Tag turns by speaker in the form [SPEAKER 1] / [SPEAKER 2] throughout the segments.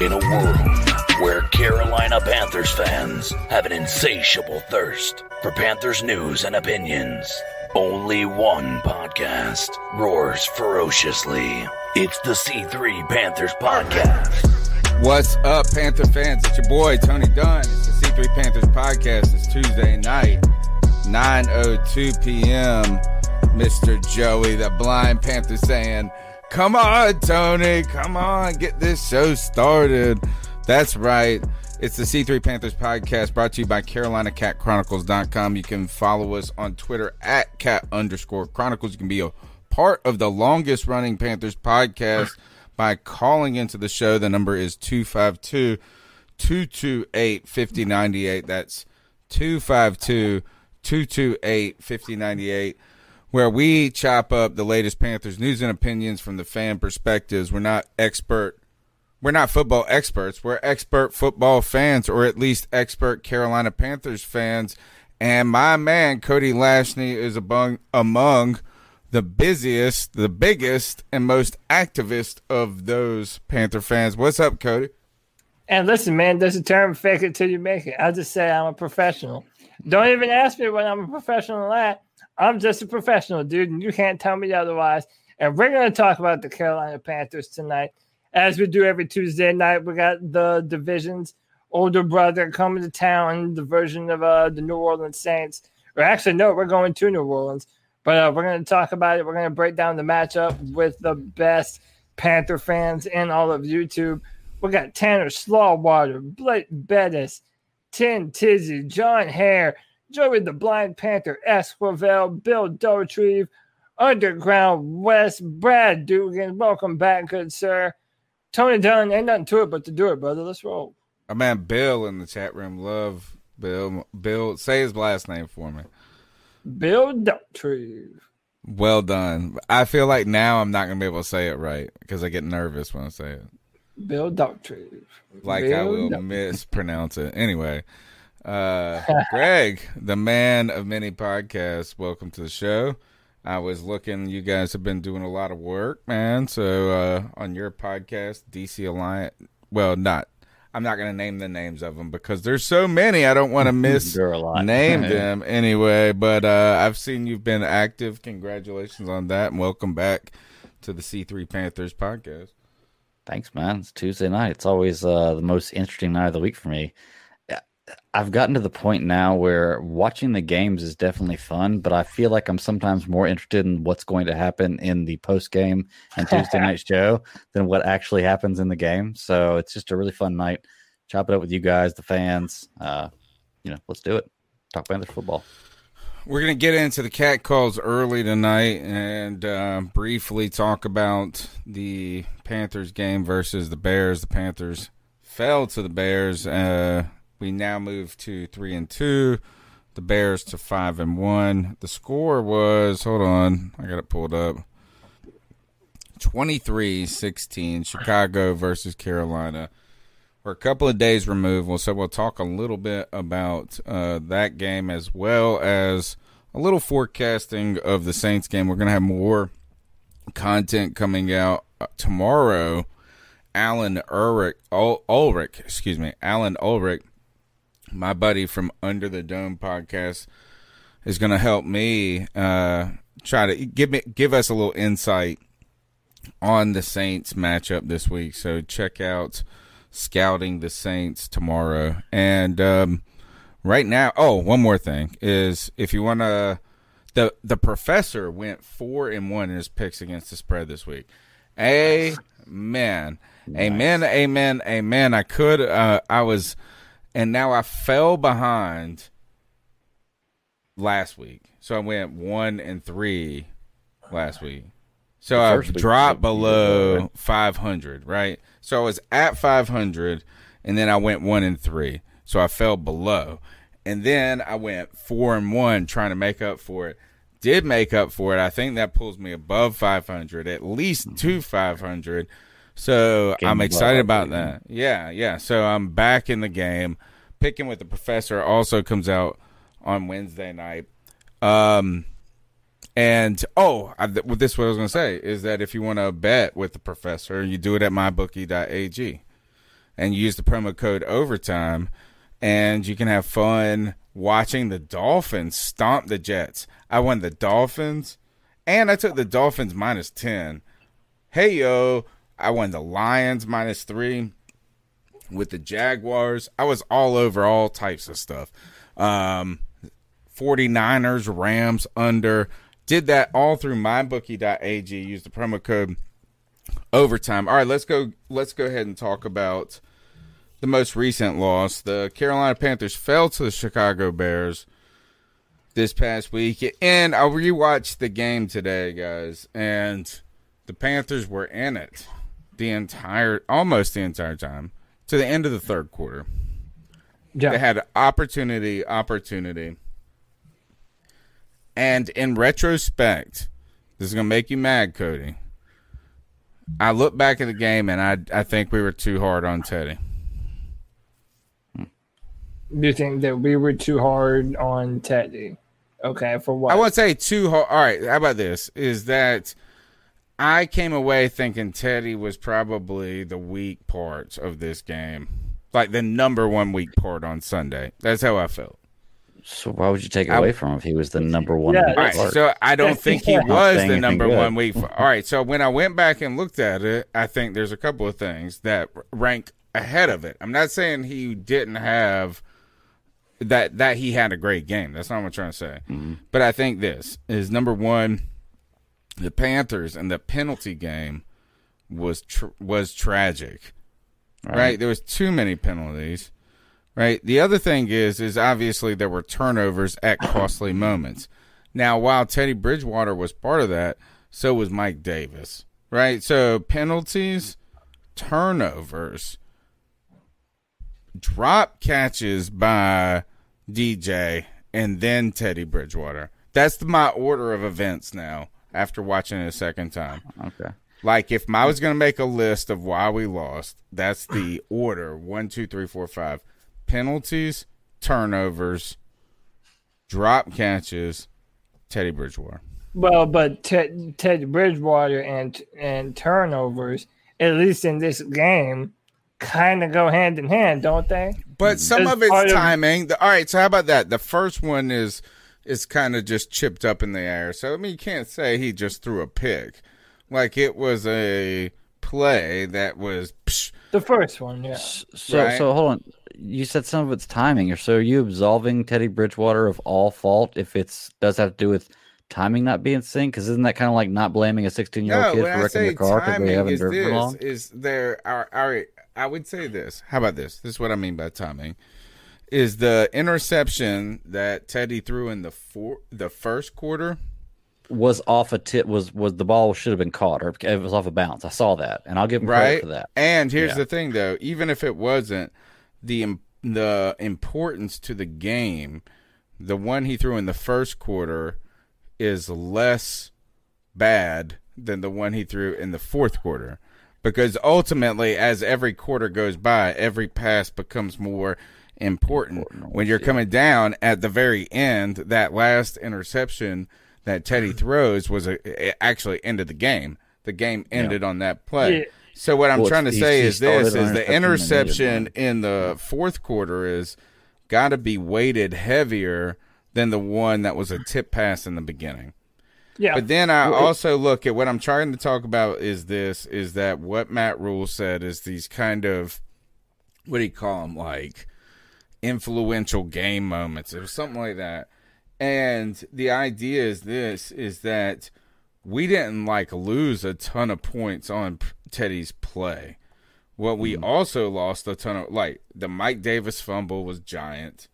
[SPEAKER 1] In a world where Carolina Panthers fans have an insatiable thirst for Panthers news and opinions, only one podcast roars ferociously. It's the C3 Panthers Podcast.
[SPEAKER 2] What's up, Panther fans? It's your boy Tony Dunn. It's the C3 Panthers podcast. It's Tuesday night, 9:02 p.m. Mr. Joey, the blind Panther, saying, "Come on, Tony, come on, get this show started." That's right. It's the C3 Panthers podcast brought to you by CarolinaCatChronicles.com. You can follow us on Twitter at cat underscore chronicles. You can be a part of the longest running Panthers podcast by calling into the show. The number is 252 228 5098. That's 252 228 5098, where we chop up the latest Panthers news and opinions from the fan perspectives. We're not expert. We're not football experts. We're expert football fans, or at least expert Carolina Panthers fans. And my man Cody Lashney is among among the busiest, the biggest, and most activist of those Panther fans. What's up, Cody?
[SPEAKER 3] And listen, man, there's a term fake it till you make it. I just say I'm a professional. Don't even ask me what I'm a professional at. I'm just a professional, dude, and you can't tell me otherwise. And we're going to talk about the Carolina Panthers tonight. As we do every Tuesday night, we got the division's older brother coming to town, the version of uh, the New Orleans Saints. Or actually, no, we're going to New Orleans. But uh, we're going to talk about it. We're going to break down the matchup with the best Panther fans in all of YouTube. We got Tanner Slawwater, Blake Bettis, Tin Tizzy, John Hare, Joey the Blind Panther, Esquivel, Bill Dotrieve, Underground West, Brad Dugan. Welcome back, good sir. Tony Dunn, ain't nothing to it but to do it, brother. Let's roll.
[SPEAKER 2] My man Bill in the chat room. Love Bill. Bill, say his last name for me.
[SPEAKER 3] Bill Dotrieve.
[SPEAKER 2] Well done. I feel like now I'm not gonna be able to say it right because I get nervous when I say it.
[SPEAKER 3] Bill Dotrieve.
[SPEAKER 2] Like
[SPEAKER 3] Bill
[SPEAKER 2] I will mispronounce it. Anyway, uh, Greg, the man of many podcasts, welcome to the show. I was looking. You guys have been doing a lot of work, man. So uh, on your podcast, DC Alliance. Well, not. I'm not going to name the names of them because there's so many. I don't want to miss
[SPEAKER 4] There are a lot.
[SPEAKER 2] name them anyway. But uh, I've seen you've been active. Congratulations on that, and welcome back to the C3 Panthers podcast.
[SPEAKER 4] Thanks, man. It's Tuesday night. It's always uh, the most interesting night of the week for me. Yeah, I've gotten to the point now where watching the games is definitely fun, but I feel like I'm sometimes more interested in what's going to happen in the post game and Tuesday night show than what actually happens in the game. So it's just a really fun night. Chop it up with you guys, the fans. Uh, you know, let's do it. Talk Panthers football.
[SPEAKER 2] We're going to get into the cat calls early tonight and uh, briefly talk about the Panthers game versus the Bears. The Panthers fell to the Bears. Uh, we now move to three and two. The Bears to five and one. The score was hold on, I got it pulled up. 23-16 Chicago versus Carolina. We're a couple of days removed, so we'll talk a little bit about uh, that game as well as a little forecasting of the Saints game. We're going to have more content coming out uh, tomorrow. Alan Ulrich, Ul- Ulrich, excuse me, Alan Ulrich, my buddy from Under the Dome podcast, is going to help me uh, try to give me give us a little insight on the Saints matchup this week. So check out scouting the Saints tomorrow. And um, right now, oh, one more thing is if you want to, the the professor went four and one in his picks against the spread this week. Amen, amen, amen, amen. I could, uh, I was, and now I fell behind last week, so I went one and three last week. So
[SPEAKER 4] week
[SPEAKER 2] dropped below 500, right? So I was at 500, and then I went one and three. So I fell below, and then I went four and one, trying to make up for it. Did make up for it. I think that pulls me above 500, at least to 500. So
[SPEAKER 4] Game
[SPEAKER 2] I'm excited about that. Yeah, yeah. So I'm back in the game. Picking with the professor also comes out on Wednesday night. Um, and oh, I, th- this is what I was going to say is that if you want to bet with the professor, you do it at mybookie.ag and you use the promo code overtime, and you can have fun watching the Dolphins stomp the Jets. I won the Dolphins, and I took the Dolphins minus 10. Hey, yo, I won the Lions minus three with the Jaguars. I was all over all types of stuff. Um, 49ers, Rams under. Did that all through mybookie.ag. Use the promo code overtime. All right, let's go let's go ahead and talk about the most recent loss. The Carolina Panthers fell to the Chicago Bears this past week. And I rewatched the game today, guys, and the Panthers were in it the entire almost the entire time to the end of the third quarter. They had opportunity, opportunity. And in retrospect, this is gonna make you mad, Cody. I look back at the game and I I think we were too hard on Teddy.
[SPEAKER 3] You think that we were too hard on Teddy? Okay, for what?
[SPEAKER 2] I wouldn't say too hard. All right, how about this? Is that I came away thinking Teddy was probably the weak part of this game, like the number one weak part on Sunday. That's how I felt.
[SPEAKER 4] So why would you take it
[SPEAKER 2] I-
[SPEAKER 4] away from him if he was the number one?
[SPEAKER 3] Yeah,
[SPEAKER 4] weak
[SPEAKER 2] All right, so I don't think he was the number
[SPEAKER 4] good.
[SPEAKER 2] one week. For, all right, so when I went back and looked at it, I think there's a couple of things that rank ahead of it. I'm not saying he didn't have that that he had a great game. That's not what I'm trying to say.
[SPEAKER 4] Mm-hmm.
[SPEAKER 2] But I think this is number one. The Panthers and the penalty game was tr- was tragic. right? There was too many penalties. Right. The other thing is, is obviously there were turnovers at costly moments. Now, while Teddy Bridgewater was part of that, so was Mike Davis. Right. So penalties, turnovers, drop catches by DJ, and then Teddy Bridgewater. That's the, my order of events now. After watching it a second time,
[SPEAKER 4] Okay.
[SPEAKER 2] like if I was going to make a list of why we lost, that's the order: one, two, three, four, five. Penalties, turnovers, drop catches, Teddy Bridgewater.
[SPEAKER 3] Well, but Ted, Ted Bridgewater and and turnovers, at least in this game, kind of go hand in hand, don't they?
[SPEAKER 2] But some
[SPEAKER 3] As
[SPEAKER 2] of it's
[SPEAKER 3] part of-
[SPEAKER 2] timing. The, all right, so how about that? The first one is is kind of just chipped up in the air. So I mean, you can't say he just threw a pick. Like it was a play that was. Psh,
[SPEAKER 3] The first one, yeah.
[SPEAKER 4] So
[SPEAKER 2] Right.
[SPEAKER 4] so hold on. You said some of it's timing. Or so are you absolving Teddy Bridgewater of all fault if it's does have to do with timing not being synced? Because isn't that kind of like not blaming a 16 year old
[SPEAKER 2] no,
[SPEAKER 4] kid for
[SPEAKER 2] I
[SPEAKER 4] wrecking
[SPEAKER 2] say
[SPEAKER 4] their car because they haven't driven
[SPEAKER 2] this,
[SPEAKER 4] long?
[SPEAKER 2] is there? All right, I would say this. How about this? This is what I mean by timing. Is the interception that Teddy threw in the four, the first quarter?
[SPEAKER 4] Was off a tip. Was was the ball should have been caught or it was off a bounce. I saw that, and I'll give him credit
[SPEAKER 2] right?
[SPEAKER 4] for that.
[SPEAKER 2] And here's
[SPEAKER 4] Yeah.
[SPEAKER 2] the thing, though: even if it wasn't, the the importance to the game, the one he threw in the first quarter, is less bad than the one he threw in the fourth quarter, because ultimately, as every quarter goes by, every pass becomes more important. When you're coming down at the very end, that last interception that Teddy throws was a, it actually ended the game. The game ended on that play.
[SPEAKER 3] Yeah.
[SPEAKER 2] So what I'm
[SPEAKER 4] Well,
[SPEAKER 2] trying to say is this: is the
[SPEAKER 4] interception
[SPEAKER 2] interception in the fourth quarter is got to be weighted heavier than the one that was a tip pass in the beginning.
[SPEAKER 3] Yeah.
[SPEAKER 2] But then I also look at what I'm trying to talk about is this: is that what Matt Rhule said is these kind of what do you call them like influential game moments. It was something like that. And the idea is this: is that we didn't like lose a ton of points on Teddy's play. What we also lost a ton of like the Mike Davis fumble was giant,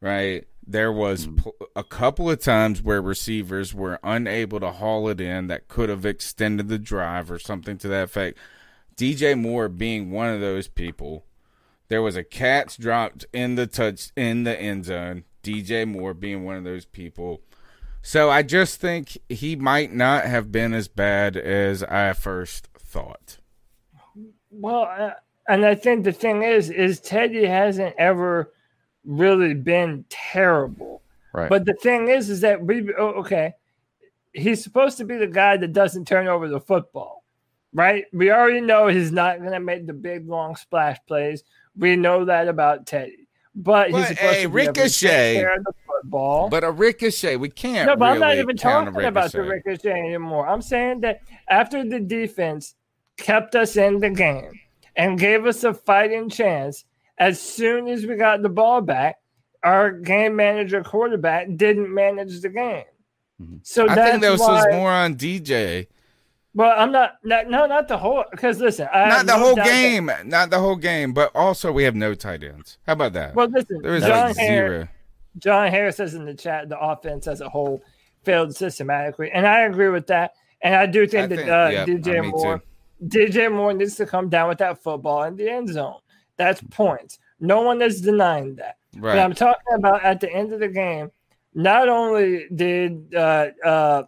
[SPEAKER 2] right? there was
[SPEAKER 4] Mm-hmm.
[SPEAKER 2] pl- a couple of times where receivers were unable to haul it in that could have extended the drive or something to that effect. DJ Moore being one of those people. There was a catch dropped in the touch in the end zone. DJ Moore being one of those people. So I just think he might not have been as bad as I first thought.
[SPEAKER 3] Well, uh, and I think the thing is, is Teddy hasn't ever really been terrible.
[SPEAKER 4] Right.
[SPEAKER 3] But the thing is, is that we oh, okay. He's supposed to be the guy that doesn't turn over the football, right? We already know he's not going to make the big long splash plays. We know that about Teddy, but,
[SPEAKER 2] But,
[SPEAKER 3] he's supposed
[SPEAKER 2] hey,
[SPEAKER 3] to be able to take
[SPEAKER 2] Ricochet-
[SPEAKER 3] the football.
[SPEAKER 2] But a ricochet, we can't.
[SPEAKER 3] No, but I'm not even
[SPEAKER 2] a
[SPEAKER 3] talking about the
[SPEAKER 2] ricochet.
[SPEAKER 3] anymore. I'm saying that after the defense kept us in the game and gave us a fighting chance, as soon as we got the ball back, our game manager quarterback didn't manage the game.
[SPEAKER 4] Mhm.
[SPEAKER 3] So
[SPEAKER 2] I think
[SPEAKER 3] why.
[SPEAKER 2] was more on DJ.
[SPEAKER 3] Well, I'm not, not. No, not the whole. Because listen, I
[SPEAKER 2] Not the
[SPEAKER 3] no
[SPEAKER 2] whole
[SPEAKER 3] doubt that-
[SPEAKER 2] game. Not the whole game. But also, we have no tight ends. How about that?
[SPEAKER 3] well, listen,
[SPEAKER 2] there was
[SPEAKER 3] John
[SPEAKER 2] like
[SPEAKER 3] Harris,
[SPEAKER 2] zero.
[SPEAKER 3] John Harris says in the chat the offense as a whole failed systematically, and I agree with that. And I do think
[SPEAKER 2] I
[SPEAKER 3] that
[SPEAKER 2] think-
[SPEAKER 3] uh,
[SPEAKER 2] yeah,
[SPEAKER 3] DJ Moore,
[SPEAKER 2] too.
[SPEAKER 3] DJ Moore needs to come down with that football in the end zone. That's points. No one is denying that. But I'm talking about at the end of the game. Not only did uh, uh,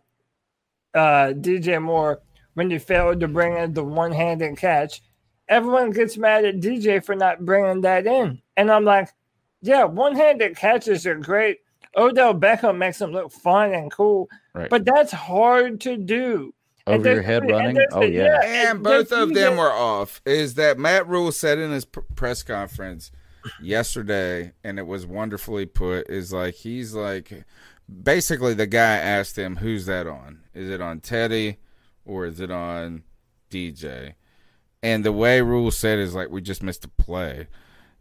[SPEAKER 3] uh, DJ Moore when you failed to bring in the one-handed catch, everyone gets mad at DJ for not bringing that in, and I'm like, yeah, one-handed catches are great. Odell Beckham makes them look fun and cool,
[SPEAKER 4] Right.
[SPEAKER 3] but that's hard to do. And
[SPEAKER 4] Over your head running. Oh
[SPEAKER 3] the-
[SPEAKER 4] yeah.
[SPEAKER 2] And both of them were off. Is that Matt Rhule said in his pr- press conference yesterday, and it was wonderfully put. Is like he's like basically the guy asked him, "Who's that on? Is it on Teddy or is it on DJ?" And the way Rhule said is like we just missed a play.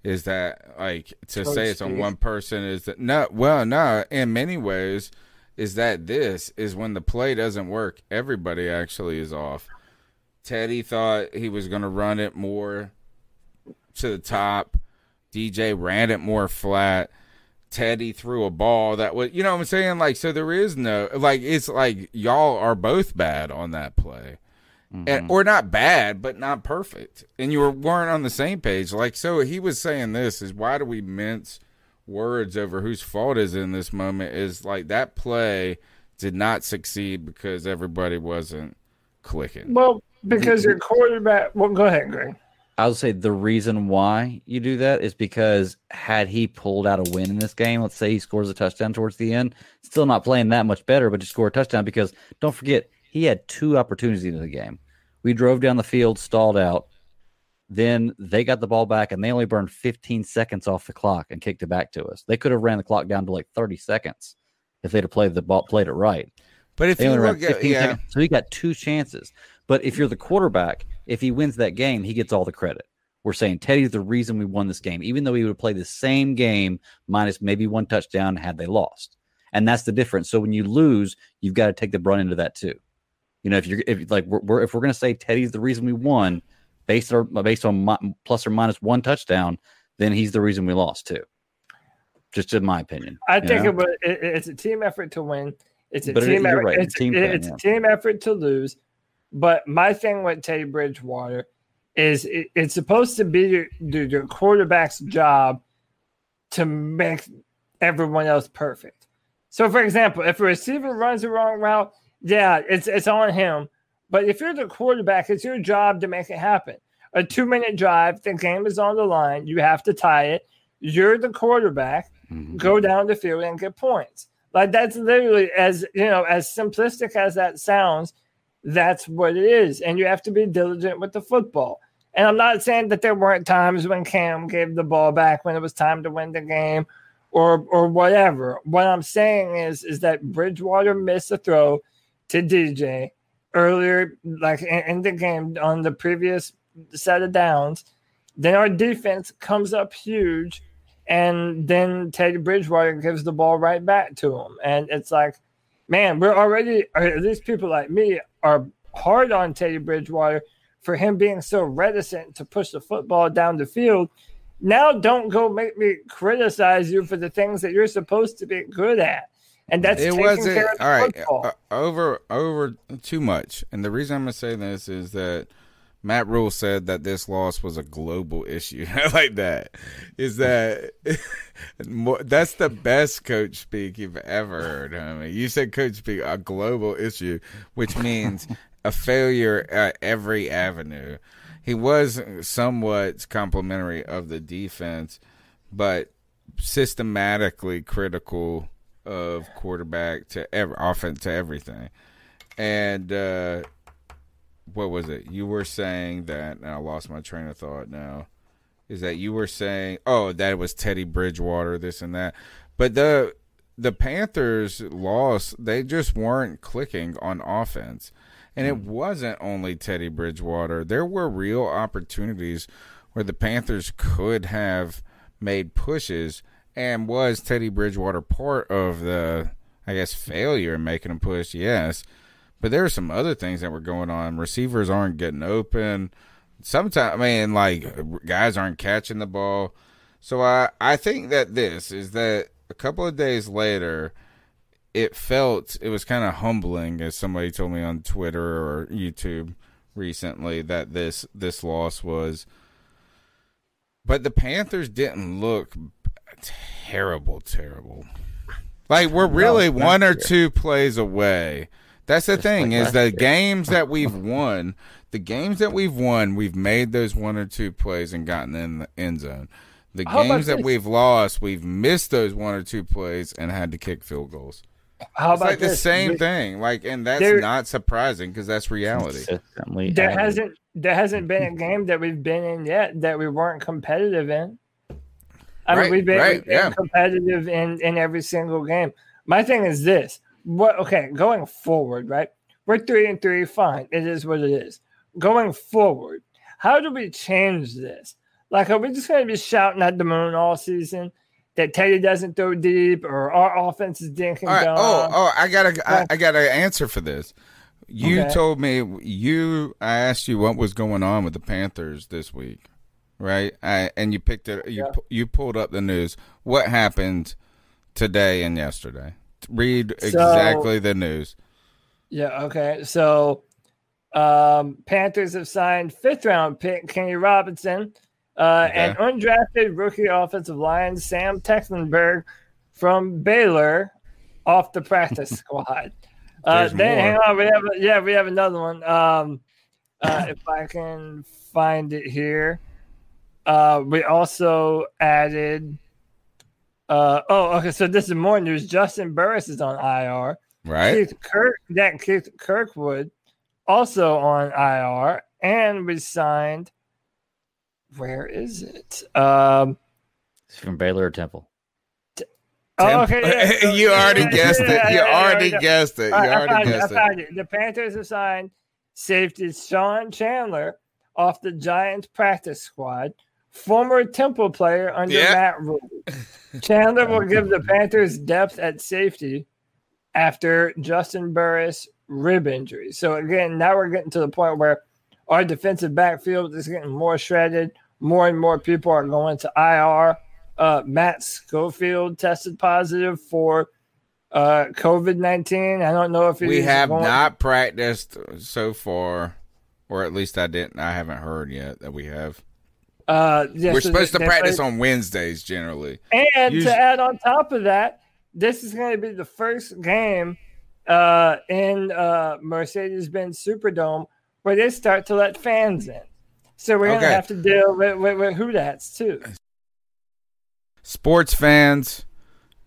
[SPEAKER 2] Is that like to say it's on one person? Is that no? Well, no. In many ways, is that this is when the play doesn't work. Everybody actually is off. Teddy thought he was going to run it more to the top. DJ ran it more flat. Teddy threw a ball that was, you know what I'm saying? Like, so there is no, like, it's like y'all are both bad on that play. And, mm-hmm. or not bad, but not perfect. And you were, weren't on the same page. Like, so he was saying this is why do we mince words over whose fault is in this moment? Is like that play did not succeed because everybody wasn't clicking.
[SPEAKER 3] Well, because your quarterback. Well, go ahead, Greg.
[SPEAKER 4] I would say the reason why you do that is because had he pulled out a win in this game, let's say he scores a touchdown towards the end, still not playing that much better, but just score a touchdown because don't forget he had two opportunities in the game. We drove down the field, stalled out, then they got the ball back and they only burned 15 seconds off the clock and kicked it back to us. They could have ran the clock down to like 30 seconds if they'd have played the ball, played it right.
[SPEAKER 2] But if
[SPEAKER 4] They
[SPEAKER 2] you
[SPEAKER 4] only ran
[SPEAKER 2] look at,
[SPEAKER 4] 15
[SPEAKER 2] yeah,
[SPEAKER 4] seconds. So he got two chances. But if you're the quarterback, if he wins that game, he gets all the credit. We're saying Teddy's the reason we won this game, even though he would play the same game minus maybe one touchdown had they lost. And that's the difference. So when you lose, you've got to take the brunt into that too. You know, if you're if like we're, we're if we're going to say Teddy's the reason we won, based on based on mi- plus or minus one touchdown, then he's the reason we lost too. Just in my opinion.
[SPEAKER 3] I think it it's a team effort to win. It's a
[SPEAKER 4] But
[SPEAKER 3] team
[SPEAKER 4] you're
[SPEAKER 3] effort.
[SPEAKER 4] right,
[SPEAKER 3] It's,
[SPEAKER 4] a team
[SPEAKER 3] it- it's
[SPEAKER 4] yeah.
[SPEAKER 3] a team effort to lose. But my thing with Teddy Bridgewater is it, it's supposed to be your, quarterback's job to make everyone else perfect. So, for example, if a receiver runs the wrong route, yeah, it's it's on him. But if you're the quarterback, it's your job to make it happen. A two minute drive, the game is on the line. You have to tie it. You're the quarterback
[SPEAKER 4] Mhm.
[SPEAKER 3] go down the field and get points. Like that's literally as you know, as simplistic as that sounds, that's what it is. And you have to be diligent with the football. And I'm not saying that there weren't times when Cam gave the ball back when it was time to win the game or or whatever. What I'm saying is is that Bridgewater missed a throw to DJ earlier, like in, in the game on the previous set of downs. Then our defense comes up huge and then Teddy Bridgewater gives the ball right back to him. And it's like, man, we're already, at least people like me, are hard on Teddy Bridgewater for him being so reticent to push the football down the field. Now don't go make me criticize you for the things that you're supposed to be good at. And that's
[SPEAKER 2] it
[SPEAKER 3] taking
[SPEAKER 2] wasn't
[SPEAKER 3] care of
[SPEAKER 2] all right.
[SPEAKER 3] football.
[SPEAKER 2] uh, over over too much, and the reason I'm gonna say this is that Matt Rhule said that this loss was a global issue. I like that. Is that that's the best coach speak you've ever heard? Mean, you said coach speak a global issue, which means a failure at every avenue. He was somewhat complimentary of the defense, but systematically critical of quarterback to every offense to everything. And uh, what was it? You were saying that, and I lost my train of thought now. Is that you were saying, oh, that was Teddy Bridgewater, this and that. But the the Panthers lost, they just weren't clicking on offense. And it hmm. wasn't only Teddy Bridgewater. There were real opportunities where the Panthers could have made pushes and was Teddy Bridgewater part of the I guess failure in making a push, yes. But there are some other things that were going on. Receivers aren't getting open. Sometimes I mean like guys aren't catching the ball. So I I think that this is that a couple of days later it felt it was kind of humbling as somebody told me on Twitter or YouTube recently that this this loss was but the Panthers didn't look terrible terrible like we're really
[SPEAKER 4] not
[SPEAKER 2] one or two plays away that's the
[SPEAKER 4] Just
[SPEAKER 2] thing
[SPEAKER 4] like
[SPEAKER 2] is the
[SPEAKER 4] year.
[SPEAKER 2] games that we've won the games that we've won we've made those one or two plays and gotten in the end zone the
[SPEAKER 3] How
[SPEAKER 2] games that we've lost we've missed those one or two plays and had to kick field goals
[SPEAKER 3] How
[SPEAKER 2] it's
[SPEAKER 3] about
[SPEAKER 2] like the
[SPEAKER 3] this?
[SPEAKER 2] same
[SPEAKER 3] There-
[SPEAKER 2] thing. Like, and that's
[SPEAKER 3] There-
[SPEAKER 2] not surprising because that's reality.
[SPEAKER 3] There
[SPEAKER 4] average.
[SPEAKER 3] hasn't there hasn't been a game that we've been in yet that we weren't competitive in. I
[SPEAKER 2] Right,
[SPEAKER 3] mean, we've been,
[SPEAKER 2] right,
[SPEAKER 3] we've been
[SPEAKER 2] yeah.
[SPEAKER 3] competitive in in every single game. My thing is this: what? Okay, going forward, right? We're three and three. Fine, it is what it is. Going forward, how do we change this? Like, are we just going to be shouting at the moon all season that Teddy doesn't throw deep or our offense is dinking
[SPEAKER 2] right.
[SPEAKER 3] down?
[SPEAKER 2] Oh, oh, I got a, I, I got an answer for this. You
[SPEAKER 3] Okay.
[SPEAKER 2] told me you. I asked you what was going on with the Panthers this week, right? I, and you picked it. You
[SPEAKER 3] Yeah.
[SPEAKER 2] you pulled up the news. What happened today and yesterday? Read
[SPEAKER 3] So-
[SPEAKER 2] exactly the news.
[SPEAKER 3] Yeah, okay. So um Panthers have signed fifth round pick Kenny Robinson uh and undrafted rookie offensive line Sam Tecklenburg from Baylor off the practice squad. Uh then
[SPEAKER 2] more.
[SPEAKER 3] hang on, we have yeah, we have another one. Um uh if I can find it here. Uh we also added uh oh okay, so this is more news. Juston Burris is on IR.
[SPEAKER 2] Right.
[SPEAKER 3] Keith Kirk, that Keith Kirkwood, also on IR, and we signed. Where is it? Um.
[SPEAKER 4] It's from Baylor or Temple.
[SPEAKER 3] Oh, okay. yeah, so-
[SPEAKER 2] you already
[SPEAKER 3] yeah,
[SPEAKER 2] guessed
[SPEAKER 3] yeah,
[SPEAKER 2] it. You
[SPEAKER 3] yeah,
[SPEAKER 2] already
[SPEAKER 3] yeah.
[SPEAKER 2] guessed it. You
[SPEAKER 3] I
[SPEAKER 2] already
[SPEAKER 3] found it, I
[SPEAKER 2] guessed it.
[SPEAKER 3] found it. The Panthers have signed safety Sean Chandler off the Giants practice squad, former Temple player under
[SPEAKER 2] Yeah.
[SPEAKER 3] Matt Rhule. Chandler will give the Panthers depth at safety after Juston Burris rib injury. So again, now we're getting to the point where our defensive backfield is getting more shredded. More and more people are going to IR. Uh, Matt Schofield tested positive for uh, COVID nineteen. I don't know if
[SPEAKER 2] We have
[SPEAKER 3] going-
[SPEAKER 2] not practiced so far, or at least I didn't. I haven't heard yet that we have.
[SPEAKER 3] Uh, yeah,
[SPEAKER 2] We're
[SPEAKER 3] so
[SPEAKER 2] supposed
[SPEAKER 3] they-
[SPEAKER 2] to practice
[SPEAKER 3] played-
[SPEAKER 2] on Wednesdays generally.
[SPEAKER 3] And
[SPEAKER 2] Us-
[SPEAKER 3] to add on top of that, this is going to be the first game uh, in uh, Mercedes-Benz Superdome where they start to let fans in. So we're gonna have to deal with, with, with who that's too.
[SPEAKER 2] Sports fans,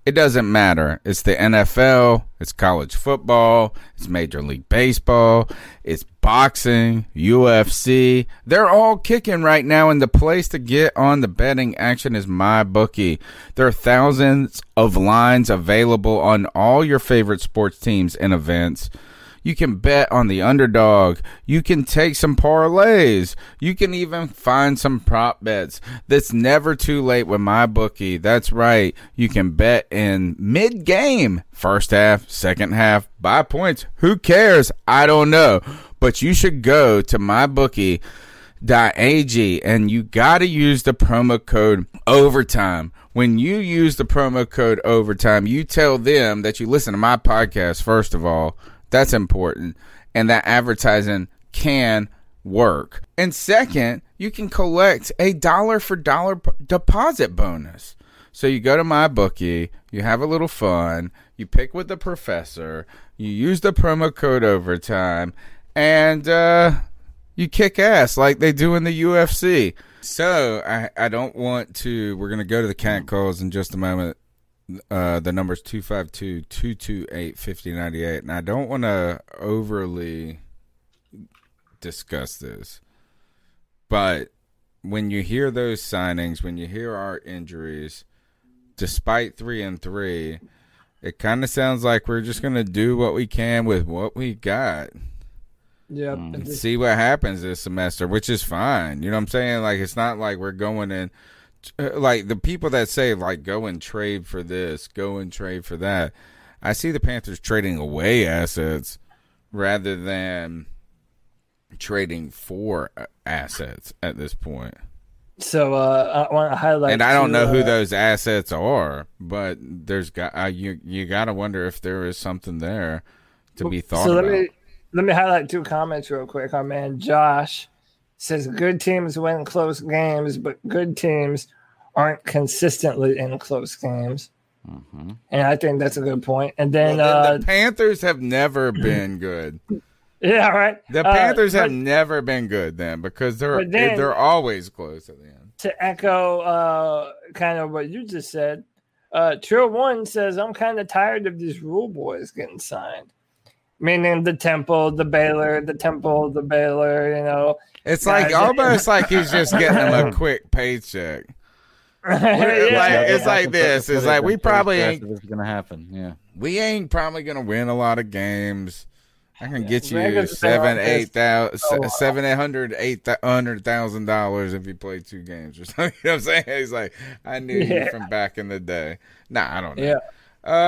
[SPEAKER 2] it doesn't matter. It's the NFL, it's college football, it's Major League Baseball, it's boxing, UFC. They're all kicking right now, and the place to get on the betting action is MyBookie. There are thousands of lines available on all your favorite sports teams and events. You can bet on the underdog. You can take some parlays. You can even find some prop bets. That's never too late with my bookie. That's right. You can bet in mid game, first half, second half, by points. Who cares? I don't know. But you should go to my bookie betonline.ag and you got to use the promo code overtime. When you use the promo code overtime, you tell them that you listen to my podcast, first of all. That's important. And that advertising can work. And second, you can collect a dollar for dollar deposit bonus. So you go to my bookie, you have a little fun, you pick with the professor, you use the promo code overtime, and uh, you kick ass like they do in the UFC. So I, I don't want to. We're gonna go to the cat calls in just a moment. Uh, the number's 252 228 5098. And I don't want to overly discuss this. But when you hear those signings, when you hear our injuries, despite three and three, it kind of sounds like we're just going to do what we can with what we got
[SPEAKER 3] Yep.
[SPEAKER 2] and see what happens this semester, which is fine. You know what I'm saying? Like, it's not like we're going in. Uh, Like the people that say like go and trade for this, go and trade for that. I see the Panthers trading away assets rather than trading for uh, assets at this point.
[SPEAKER 3] So uh, I want to highlight.
[SPEAKER 2] and I don't
[SPEAKER 3] two,
[SPEAKER 2] know who
[SPEAKER 3] uh,
[SPEAKER 2] those assets are, but there's got uh, you you got to wonder if there is something there to be thought
[SPEAKER 3] so let
[SPEAKER 2] about.
[SPEAKER 3] me let me highlight two comments real quick. Our man Josh says good teams win close games, but good teams aren't consistently in close games.
[SPEAKER 4] Mhm.
[SPEAKER 3] And I think that's a good point. And then,
[SPEAKER 2] Well, then
[SPEAKER 3] uh,
[SPEAKER 2] the Panthers have never been good.
[SPEAKER 3] yeah, right.
[SPEAKER 2] The
[SPEAKER 3] Uh,
[SPEAKER 2] Panthers have never been good then because they're
[SPEAKER 3] then-
[SPEAKER 2] they're always close at the end.
[SPEAKER 3] to echo uh, kind of what you just said, uh, Trill One says I'm kind of tired of these Rhule boys getting signed. Meaning the Temple, the Baylor, the Temple, the Baylor. You know,
[SPEAKER 2] It's like
[SPEAKER 3] Guys,
[SPEAKER 2] almost like he's just getting them a quick paycheck.
[SPEAKER 3] Yeah.
[SPEAKER 2] like- it's like this. It's like we probably ain't-
[SPEAKER 4] gonna happen. Yeah.
[SPEAKER 2] We ain't probably gonna win a lot of games. I can get you
[SPEAKER 3] Vegas
[SPEAKER 2] seven,
[SPEAKER 3] been on
[SPEAKER 2] eight thousand,
[SPEAKER 3] so long.
[SPEAKER 2] seven, eight hundred, eight hundred thousand dollars if you play two games or something. You know what I'm saying? He's like, I knew you from back in the day. Nah, I don't know.
[SPEAKER 3] yeah.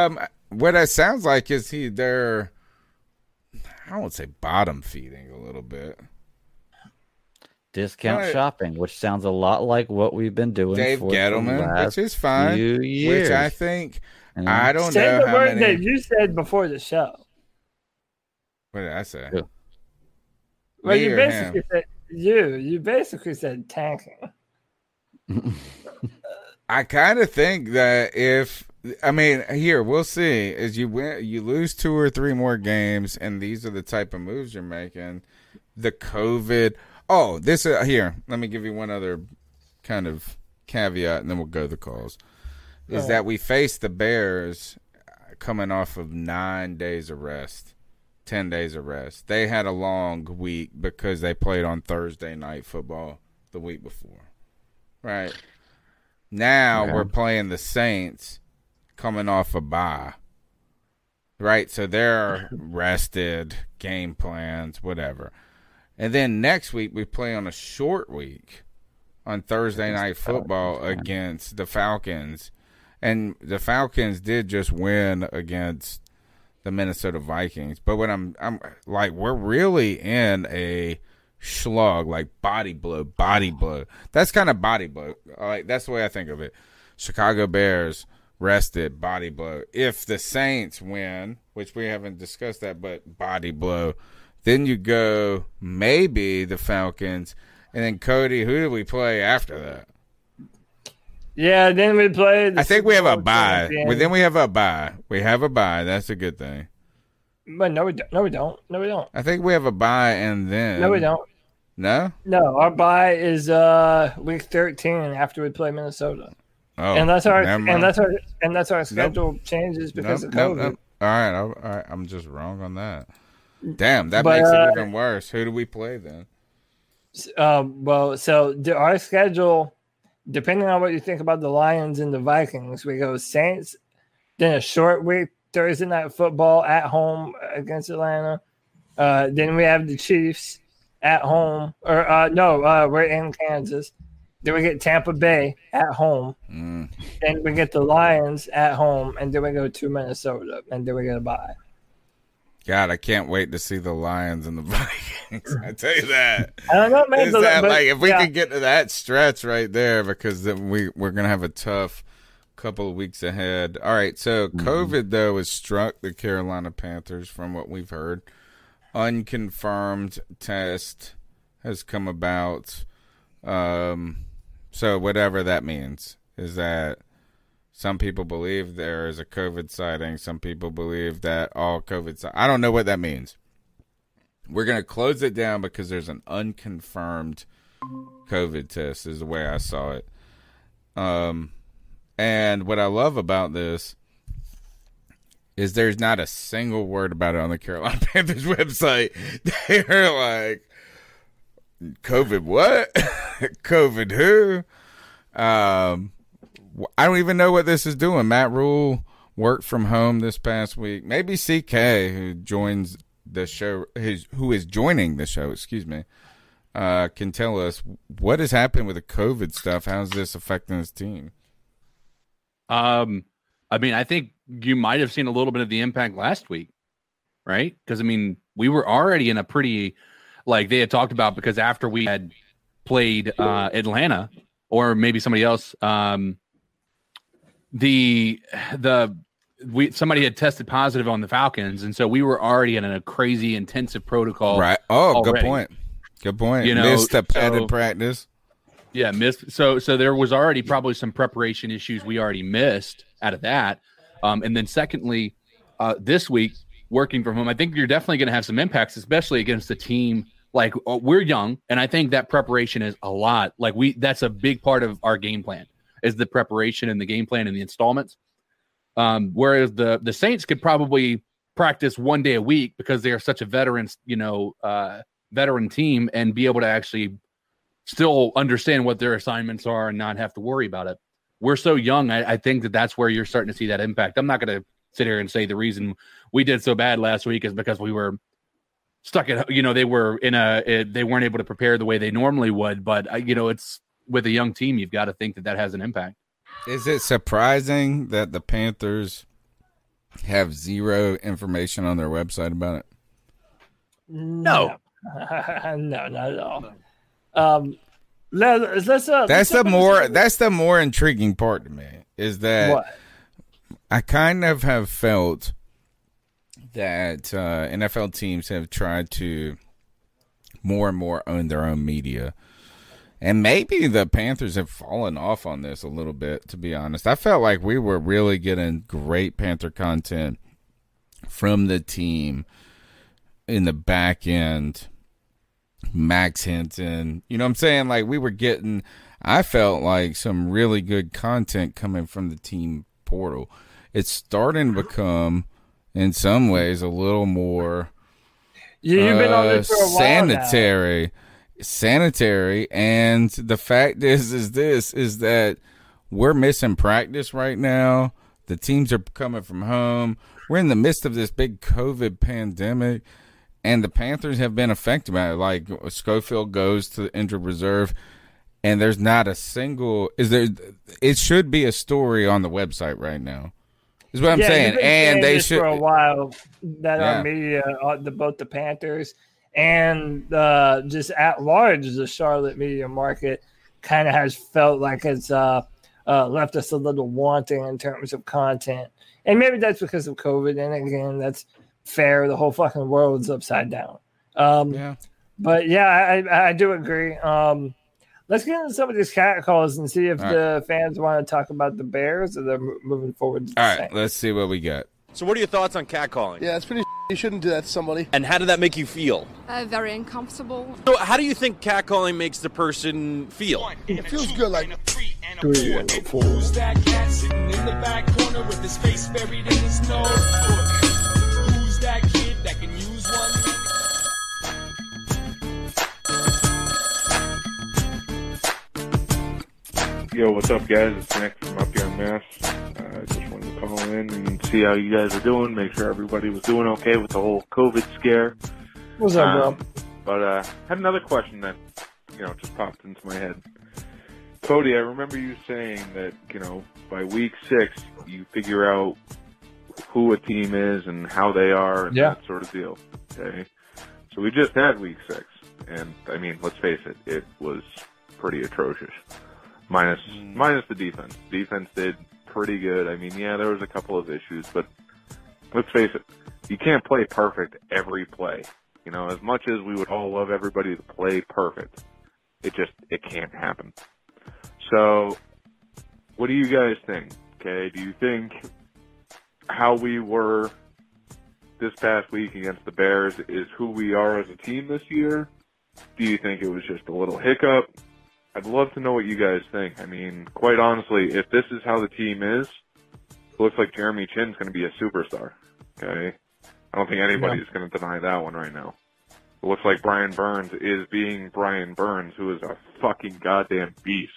[SPEAKER 2] Um, what it sounds like is he they're, I won't say bottom feeding a little bit.
[SPEAKER 4] Discount
[SPEAKER 2] Right.
[SPEAKER 4] shopping, which sounds a lot like what we've been doing.
[SPEAKER 2] Dave
[SPEAKER 4] for the
[SPEAKER 2] Gettleman,
[SPEAKER 4] last
[SPEAKER 2] which is fine,
[SPEAKER 4] few years.
[SPEAKER 2] which I think
[SPEAKER 4] And
[SPEAKER 2] I don't
[SPEAKER 3] Say
[SPEAKER 2] know
[SPEAKER 3] the
[SPEAKER 2] how
[SPEAKER 3] word
[SPEAKER 2] many.
[SPEAKER 3] that you said before the show.
[SPEAKER 2] what did I say?
[SPEAKER 4] Yeah.
[SPEAKER 3] Well,
[SPEAKER 2] Me
[SPEAKER 3] you basically
[SPEAKER 2] him?
[SPEAKER 3] said you. You basically said tanking.
[SPEAKER 2] I kind of think that if I mean here we'll see. As you win you lose two or three more games and these are the type of moves you're making. The covid. Oh this uh, here let me give you one other kind of caveat and then we'll go to the calls. Is
[SPEAKER 3] Right.
[SPEAKER 2] that we face the bears uh, coming off of 9 days of rest 10 days of rest. They had a long week because they played on Thursday night football the week before right? Now
[SPEAKER 4] Yeah.
[SPEAKER 2] we're playing the Saints coming off a bye. Right? So they're rested, game plans, whatever. And then next week we play on a short week on Thursday night football against the Falcons. And the Falcons did just win against the Minnesota Vikings. But when I'm I'm like we're really in a slug, like body blow, body blow. That's kind of body blow. Like that's the way I think of it. Chicago Bears rested, body blow. If the Saints win, which we haven't discussed that, but body blow, then you go maybe the Falcons, and then Cody. Who do we play after that?
[SPEAKER 3] Yeah, then we play. the
[SPEAKER 2] I think we have a bye. Well, then we have a bye. We have a bye. That's a good thing.
[SPEAKER 3] But no, we don't. No, we don't. No, we don't.
[SPEAKER 2] I think we have a bye, and then
[SPEAKER 3] No, we don't.
[SPEAKER 2] No.
[SPEAKER 3] No, our bye is uh week thirteen after we play Minnesota,
[SPEAKER 2] Oh,
[SPEAKER 3] and that's our and that's our and that's our schedule changes because
[SPEAKER 2] Nope,
[SPEAKER 3] of
[SPEAKER 2] nope,
[SPEAKER 3] COVID.
[SPEAKER 2] nope. All right, all right. I'm just wrong on that. Damn, that
[SPEAKER 3] But,
[SPEAKER 2] makes
[SPEAKER 3] uh,
[SPEAKER 2] it even worse. Who do we play then?
[SPEAKER 3] Um, well, so our schedule, depending on what you think about the Lions and the Vikings, we go Saints, then a short week Thursday night football at home against Atlanta. Uh, then we have the Chiefs at home, or uh, no, uh, we're in Kansas. Then we get Tampa Bay at home.
[SPEAKER 2] Mm.
[SPEAKER 3] Then we get the Lions at home, and then we go to Minnesota, and then we get a bye.
[SPEAKER 2] God, I can't wait to see the Lions and the Vikings. I tell you that.
[SPEAKER 3] I don't know, man.
[SPEAKER 2] Is that
[SPEAKER 3] but-
[SPEAKER 2] like if we
[SPEAKER 3] yeah.
[SPEAKER 2] could get to that stretch right there, because then we we're gonna have a tough couple of weeks ahead. All right, so
[SPEAKER 3] Mm-hmm.
[SPEAKER 2] COVID though has struck the Carolina Panthers, from what we've heard. Unconfirmed test has come about. Um, so whatever that means is that some people believe there is a COVID sighting. Some people believe that all COVID. Si- I don't know what that means. We're gonna close it down because there's an unconfirmed COVID test. Is the way I saw it. Um, and what I love about this is there's not a single word about it on the Carolina Panthers website. They're like, COVID what? COVID who? Um, I don't even know what this is doing. Matt Rhule worked from home this past week. Maybe CK, who joins the show, his, who is joining the show, excuse me, uh, can tell us what has happened with the COVID stuff. How's this affecting his team?
[SPEAKER 5] Um, I mean, I think you might have seen a little bit of the impact last week, right? Because I mean, we were already in a pretty, like they had talked about, because after we had played uh, Atlanta or maybe somebody else, um, the the we somebody had tested positive on the Falcons, and so we were already in a crazy intensive protocol.
[SPEAKER 2] right. Oh, good point. Good point.
[SPEAKER 5] You know,
[SPEAKER 2] Missed a padded
[SPEAKER 5] so-
[SPEAKER 2] practice.
[SPEAKER 5] Yeah, missed. So so there was already probably some preparation issues we already missed out of that. Um, and then secondly, uh, this week working from home, I think you're definitely going to have some impacts, especially against a team like uh, we're young, and I think that preparation is a lot. Like we, that's a big part of our game plan is the preparation and the game plan and the installments. Um, whereas the the Saints could probably practice one day a week because they are such a veteran, you know, uh, veteran team, and be able to actually still understand what their assignments are and not have to worry about it. We're so young. I, I think that that's where you're starting to see that impact. I'm not going to sit here and say the reason we did so bad last week is because we were stuck at, you know, they were in a, it, they weren't able to prepare the way they normally would. But, uh, you know, it's with a young team, you've got to think that that has an impact.
[SPEAKER 2] Is it surprising that the Panthers have zero information on their website about it?
[SPEAKER 3] No, no, not at all. Um, let, let's uh,
[SPEAKER 2] That's
[SPEAKER 3] let's
[SPEAKER 2] the more
[SPEAKER 3] some-
[SPEAKER 2] that's the more intriguing part to me is that
[SPEAKER 3] what?
[SPEAKER 2] I kind of have felt that uh, NFL teams have tried to more and more own their own media. And maybe the Panthers have fallen off on this a little bit, to be honest. I felt like we were really getting great Panther content from the team in the back end. Max Henson, you know what I'm saying? Like we were getting, I felt like some really good content coming from the team portal. It's starting to become, in some ways, a little more
[SPEAKER 3] You, you've been on
[SPEAKER 2] uh,
[SPEAKER 3] this for a while now.
[SPEAKER 2] sanitary sanitary. And the fact is is this is that we're missing practice right now. The teams are coming from home. We're in the midst of this big covid pandemic and the panthers have been affected by it. Like schofield goes to the injured reserve and there's not a single is there it should be a story on the website right now is what i'm
[SPEAKER 3] yeah,
[SPEAKER 2] saying and they should
[SPEAKER 3] for a while that
[SPEAKER 2] Yeah.
[SPEAKER 3] our media, uh, the both the Panthers and uh, just at large, the Charlotte media market kind of has felt like it's uh, uh, left us a little wanting in terms of content, and maybe that's because of COVID. And again, that's fair. The whole fucking world's upside down. Um,
[SPEAKER 2] yeah
[SPEAKER 3] But yeah, I, I do agree. Um, let's get into some of these cat calls and see if
[SPEAKER 2] All
[SPEAKER 3] the fans want to talk about the Bears or they're moving forward. To
[SPEAKER 2] all right
[SPEAKER 3] Saints.
[SPEAKER 2] let's see what we got
[SPEAKER 6] So, what are your thoughts on catcalling?
[SPEAKER 7] Yeah, it's pretty. You shouldn't do that to somebody.
[SPEAKER 6] And how did that make you feel?
[SPEAKER 8] Uh, very uncomfortable.
[SPEAKER 6] So, how do you think catcalling makes the person feel?
[SPEAKER 7] It feels good. Like
[SPEAKER 3] Three and a four.
[SPEAKER 9] Who's that cat sitting in the back corner with his face buried in his nose? Who's that kid
[SPEAKER 10] Yo, what's up, guys? It's Nick from up here in Mass. Uh, I just wanted to call in and see how you guys are doing. Make sure everybody was doing okay with the whole COVID scare.
[SPEAKER 3] What's up, bro?
[SPEAKER 10] Um, but uh, had another question that you know just popped into my head. Cody, I remember you saying that you know by week six you figure out who a team is and how they are and
[SPEAKER 3] Yeah.
[SPEAKER 10] that sort of deal. Okay. So we just had week six, and I mean, let's face it, it was pretty atrocious. Minus hmm. minus the defense. Defense did pretty good. I mean, yeah, there was a couple of issues, but let's face it, you can't play perfect every play. You know, as much as we would all love everybody to play perfect, it just it can't happen. So, what do you guys think? Okay, do you think how we were this past week against the Bears is who we are as a team this year? Do you think it was just a little hiccup? I'd love to know what you guys think. I mean, quite honestly, if this is how the team is, it looks like Jeremy Chinn's going to be a superstar. Okay, I don't think anybody's going to deny that one right now. It looks like Brian Burns is being Brian Burns, who is a fucking goddamn beast.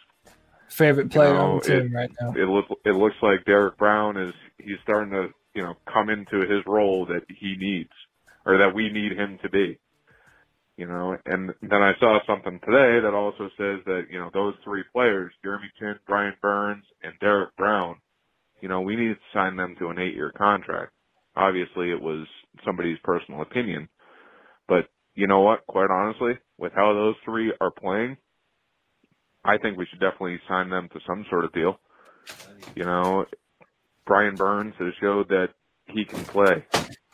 [SPEAKER 3] Favorite player
[SPEAKER 10] You know,
[SPEAKER 3] on the team
[SPEAKER 10] it-
[SPEAKER 3] right now.
[SPEAKER 10] It looks it looks like Derrick Brown is he's starting to you know come into his role that he needs or that we need him to be. You know, and then I saw something today that also says that you know those three players, Jeremy Chinn, Brian Burns, and Derrick Brown, you know, we need to sign them to an eight-year contract. Obviously, it was somebody's personal opinion, but you know what? Quite honestly, with how those three are playing, I think we should definitely sign them to some sort of deal. You know, Brian Burns has showed that he can play,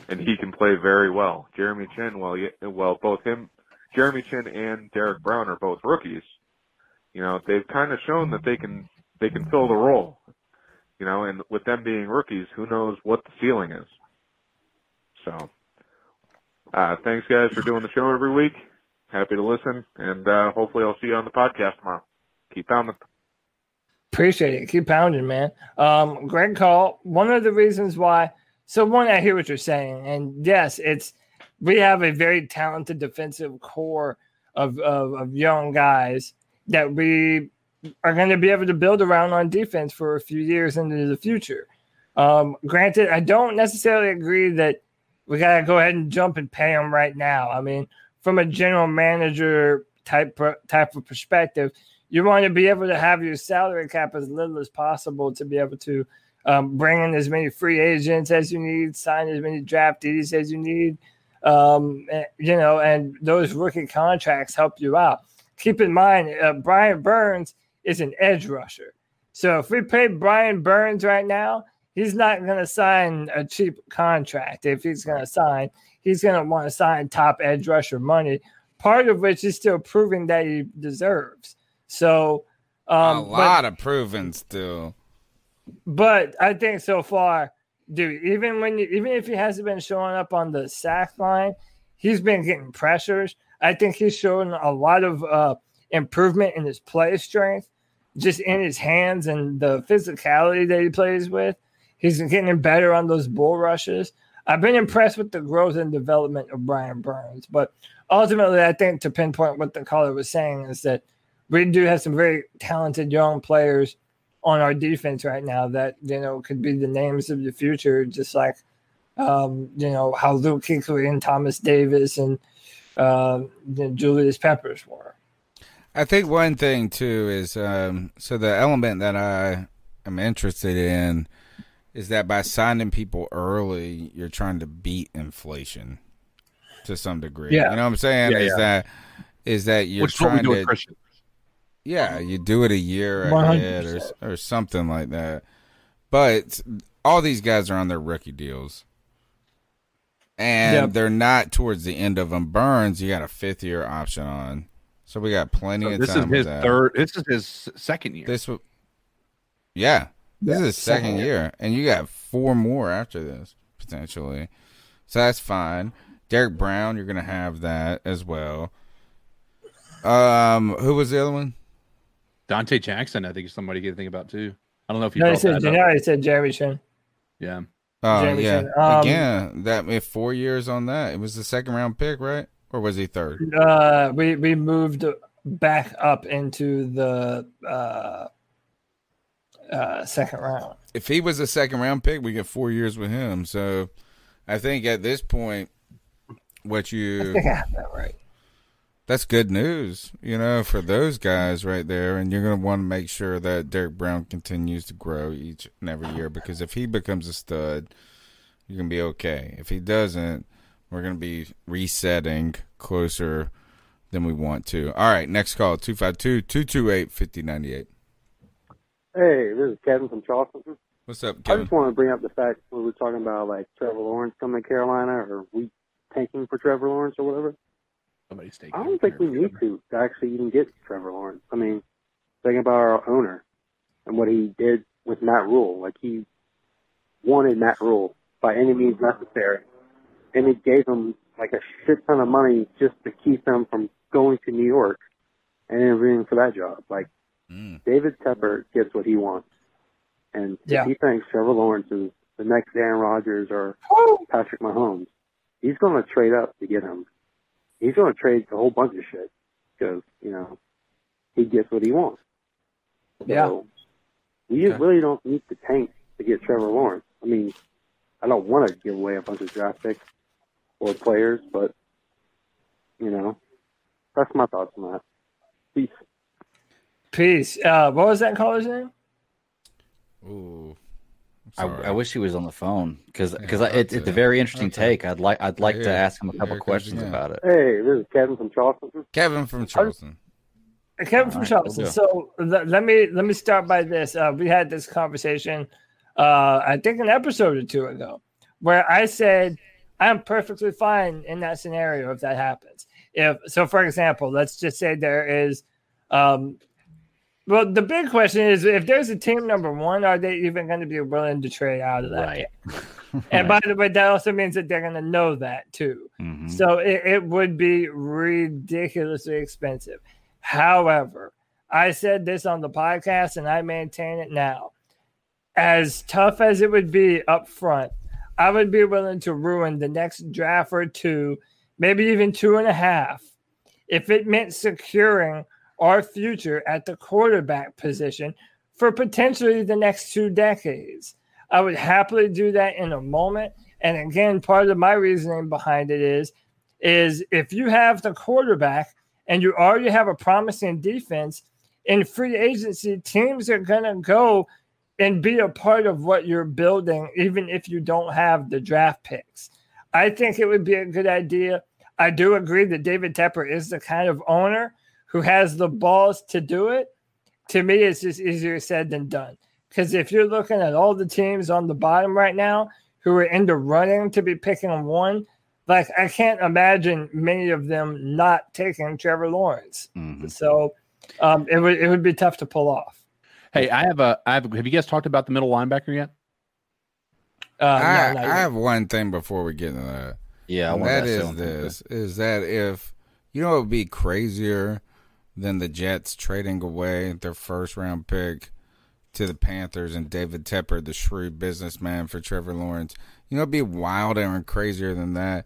[SPEAKER 10] and he can play very well. Jeremy Chinn, well, well, both him, Jeremy Chinn and Derrick Brown are both rookies. You know, they've kind of shown that they can they can fill the role. You know, and with them being rookies, who knows what the ceiling is. So, uh, thanks guys for doing the show every week. Happy to listen, and uh, hopefully I'll see you on the podcast tomorrow. Keep pounding.
[SPEAKER 3] Appreciate it. Keep pounding, man. Um, Greg Call, one of the reasons why. So, one, I hear what you're saying, and yes, it's we have a very talented defensive core of of, of young guys that we are going to be able to build around on defense for a few years into the future. Um, granted, I don't necessarily agree that we got to go ahead and jump and pay them right now. I mean, from a general manager type type of perspective, you want to be able to have your salary cap as little as possible to be able to um, bring in as many free agents as you need, sign as many draftees as you need, um, eh, you know, and those rookie contracts help you out. Keep in mind, uh, Brian Burns is an edge rusher. So if we pay Brian Burns right now, he's not going to sign a cheap contract. If he's going to sign, he's going to want to sign top edge rusher money, part of which is still proving that he deserves. So, um,
[SPEAKER 2] a
[SPEAKER 3] but-
[SPEAKER 2] lot of proving still.
[SPEAKER 3] But I think so far, dude, even when you, even if he hasn't been showing up on the sack line, he's been getting pressures. I think he's showing a lot of uh, improvement in his play strength, just in his hands and the physicality that he plays with. He's getting better on those bull rushes. I've been impressed with the growth and development of Brian Burns, but ultimately, I think to pinpoint what the caller was saying is that we do have some very talented young players on our defense right now that you know could be the names of the future, just like um, you know how Luke Kuechly and Thomas Davis and uh, Julius Peppers were.
[SPEAKER 2] I think one thing too is um, so the element that I am interested in is that by signing people early, you're trying to beat inflation to some degree.
[SPEAKER 5] Yeah.
[SPEAKER 2] You know what I'm saying?
[SPEAKER 5] Yeah,
[SPEAKER 2] is
[SPEAKER 5] yeah.
[SPEAKER 2] that is that you're
[SPEAKER 5] Which is what we
[SPEAKER 2] trying
[SPEAKER 5] do with
[SPEAKER 2] to
[SPEAKER 5] Christian.
[SPEAKER 2] Yeah, you do it a year ahead or or something like that. But all these guys are on their rookie deals. And
[SPEAKER 3] Yep.
[SPEAKER 2] they're not towards the end of them. Burns, you got a fifth year option on. So we got plenty
[SPEAKER 5] So
[SPEAKER 2] of
[SPEAKER 5] this is
[SPEAKER 2] time with
[SPEAKER 5] his
[SPEAKER 2] that.
[SPEAKER 5] third. This is his second year.
[SPEAKER 2] This, yeah, this
[SPEAKER 3] Yeah,
[SPEAKER 2] is his second
[SPEAKER 3] second
[SPEAKER 2] year, and you got four more after this potentially. So that's fine. Derrick Brown, you're gonna have that as well. Um, who was the other one?
[SPEAKER 5] Donte Jackson, I think is somebody you think about too. I don't know if you
[SPEAKER 3] No, he
[SPEAKER 5] brought
[SPEAKER 3] said,
[SPEAKER 5] that
[SPEAKER 3] no,
[SPEAKER 5] up.
[SPEAKER 3] he said Jerry Chinn.
[SPEAKER 5] Yeah.
[SPEAKER 2] Oh
[SPEAKER 3] Jamie
[SPEAKER 2] yeah,
[SPEAKER 3] Chinn. Um,
[SPEAKER 2] again that if four years on that. It was the second round pick, right? Or was he third?
[SPEAKER 3] Uh, we we moved back up into the uh, uh, second round.
[SPEAKER 2] If he was a second round pick, we get four years with him. So I think at this point, what
[SPEAKER 3] I
[SPEAKER 2] you
[SPEAKER 3] think I have that right.
[SPEAKER 2] That's good news, you know, for those guys right there. And you're going to want to make sure that Derrick Brown continues to grow each and every year because if he becomes a stud, you're gonna be okay. If he doesn't, we're gonna be resetting closer than we want to. All right, next call 252-228-5098.
[SPEAKER 11] Hey, this is Kevin from Charleston.
[SPEAKER 2] What's up,
[SPEAKER 11] I just want to bring up the fact we were talking about like Trevor Lawrence coming to Carolina or we tanking for Trevor Lawrence or whatever.
[SPEAKER 5] Somebody's taking.
[SPEAKER 11] I don't think we need to, to actually even get Trevor Lawrence. I mean, think about our owner and what he did with Matt Rhule. Like he wanted Matt Rhule by any means necessary, and he gave him like a shit ton of money just to keep him from going to New York and interviewing for that job. Like hmm. David Tepper gets what he wants, and
[SPEAKER 3] Yeah.
[SPEAKER 11] if he thinks Trevor Lawrence is the next Aaron Rodgers or Patrick Mahomes, he's going to trade up to get him. He's going to trade a whole bunch of shit because you know he gets what he wants.
[SPEAKER 3] Yeah.
[SPEAKER 11] So we really don't need to tank to get Trevor Lawrence. I mean, I don't want to give away a bunch of draft picks or players, but you know, that's my thoughts on that. Peace.
[SPEAKER 3] Peace. Uh, what was that caller's name?
[SPEAKER 2] Ooh.
[SPEAKER 4] I, I wish he was on the phone because because
[SPEAKER 2] Yeah,
[SPEAKER 4] it's, it's a very interesting take. I'd like I'd like to ask him a couple
[SPEAKER 2] it comes
[SPEAKER 4] questions
[SPEAKER 2] again.
[SPEAKER 4] about it.
[SPEAKER 11] Hey, this is Kevin from Charleston.
[SPEAKER 2] Kevin from Charleston.
[SPEAKER 3] Kevin from
[SPEAKER 4] All right,
[SPEAKER 3] Charleston. so let, let me let me start by this. Uh, we had this conversation, uh, I think an episode or two ago, where I said I'm perfectly fine in that scenario if that happens. If so, for example, let's just say there is, um, well, the big question is if there's a team number one, are they even going to be willing to trade out of that?
[SPEAKER 4] Right.
[SPEAKER 3] And by the way, that also means that they're going to know that too.
[SPEAKER 4] Mhm.
[SPEAKER 3] So it, it would be ridiculously expensive. However, I said this on the podcast and I maintain it now. As tough as it would be up front, I would be willing to ruin the next draft or two, maybe even two and a half, if it meant securing our future at the quarterback position for potentially the next two decades. I would happily do that in a moment. And again, part of my reasoning behind it is, is if you have the quarterback and you already have a promising defense in free agency, teams are gonna go and be a part of what you're building, even if you don't have the draft picks. I think it would be a good idea. I do agree that David Tepper is the kind of owner who has the balls to do it. To me, it's just easier said than done. Because if you're looking at all the teams on the bottom right now who are in the running to be picking one, like I can't imagine many of them not taking Trevor Lawrence.
[SPEAKER 4] Mhm.
[SPEAKER 3] So um, it would it would be tough to pull off.
[SPEAKER 5] Hey, I have a. I have. Have you guys talked about the middle linebacker yet?
[SPEAKER 3] Uh,
[SPEAKER 2] I,
[SPEAKER 3] no, not
[SPEAKER 2] I
[SPEAKER 3] yet.
[SPEAKER 2] have one thing before we get into that.
[SPEAKER 4] Yeah, I want
[SPEAKER 2] that
[SPEAKER 4] to
[SPEAKER 2] is this: is that if you know, it would be crazier than the Jets trading away their first round pick to the Panthers and David Tepper, the shrewd businessman, for Trevor Lawrence. You know, it'd be wilder and crazier than that.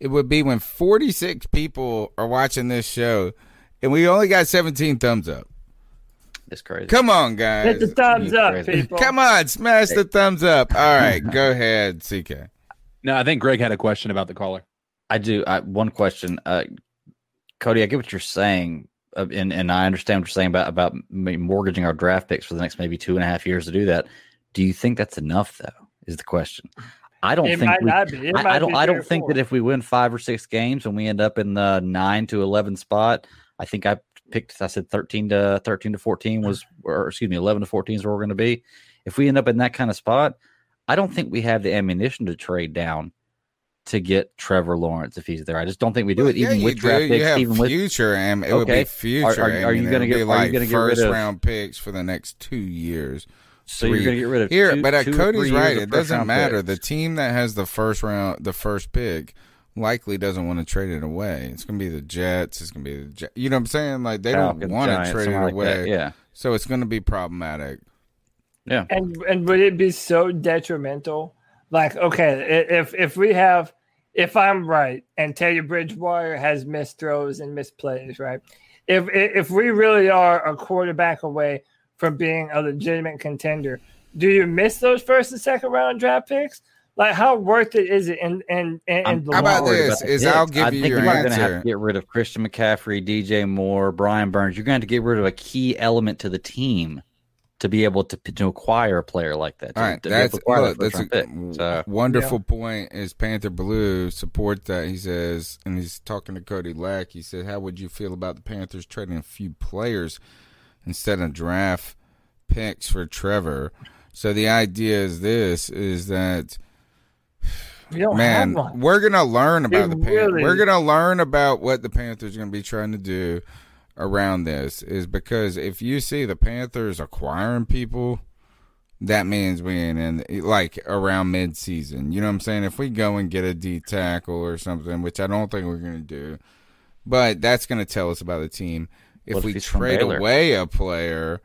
[SPEAKER 2] It would be when 46 people are watching this show and we only got 17 thumbs up.
[SPEAKER 4] That's crazy.
[SPEAKER 2] Come on, guys.
[SPEAKER 3] Hit the thumbs
[SPEAKER 4] You
[SPEAKER 3] up,
[SPEAKER 4] crazy.
[SPEAKER 3] people.
[SPEAKER 2] Come on, smash the thumbs up. All right, go ahead, CK.
[SPEAKER 5] No, I think Greg had a question about the caller.
[SPEAKER 4] I do. I, one question, uh, Cody. I get what you're saying, and and I understand what you're saying about about mortgaging our draft picks for the next maybe two and a half years to do that. Do you think that's enough, though? Is the question. I don't
[SPEAKER 3] It
[SPEAKER 4] think we,
[SPEAKER 3] not be. It
[SPEAKER 4] I, I don't. I don't think that if we win five or six games and we end up in the nine to eleven spot, I think I picked. I said thirteen to thirteen to fourteen was, or excuse me, eleven to fourteen is where we're going to be. If we end up in that kind of spot, I don't think we have the ammunition to trade down to get Trevor Lawrence if he's there. I just don't think we do it,
[SPEAKER 2] Yeah,
[SPEAKER 4] even
[SPEAKER 2] you
[SPEAKER 4] with draft
[SPEAKER 2] do.
[SPEAKER 4] picks,
[SPEAKER 2] You have
[SPEAKER 4] even with
[SPEAKER 2] future, and it would be
[SPEAKER 4] Okay.
[SPEAKER 2] future.
[SPEAKER 4] Are- are- are you gonna get-
[SPEAKER 2] be like
[SPEAKER 4] gonna get rid
[SPEAKER 2] first
[SPEAKER 4] of-
[SPEAKER 2] round picks for the next two years?
[SPEAKER 4] So you're gonna get rid of
[SPEAKER 2] here,
[SPEAKER 4] two-
[SPEAKER 2] but uh,
[SPEAKER 4] two
[SPEAKER 2] Cody's right. It doesn't matter.
[SPEAKER 4] picks.
[SPEAKER 2] The team that has the first round, the first pick, likely doesn't want to trade it away. It's gonna be the Jets. It's gonna be the Jets. you know what I'm saying? Like they
[SPEAKER 4] Falcons,
[SPEAKER 2] don't want to trade it
[SPEAKER 4] like
[SPEAKER 2] away.
[SPEAKER 4] that, yeah.
[SPEAKER 2] So it's gonna be problematic.
[SPEAKER 4] Yeah.
[SPEAKER 3] And and would it be so detrimental? Like, okay, if if we have, if I'm right, and Teddy Bridgewater has missed throws and missed plays, right? If if we really are a quarterback away from being a legitimate contender, do you miss those first and second round draft picks? Like, how worth it is it? In in in, in the
[SPEAKER 2] How about
[SPEAKER 3] long run?
[SPEAKER 2] this?
[SPEAKER 4] the
[SPEAKER 2] Is
[SPEAKER 4] picks.
[SPEAKER 2] I'll give
[SPEAKER 4] I
[SPEAKER 2] you
[SPEAKER 4] think
[SPEAKER 2] your
[SPEAKER 4] you're going to have to get rid of Christian McCaffrey, DJ Moore, Brian Burns. You're going to have to get rid of a key element to the team to be able to to acquire a player like that. To,
[SPEAKER 2] All right,
[SPEAKER 4] to
[SPEAKER 2] that's
[SPEAKER 4] to acquire
[SPEAKER 2] look,
[SPEAKER 4] that
[SPEAKER 2] that's a
[SPEAKER 4] round pick. So,
[SPEAKER 2] wonderful point. Is Panther Blue support that? He says, and he's talking to Cody Lack. He said, "How would you feel about the Panthers trading a few players instead of draft picks for Trevor?" So the idea is this: is that
[SPEAKER 3] We don't
[SPEAKER 2] man,
[SPEAKER 3] have one.
[SPEAKER 2] we're gonna learn about
[SPEAKER 3] We
[SPEAKER 2] the Panthers.
[SPEAKER 3] really-
[SPEAKER 2] We're gonna learn about what the Panthers are gonna be trying to do around this. Is because if you see the Panthers acquiring people, that means we ain't in like around mid season. You know what I'm saying? If we go and get a D tackle or something, which I don't think we're gonna do, but that's gonna tell us about the team. If
[SPEAKER 4] if
[SPEAKER 2] we trade away a player,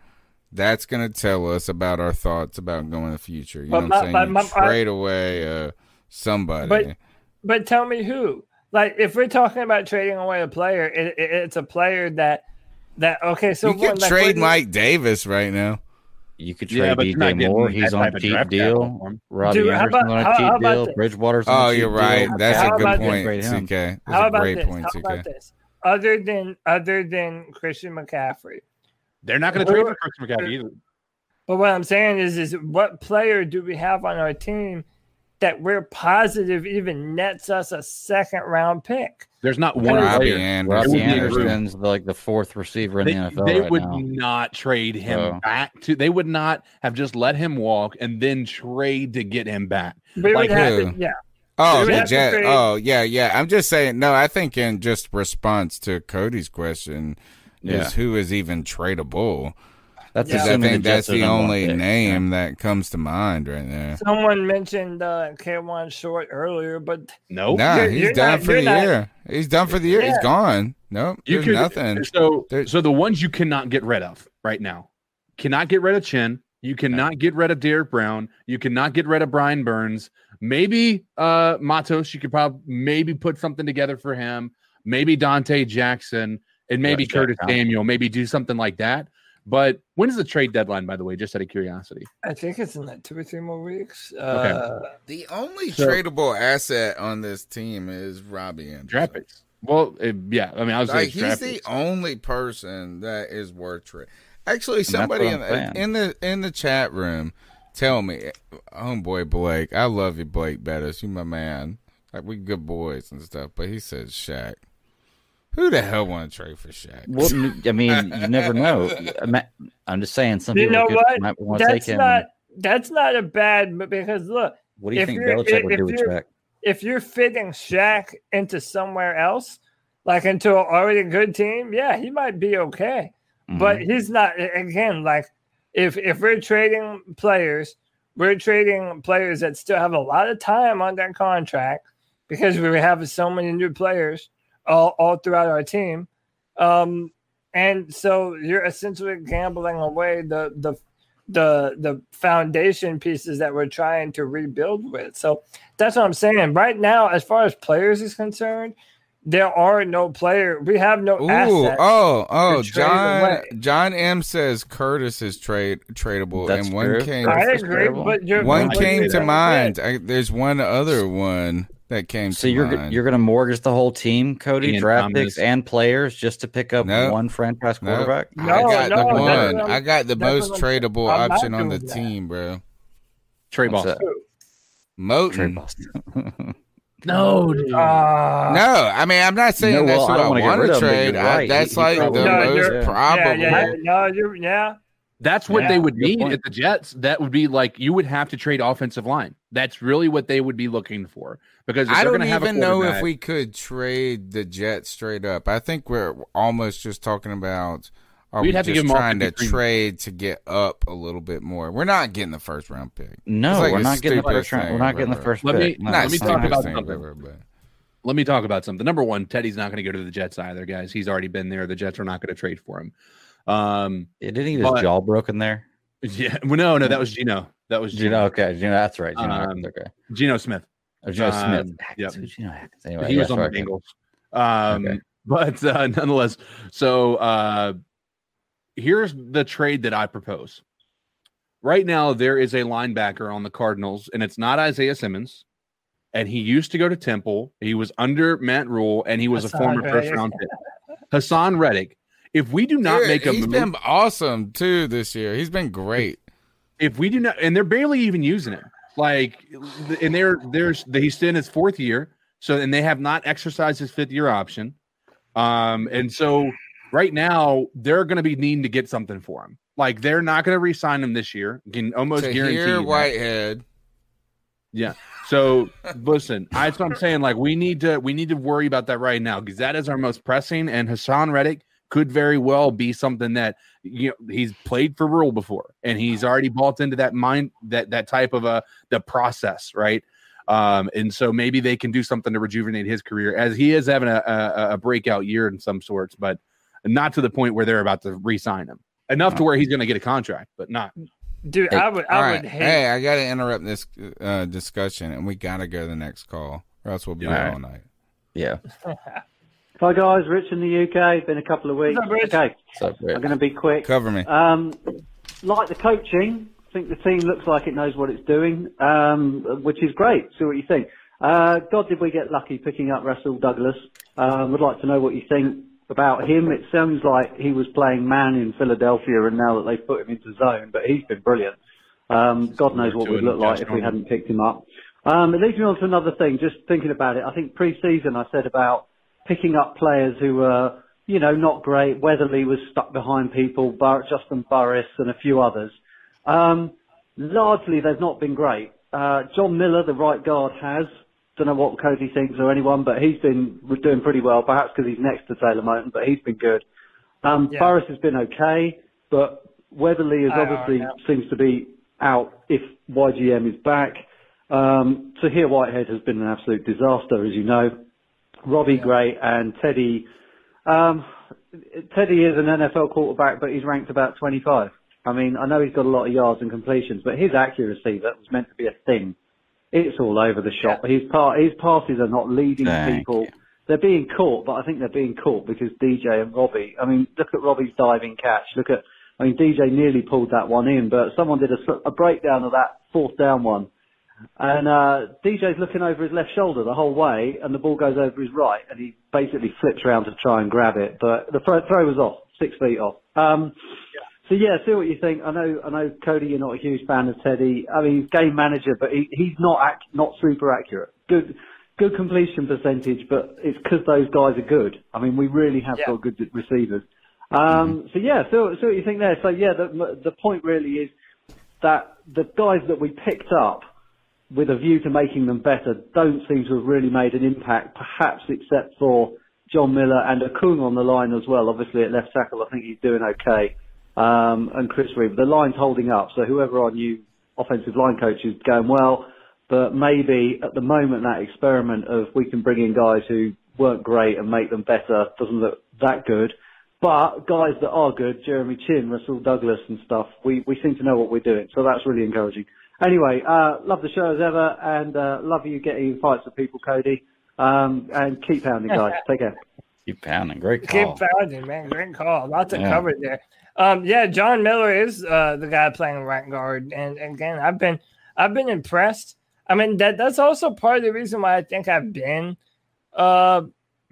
[SPEAKER 2] that's gonna tell us about our thoughts about going in the future. You
[SPEAKER 3] But
[SPEAKER 2] know what
[SPEAKER 3] my-
[SPEAKER 2] I'm saying?
[SPEAKER 3] but
[SPEAKER 2] You
[SPEAKER 3] my-
[SPEAKER 2] trade away uh, somebody.
[SPEAKER 3] But but tell me who? Like if we're talking about trading away a player, it, it, it's a player that that okay. So
[SPEAKER 2] you
[SPEAKER 3] one,
[SPEAKER 2] could
[SPEAKER 3] like,
[SPEAKER 2] trade
[SPEAKER 3] you-
[SPEAKER 2] Mike Davis right now.
[SPEAKER 4] You could trade
[SPEAKER 5] but you're
[SPEAKER 4] DJ Moore. He's on a
[SPEAKER 5] of
[SPEAKER 4] cheap deal.
[SPEAKER 5] for.
[SPEAKER 4] Robbie
[SPEAKER 3] Dude, how
[SPEAKER 4] Anderson's
[SPEAKER 3] about-
[SPEAKER 4] on a cheap
[SPEAKER 3] how about
[SPEAKER 4] deal.
[SPEAKER 3] this?
[SPEAKER 4] Bridgewater's on
[SPEAKER 2] Oh,
[SPEAKER 4] a cheap
[SPEAKER 2] you're right.
[SPEAKER 4] deal.
[SPEAKER 2] That's
[SPEAKER 3] How
[SPEAKER 2] a good point,
[SPEAKER 4] Trade him.
[SPEAKER 2] CK. That's
[SPEAKER 3] How
[SPEAKER 2] a
[SPEAKER 3] about
[SPEAKER 2] great
[SPEAKER 3] this?
[SPEAKER 2] point,
[SPEAKER 3] How
[SPEAKER 2] CK.
[SPEAKER 3] about this? Other than other than Christian McCaffrey,
[SPEAKER 5] They're not going to trade for Chris McCaffrey either.
[SPEAKER 3] but what I'm saying is, is what player do we have on our team that we're positive even nets us a second round pick?
[SPEAKER 5] There's not one
[SPEAKER 2] Robbie
[SPEAKER 5] player.
[SPEAKER 2] Anderson.
[SPEAKER 4] Robbie
[SPEAKER 5] It would be a group.
[SPEAKER 4] Anderson's like the fourth receiver in
[SPEAKER 5] They,
[SPEAKER 4] the NFL
[SPEAKER 5] they
[SPEAKER 4] right
[SPEAKER 5] would
[SPEAKER 4] now.
[SPEAKER 5] not trade him
[SPEAKER 4] So-
[SPEAKER 5] back to. They would not have just let him walk and then trade to get him back.
[SPEAKER 3] We
[SPEAKER 5] Like
[SPEAKER 3] would have
[SPEAKER 2] who?
[SPEAKER 3] to, yeah.
[SPEAKER 2] Oh,
[SPEAKER 3] We would
[SPEAKER 2] the
[SPEAKER 3] have
[SPEAKER 2] Jet. Oh, yeah, yeah. I'm just saying. No, I think in just response to Cody's question
[SPEAKER 4] Yeah.
[SPEAKER 2] is who is even tradable.
[SPEAKER 4] That's
[SPEAKER 3] Yeah.
[SPEAKER 2] Because I think that's
[SPEAKER 4] Jets are
[SPEAKER 2] the only
[SPEAKER 4] pick.
[SPEAKER 2] name that comes to mind right there.
[SPEAKER 3] Someone mentioned uh, Kawann Short earlier, but
[SPEAKER 5] No,
[SPEAKER 2] Nah,
[SPEAKER 3] You're-
[SPEAKER 2] he's
[SPEAKER 3] you're
[SPEAKER 2] done
[SPEAKER 3] not-
[SPEAKER 2] for
[SPEAKER 3] you're
[SPEAKER 2] the
[SPEAKER 3] not-
[SPEAKER 2] year. He's done for the year. He's gone. Nope.
[SPEAKER 5] you
[SPEAKER 2] There's
[SPEAKER 5] could
[SPEAKER 2] nothing.
[SPEAKER 5] So,
[SPEAKER 2] There-
[SPEAKER 5] so the ones you cannot get rid of right now, cannot get rid of Chinn. You cannot get rid of Derrick Brown. You cannot get rid of Brian Burns. Maybe uh Matos. You could probably maybe put something together for him. Maybe Donte Jackson and maybe Curtis
[SPEAKER 4] Brown.
[SPEAKER 5] Samuel. Maybe do something like that. But when is the trade deadline? By the way, just out of curiosity.
[SPEAKER 3] I think it's in like two or three more weeks. Uh,
[SPEAKER 2] The only
[SPEAKER 5] So-
[SPEAKER 2] tradable asset on this team is Robbie Anderson.
[SPEAKER 5] Draft picks. Well, it- yeah. I mean, I was
[SPEAKER 2] Like he's
[SPEAKER 5] draft
[SPEAKER 2] the only person that is worth trade. Actually, somebody in,
[SPEAKER 4] saying.
[SPEAKER 2] in the in the chat room, tell me, homeboy Blake, I love you, Blake Bettis. You my man. Like we good boys and stuff. But he says Shaq. Who the hell want to trade for Shaq?
[SPEAKER 4] Well, n- I mean, you never know. I'm just saying, some
[SPEAKER 3] you
[SPEAKER 4] people
[SPEAKER 3] know
[SPEAKER 4] could,
[SPEAKER 3] what?
[SPEAKER 4] might want to take
[SPEAKER 3] That's
[SPEAKER 4] him.
[SPEAKER 3] not that's not a bad but because look,
[SPEAKER 4] what do you think Belichick would
[SPEAKER 3] if
[SPEAKER 4] do with
[SPEAKER 3] you're-
[SPEAKER 4] Shaq?
[SPEAKER 3] if you're fitting Shaq into somewhere else, like into an already good team, yeah, he might be okay. But
[SPEAKER 4] Mm-hmm.
[SPEAKER 3] he's not again like if if we're trading players, we're trading players that still have a lot of time on their contract because we have so many new players all, all throughout our team. Um, and so you're essentially gambling away the the the the foundation pieces that we're trying to rebuild with. So that's what I'm saying. Right now, as far as players is concerned, there are no player. We have no
[SPEAKER 2] Ooh,
[SPEAKER 3] assets.
[SPEAKER 2] oh, oh, John
[SPEAKER 3] away.
[SPEAKER 2] John M says Curtis is trade tradable,
[SPEAKER 4] That's
[SPEAKER 2] and one
[SPEAKER 4] true.
[SPEAKER 2] came
[SPEAKER 3] I agree, but you're
[SPEAKER 2] one came to mind. I, there's one other one that came
[SPEAKER 4] So
[SPEAKER 2] to
[SPEAKER 4] you're
[SPEAKER 2] mind.
[SPEAKER 4] you're going to mortgage the whole team, Cody,
[SPEAKER 5] Ian
[SPEAKER 4] draft
[SPEAKER 5] Thomas.
[SPEAKER 4] picks and players just to pick up
[SPEAKER 2] Nope.
[SPEAKER 4] one franchise
[SPEAKER 2] Nope.
[SPEAKER 4] quarterback?
[SPEAKER 3] No,
[SPEAKER 2] I got
[SPEAKER 3] no,
[SPEAKER 2] the
[SPEAKER 3] that's
[SPEAKER 2] one.
[SPEAKER 3] what I'm-
[SPEAKER 2] got the
[SPEAKER 3] that's
[SPEAKER 2] most
[SPEAKER 3] what
[SPEAKER 2] tradable
[SPEAKER 3] I'm
[SPEAKER 2] option on the
[SPEAKER 3] that.
[SPEAKER 2] team, bro.
[SPEAKER 5] Trey
[SPEAKER 4] What's
[SPEAKER 5] Boston.
[SPEAKER 2] Moton.
[SPEAKER 4] Tre Boston.
[SPEAKER 5] No, dude.
[SPEAKER 3] Uh,
[SPEAKER 2] No, I mean I'm not saying
[SPEAKER 4] No,
[SPEAKER 2] that's
[SPEAKER 4] well, I
[SPEAKER 2] I,
[SPEAKER 4] wanna get
[SPEAKER 2] want
[SPEAKER 4] rid
[SPEAKER 2] to
[SPEAKER 4] of him,
[SPEAKER 2] trade.
[SPEAKER 4] you're
[SPEAKER 2] I,
[SPEAKER 4] right.
[SPEAKER 2] that's
[SPEAKER 4] He- he
[SPEAKER 2] like
[SPEAKER 4] probably
[SPEAKER 2] the
[SPEAKER 3] No,
[SPEAKER 2] most
[SPEAKER 3] you're-
[SPEAKER 2] probable.
[SPEAKER 3] yeah, yeah, no, you're yeah.
[SPEAKER 5] That's what
[SPEAKER 3] Yeah,
[SPEAKER 5] they would need
[SPEAKER 4] point.
[SPEAKER 5] at the Jets. That would be like you would have to trade offensive line. That's really what they would be looking for because if
[SPEAKER 2] I don't
[SPEAKER 5] going have
[SPEAKER 2] even know if we could trade the Jets straight up. I think we're almost just talking about are
[SPEAKER 5] We'd
[SPEAKER 2] we
[SPEAKER 5] have to
[SPEAKER 2] just
[SPEAKER 5] give
[SPEAKER 2] trying to
[SPEAKER 5] 53.
[SPEAKER 2] trade to get up a little bit more. We're not getting the first round pick.
[SPEAKER 4] No,
[SPEAKER 2] like
[SPEAKER 4] we're
[SPEAKER 2] the
[SPEAKER 4] not getting the first round. We're not getting the first
[SPEAKER 5] Let me-
[SPEAKER 4] pick. No,
[SPEAKER 5] let me talk about something.
[SPEAKER 2] ever, but-
[SPEAKER 5] Let me talk about something. Number one, Teddy's not going to go to the Jets either, guys. He's already been there. The Jets are not going to trade for him. Um,
[SPEAKER 4] Yeah, Didn't he get his jaw broken there?
[SPEAKER 5] yeah, well, no, no, that was Geno. That was
[SPEAKER 4] Geno,
[SPEAKER 5] Geno.
[SPEAKER 4] okay, Geno, that's right. Geno,
[SPEAKER 5] Um,
[SPEAKER 4] okay.
[SPEAKER 5] Geno Smith.
[SPEAKER 4] Oh, Geno Smith.
[SPEAKER 5] um,
[SPEAKER 4] Atkins,
[SPEAKER 5] yep.
[SPEAKER 4] Geno Atkins? Anyway,
[SPEAKER 5] he was on
[SPEAKER 4] right.
[SPEAKER 5] the Bengals. Um,
[SPEAKER 4] Okay.
[SPEAKER 5] But uh, nonetheless, so uh, here's the trade that I propose. Right now, there is a linebacker on the Cardinals, and it's not Isaiah Simmons. And he used to go to Temple. He was under Matt Rhule, and he was a former
[SPEAKER 3] Reddick.
[SPEAKER 5] first round pick. Haason Reddick If we do not
[SPEAKER 2] Dude,
[SPEAKER 5] make a
[SPEAKER 2] he's
[SPEAKER 5] move,
[SPEAKER 2] been awesome too this year. He's been great.
[SPEAKER 5] if we do not, and they're barely even using him. Like, and they're there's he's still in his fourth year, so and they have not exercised his fifth year option. Um, and so right now they're going to be needing to get something for him. Like they're not going to re-sign him this year. Can almost
[SPEAKER 2] To
[SPEAKER 5] guarantee
[SPEAKER 2] hear
[SPEAKER 5] you that.
[SPEAKER 2] Whitehead.
[SPEAKER 5] Yeah. So listen, I, that's what I'm saying. Like we need to we need to worry about that right now because that is our most pressing. And Haason Reddick could very well be something that you know he's played for Rhule before and he's already bought into that mind that that type of a the process, right? Um, and so maybe they can do something to rejuvenate his career as he is having a, a, a breakout year in some sorts, but not to the point where they're about to re-sign him. Enough to where he's going to get a contract, but not.
[SPEAKER 3] Dude, I would, I
[SPEAKER 2] All
[SPEAKER 3] would hate.
[SPEAKER 2] Hey, I got to interrupt this uh, discussion, and we got to go to the next call, or else we'll be
[SPEAKER 4] All
[SPEAKER 2] here
[SPEAKER 4] right.
[SPEAKER 2] all night.
[SPEAKER 4] Yeah.
[SPEAKER 12] Hi guys, Rich in the UK. Been a couple of weeks.
[SPEAKER 3] What's up, Rich?
[SPEAKER 12] Okay,
[SPEAKER 4] What's up, Rich?
[SPEAKER 12] I'm going to be quick.
[SPEAKER 2] Cover me.
[SPEAKER 12] Um, like the coaching, I think the team looks like it knows what it's doing, um, which is great. See what you think. Uh, God, did we get lucky picking up Rasul Douglas? Um, would like to know what you think about him. It sounds like he was playing man in Philadelphia, and now that they've put him into zone, but he's been brilliant. Um, God knows what we'd look like if we hadn't picked him up. Um, it leads me on to another thing. Just thinking about it, I think pre-season I said about picking up players who were, you know, not great. Weatherly was stuck behind people, Bur- Juston Burris and a few others. Um, largely, they've not been great. Uh, John Miller, the right guard, has. Don't know what Cody thinks or anyone, but he's been doing pretty well. Perhaps because he's next to Taylor Moton, but he's been good. Um,
[SPEAKER 3] Yeah.
[SPEAKER 12] Burris has been okay, but Weatherly is obviously
[SPEAKER 3] know.
[SPEAKER 12] seems to be out if YGM is back. Um, Tahir Whitehead has been an absolute disaster, as you know. Robbie Gray and Teddy. Um, Teddy is an NFL quarterback, but he's ranked about 25. I mean, I know he's got a lot of yards and completions, but his accuracy that was meant to be a thing, it's all over the shop. His part, his passes are not leading
[SPEAKER 4] Thank
[SPEAKER 12] people. They're being caught, but I think they're being caught because DJ and Robbie. I mean, look at Robbie's diving catch. Look at, I mean, DJ nearly pulled that one in, but someone did a, sl- a breakdown of that fourth down one. And uh, DJ's looking over his left shoulder the whole way, and the ball goes over his right, and he basically flips around to try and grab it. But the throw, throw was off, six feet off. Um, So yeah, see what you think. I know, I know, Cody, you're not a huge fan of Teddy. I mean, he's game manager, but he, he's not ac- not super accurate. Good, good completion percentage, but it's because those guys are good. I mean, we really have got good receivers. Um, So yeah, so see what you think there. So yeah, the the point really is that the guys that we picked up with a view to making them better don't seem to have really made an impact, perhaps except for John Miller and Okung on the line as well. Obviously at left tackle, I think he's doing okay. Um, and Chris Reiff, the line's holding up. So whoever our new offensive line coach is going well, but maybe at the moment that experiment of we can bring in guys who weren't great and make them better doesn't look that good. But guys that are good, Jeremy Chinn, Rasul Douglas and stuff, we, we seem to know what we're doing. So that's really encouraging. Anyway, uh, love the show as ever and, uh, love you getting in fights with people, Cody. Um, and keep pounding guys. Take care.
[SPEAKER 4] Keep pounding. Great call.
[SPEAKER 3] Keep pounding, man. Great call. Lots of
[SPEAKER 4] Yeah.
[SPEAKER 3] covered there. Um, yeah, John Miller is uh, the guy playing right guard, and again, I've been I've been impressed. I mean, that that's also part of the reason why I think I've been uh,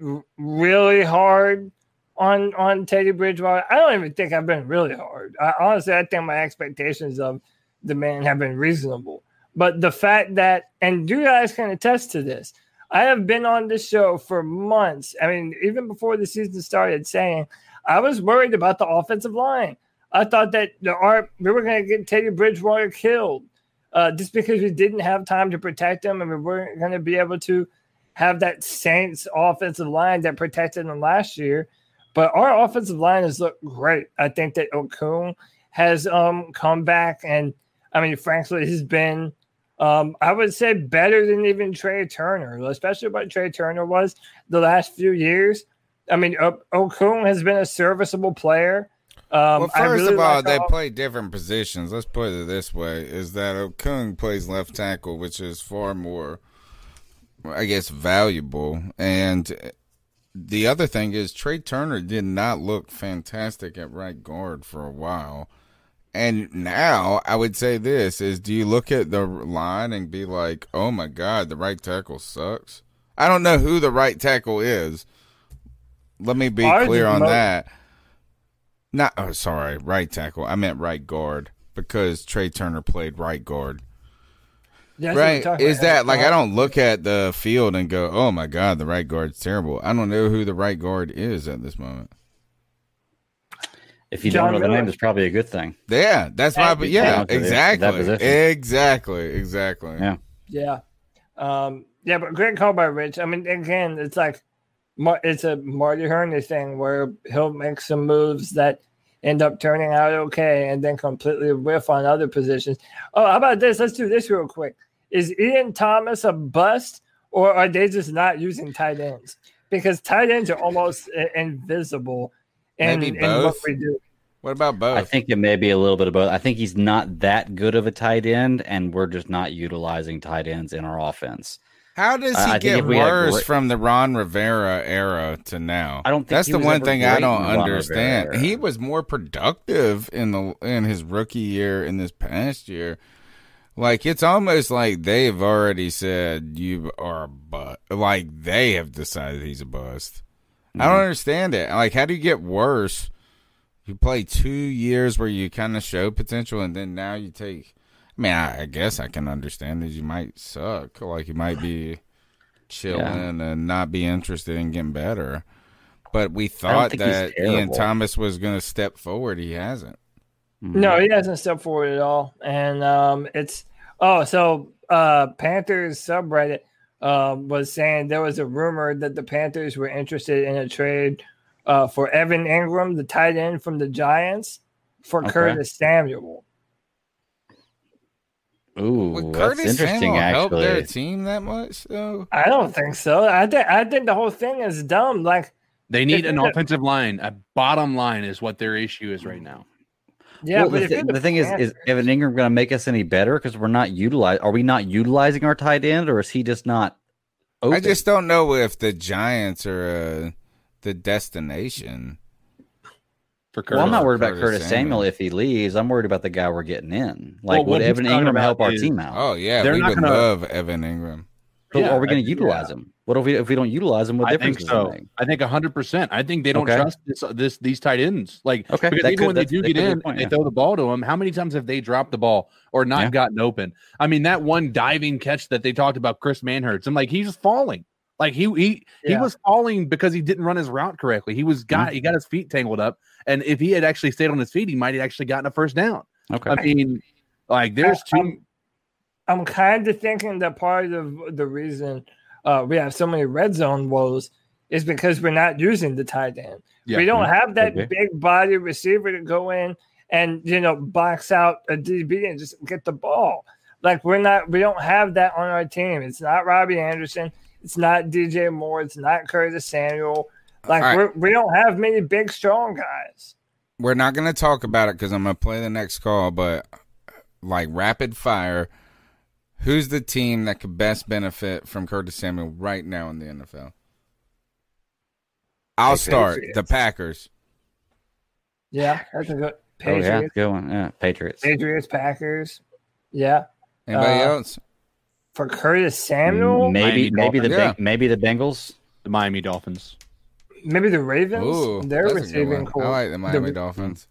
[SPEAKER 3] r- really hard on on Teddy Bridgewater. I don't even think I've been really hard. I, honestly, I think my expectations of the man have been reasonable. But the fact that, and you guys can attest to this, I have been on this show for months. I mean, even before the season started, saying I was worried about the offensive line. I thought that the our, we were going to get Teddy Bridgewater killed uh, just because we didn't have time to protect him, and we weren't going to be able to have that Saints offensive line that protected him last year. But our offensive line has looked great. I think that Okung has um, come back, and I mean, frankly, he's been um, I would say better than even Trai Turner, especially what Trai Turner was the last few years. I mean, o- Okung has been a serviceable player. Um,
[SPEAKER 2] well, first
[SPEAKER 3] really
[SPEAKER 2] of all,
[SPEAKER 3] like
[SPEAKER 2] they
[SPEAKER 3] our-
[SPEAKER 2] play different positions. Let's put it this way: is that Okung plays left tackle, which is far more, I guess, valuable. And the other thing is, Trai Turner did not look fantastic at right guard for a while. And now I would say this is do you look at the line and be like, oh my God, the right tackle sucks? I don't know who the right tackle is. Let me be
[SPEAKER 3] Ours
[SPEAKER 2] clear on
[SPEAKER 3] Mo-
[SPEAKER 2] that. Not oh sorry, right tackle. I meant right guard because Trai Turner played right guard.
[SPEAKER 3] Yeah,
[SPEAKER 2] right? Is that like I don't look at the field and go, "Oh my god, the right guard's terrible." I don't know who the right guard is at this moment.
[SPEAKER 4] If you
[SPEAKER 3] John
[SPEAKER 4] don't know the name, it's probably a good thing.
[SPEAKER 2] Yeah, that's why.
[SPEAKER 4] He's
[SPEAKER 2] Yeah,
[SPEAKER 4] down that
[SPEAKER 2] exactly, exactly, exactly.
[SPEAKER 4] Yeah.
[SPEAKER 3] Yeah. Um, yeah, but great call by Rich. I mean, again, it's like it's a Marty Hurney thing where he'll make some moves that end up turning out okay and then completely whiff on other positions. Oh, how about this? Let's do this real quick. Is Ian Thomas a bust or are they just not using tight ends? Because tight ends are almost invisible in,
[SPEAKER 2] Maybe
[SPEAKER 3] in what
[SPEAKER 2] both.
[SPEAKER 3] we do.
[SPEAKER 2] What about both?
[SPEAKER 4] I think it may be a little bit of both. I think he's not that good of a tight end, and we're just not utilizing tight ends in our offense.
[SPEAKER 2] How does he
[SPEAKER 4] I think
[SPEAKER 2] get
[SPEAKER 4] if we
[SPEAKER 2] worse
[SPEAKER 4] great-
[SPEAKER 2] from the Ron Rivera era to now?
[SPEAKER 4] I don't think
[SPEAKER 2] that's the one thing I don't
[SPEAKER 4] in the Ron
[SPEAKER 2] understand. He was more productive in the in his rookie year in this past year. Like it's almost like they've already said you are a bust. Like they have decided he's a bust. I
[SPEAKER 4] Mm-hmm.
[SPEAKER 2] don't understand it. Like, how do you get worse? You play two years where you kind of show potential, and then now you take. I mean, I, I guess I can understand that you might suck. Like you might be chilling and not be interested in getting better. But we thought that Ian. Thomas was going to step forward. He hasn't.
[SPEAKER 3] No, he hasn't stepped forward at all. And um, it's oh, so uh, Panthers subreddit um, was saying there was a rumor that the Panthers were interested in a trade uh, for Evan Engram, the tight end from the Giants, for
[SPEAKER 4] Okay.
[SPEAKER 3] Curtis Samuel.
[SPEAKER 4] Ooh,
[SPEAKER 2] Would
[SPEAKER 4] that's
[SPEAKER 2] Curtis
[SPEAKER 4] interesting.
[SPEAKER 2] Samuel help
[SPEAKER 4] Actually,
[SPEAKER 2] their team that much? Though
[SPEAKER 3] I don't think so. I think I think the whole thing is dumb. Like,
[SPEAKER 5] They need an offensive line. A bottom line is what their issue is right now.
[SPEAKER 3] Yeah,
[SPEAKER 4] Well,
[SPEAKER 3] but
[SPEAKER 4] the,
[SPEAKER 3] if
[SPEAKER 4] the thing is, is Evan Engram going to make us any better because we're not utilize? Are we not utilizing our tight end, or is he just not? Open?
[SPEAKER 2] I just don't know if the Giants are uh, the destination.
[SPEAKER 5] For Curtis,
[SPEAKER 4] Well, I'm not
[SPEAKER 2] Curtis-
[SPEAKER 4] worried about
[SPEAKER 2] Curtis
[SPEAKER 4] Curtis Samuel.
[SPEAKER 2] Samuel.
[SPEAKER 4] if he leaves. I'm worried about the guy we're getting in. Like,
[SPEAKER 5] Well,
[SPEAKER 4] would Evan Engram
[SPEAKER 5] about
[SPEAKER 4] help our team out?
[SPEAKER 2] Oh yeah,
[SPEAKER 5] They're
[SPEAKER 2] we
[SPEAKER 5] not
[SPEAKER 2] would
[SPEAKER 5] gonna-
[SPEAKER 2] love Evan Engram.
[SPEAKER 4] So
[SPEAKER 5] Yeah,
[SPEAKER 4] are we going to utilize
[SPEAKER 5] yeah.
[SPEAKER 4] him? What if we if we don't utilize them? What
[SPEAKER 5] I
[SPEAKER 4] difference
[SPEAKER 5] think
[SPEAKER 4] does it
[SPEAKER 5] so.
[SPEAKER 4] make?
[SPEAKER 5] I think hundred percent. I think they don't
[SPEAKER 4] Okay.
[SPEAKER 5] trust this, this these tight ends. Like
[SPEAKER 4] Okay,
[SPEAKER 5] because
[SPEAKER 4] that
[SPEAKER 5] even
[SPEAKER 4] could-
[SPEAKER 5] when they do get
[SPEAKER 4] could be a
[SPEAKER 5] in,
[SPEAKER 4] point,
[SPEAKER 5] they
[SPEAKER 4] yeah.
[SPEAKER 5] throw the ball to them. How many times have they dropped the ball or not
[SPEAKER 4] Yeah.
[SPEAKER 5] gotten open? I mean, that one diving catch that they talked about, Chris Manhertz. I'm like, he's falling. Like he he he was falling because he didn't run his route correctly. He was got mm-hmm. he got his feet tangled up, and if he had actually stayed on his feet, he might have actually gotten a first down.
[SPEAKER 4] Okay.
[SPEAKER 5] I mean, like there's two.
[SPEAKER 3] I'm, I'm kind of thinking that part of the reason uh, we have so many red zone woes is because we're not using the tight end.
[SPEAKER 5] Yeah.
[SPEAKER 3] we don't have that
[SPEAKER 4] Okay.
[SPEAKER 3] big body receiver to go in and you know box out a DB and just get the ball. Like we're not, we don't have that on our team. It's not Robbie Anderson. It's not DJ Moore. It's not Curtis Samuel. Like
[SPEAKER 2] right.
[SPEAKER 3] we're, we don't have many big strong guys.
[SPEAKER 2] We're not going to talk about it because I'm going to play the next call. But like rapid fire, who's the team that could best benefit from Curtis Samuel right now in the NFL? I'll
[SPEAKER 3] The
[SPEAKER 2] start the Packers.
[SPEAKER 3] Yeah, that's a good
[SPEAKER 4] Oh yeah,
[SPEAKER 3] Patriots,
[SPEAKER 4] good one. Yeah, Patriots.
[SPEAKER 3] Patriots, Packers. Yeah,
[SPEAKER 2] Anybody
[SPEAKER 3] Uh,
[SPEAKER 2] else?
[SPEAKER 3] for Curtis Samuel,
[SPEAKER 4] Maybe
[SPEAKER 5] Miami
[SPEAKER 4] maybe the
[SPEAKER 2] Dolphins.
[SPEAKER 4] Beng- maybe the Bengals.
[SPEAKER 5] The Miami Dolphins.
[SPEAKER 3] maybe the Ravens.
[SPEAKER 2] Ooh,
[SPEAKER 3] They're
[SPEAKER 2] that's
[SPEAKER 3] receiving
[SPEAKER 2] one.
[SPEAKER 3] core.
[SPEAKER 2] I like the Miami
[SPEAKER 3] The-
[SPEAKER 2] Dolphins.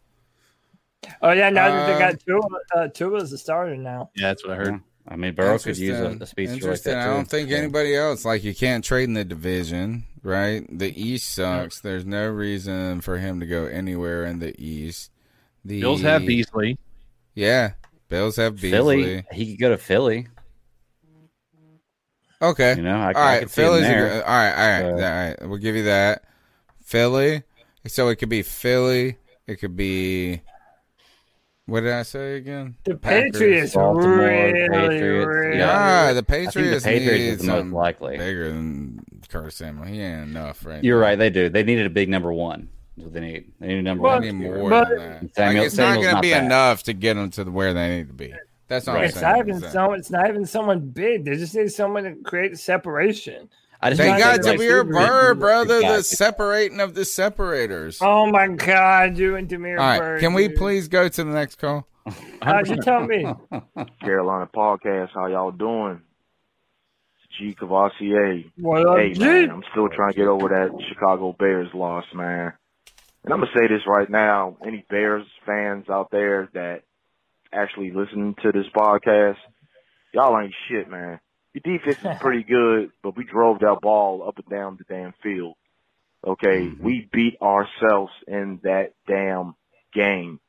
[SPEAKER 3] Oh yeah, now that they
[SPEAKER 2] Uh,
[SPEAKER 3] got Tua, uh, Tua's the starter now.
[SPEAKER 5] Yeah, that's what I heard.
[SPEAKER 4] Yeah. I mean, Burrow could use a,
[SPEAKER 2] Interesting.
[SPEAKER 4] a speedster like
[SPEAKER 2] Interesting.
[SPEAKER 4] that
[SPEAKER 2] I don't think
[SPEAKER 4] So-
[SPEAKER 2] anybody else like you can't trade in the division, right? The East sucks. There's no reason for him to go anywhere in the East. The
[SPEAKER 5] Bills have Beasley.
[SPEAKER 2] Yeah, Bills have Beasley.
[SPEAKER 4] Philly. He could go to Philly.
[SPEAKER 2] Okay.
[SPEAKER 4] You know, I,
[SPEAKER 2] all
[SPEAKER 4] I
[SPEAKER 2] right,
[SPEAKER 4] could see
[SPEAKER 2] Philly's a
[SPEAKER 4] there.
[SPEAKER 2] good, all right, all right,
[SPEAKER 4] So-
[SPEAKER 2] all right. We'll give you that. Philly. So it could be Philly. It could be. What did I say again?
[SPEAKER 3] The
[SPEAKER 2] Packers.
[SPEAKER 3] Patriots
[SPEAKER 4] Baltimore,
[SPEAKER 3] really,
[SPEAKER 4] Patriots,
[SPEAKER 3] really.
[SPEAKER 4] yeah.
[SPEAKER 2] Ah, the
[SPEAKER 4] I think the
[SPEAKER 2] Patriots,
[SPEAKER 4] Patriots
[SPEAKER 2] need
[SPEAKER 4] is the most likely.
[SPEAKER 2] bigger than Curtis Samuel. He ain't enough, right?
[SPEAKER 4] You're
[SPEAKER 2] now.
[SPEAKER 4] right. They do. They needed a big number one. That's what they need. They need a number
[SPEAKER 3] Well,
[SPEAKER 4] one.
[SPEAKER 2] They need more
[SPEAKER 3] But-
[SPEAKER 2] than that.
[SPEAKER 4] Samuel-
[SPEAKER 2] like, it's not going to be
[SPEAKER 4] bad.
[SPEAKER 2] enough to get them to the, where they need to be. That's all
[SPEAKER 4] Right.
[SPEAKER 2] I'm
[SPEAKER 3] It's
[SPEAKER 2] saying.
[SPEAKER 3] not even so. It's not even someone big. They just need someone to create separation.
[SPEAKER 4] I just
[SPEAKER 2] They
[SPEAKER 4] don't
[SPEAKER 2] got
[SPEAKER 4] think, like,
[SPEAKER 2] Damiere Byrd, brother, the separating of the separators.
[SPEAKER 3] Oh my God, you and Demir
[SPEAKER 2] All right,
[SPEAKER 3] Bird,
[SPEAKER 2] can we
[SPEAKER 3] dude.
[SPEAKER 2] please go to the next call?
[SPEAKER 3] How'd you tell me.
[SPEAKER 13] Carolina podcast. How y'all doing? It's G Cavassier.
[SPEAKER 3] What up,
[SPEAKER 13] hey
[SPEAKER 3] G?
[SPEAKER 13] man, I'm still trying to get over that Chicago Bears loss, man. And I'm gonna say this right now: any Bears fans out there that actually listen to this podcast, y'all ain't shit, man. Your defense is pretty good, but we drove that ball up and down the damn field. Okay, mm-hmm. we beat ourselves in that damn game.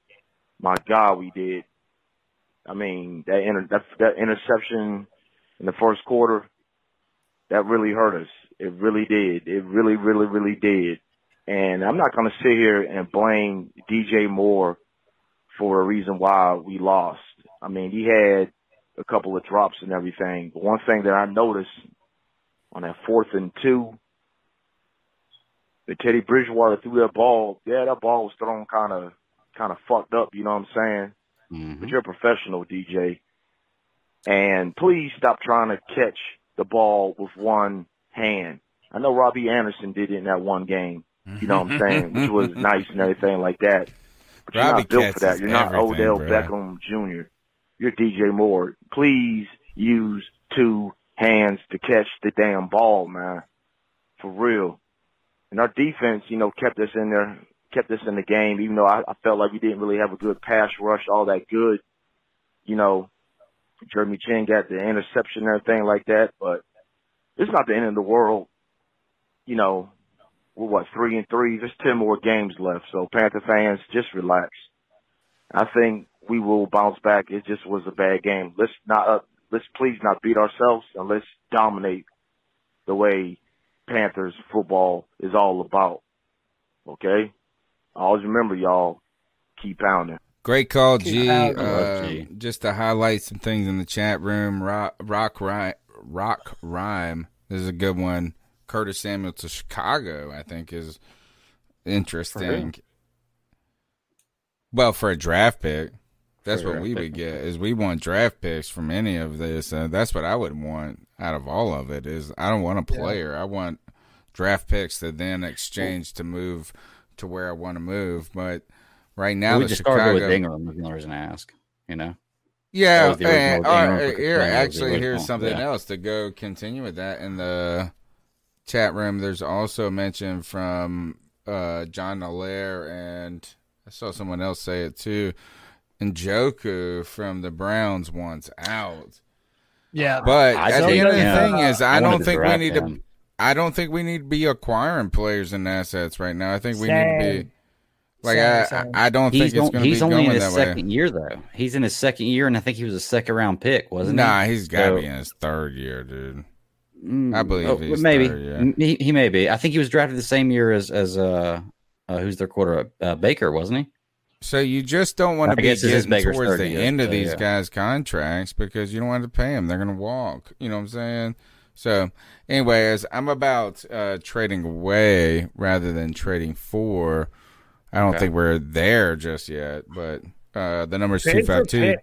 [SPEAKER 13] My God, we did. I mean, that inter- that, that interception in the first quarter, that really hurt us. It really did. It really, really, really did. And I'm not going to sit here and blame DJ Moore for a reason why we lost. I mean, he had a couple of drops and everything. But one thing that I noticed on that fourth and two, the Teddy Bridgewater threw that ball. Yeah, that ball was thrown kind of, kind of fucked up. You know what I'm saying?
[SPEAKER 4] Mm-hmm.
[SPEAKER 13] But you're a professional, DJ. And please stop trying to catch the ball with one hand. I know Robbie Anderson did it in that one game. You know what I'm saying? Which was nice and everything like that. But you're not built for that. You're not Odell
[SPEAKER 2] bro.
[SPEAKER 13] Beckham Jr. You're DJ Moore. Please use two hands to catch the damn ball, man. For real. And our defense, you know, kept us in there, kept us in the game, even though I, I felt like we didn't really have a good pass rush, all that good. You know, Jeremy Chinn got the interception and everything like that, but it's not the end of the world. You know, we're what, three and three? There's 10 more games left. So Panther fans, just relax. I think we will bounce back. It just was a bad game. Let's not, uh, let's please not beat ourselves and let's dominate the way Panthers football is all about. Okay? Always remember, y'all, keep pounding.
[SPEAKER 2] Great call, G.
[SPEAKER 13] Keep pounding.
[SPEAKER 2] Uh, just to highlight some things in the chat room, Rock Rock Rhyme, Rock Rhyme. This is a good one. Curtis Samuel to Chicago, I think, is interesting. Well, for a draft pick, that's what we would get. Is we want draft picks from any of this. Uh, that's what I would want out of all of it. Is I don't want a
[SPEAKER 4] Yeah.
[SPEAKER 2] player. I want draft picks to then exchange to move to where I want to move. But right now,
[SPEAKER 4] we
[SPEAKER 2] the
[SPEAKER 4] just
[SPEAKER 2] Chicago
[SPEAKER 4] started with Engram. Is the only reason I ask. You know.
[SPEAKER 2] Yeah,
[SPEAKER 4] was
[SPEAKER 2] and,
[SPEAKER 4] Engram
[SPEAKER 2] all
[SPEAKER 4] for
[SPEAKER 2] right, here,
[SPEAKER 4] was
[SPEAKER 2] actually, here's something
[SPEAKER 4] yeah.
[SPEAKER 2] else to go continue with that in the chat room. There's also a mention from uh, John Allaire, and I saw someone else say it too. Njoku from the Browns wants out.
[SPEAKER 3] Yeah,
[SPEAKER 2] But
[SPEAKER 4] I
[SPEAKER 2] at the
[SPEAKER 4] think,
[SPEAKER 2] end of the
[SPEAKER 4] yeah,
[SPEAKER 2] thing is, I,
[SPEAKER 4] I
[SPEAKER 2] don't think we need
[SPEAKER 4] him.
[SPEAKER 2] to. I don't think we need to be acquiring players and assets right now. I think we need to be. Like
[SPEAKER 3] Same,
[SPEAKER 2] I,
[SPEAKER 3] same.
[SPEAKER 2] I, I don't
[SPEAKER 4] He's,
[SPEAKER 2] think it's going to be
[SPEAKER 4] he's only in his
[SPEAKER 2] that way.
[SPEAKER 4] second year though. He's in his second year, and I think he was a second round pick, wasn't
[SPEAKER 2] Nah,
[SPEAKER 4] he?
[SPEAKER 2] Nah, he's got to
[SPEAKER 4] So-
[SPEAKER 2] be in his third year, dude.
[SPEAKER 4] Mm,
[SPEAKER 2] I believe
[SPEAKER 4] oh,
[SPEAKER 2] he's
[SPEAKER 4] maybe
[SPEAKER 2] third, yeah.
[SPEAKER 4] He, he may be. I think he was drafted the same year as as uh, uh who's their quarterback uh, Baker, wasn't he?
[SPEAKER 2] So you just don't want
[SPEAKER 4] I
[SPEAKER 2] to be
[SPEAKER 4] guess this
[SPEAKER 2] getting towards
[SPEAKER 4] third
[SPEAKER 2] the
[SPEAKER 4] year,
[SPEAKER 2] end of
[SPEAKER 4] so,
[SPEAKER 2] these
[SPEAKER 4] yeah.
[SPEAKER 2] guys' contracts because you don't want to pay them. They're going to walk. You know what I'm saying? So, anyways, I'm about uh, trading away rather than trading for. I don't
[SPEAKER 4] Okay.
[SPEAKER 2] think we're there just yet, but uh, the number's
[SPEAKER 3] Trade
[SPEAKER 2] two
[SPEAKER 3] for
[SPEAKER 2] five two.
[SPEAKER 3] picks.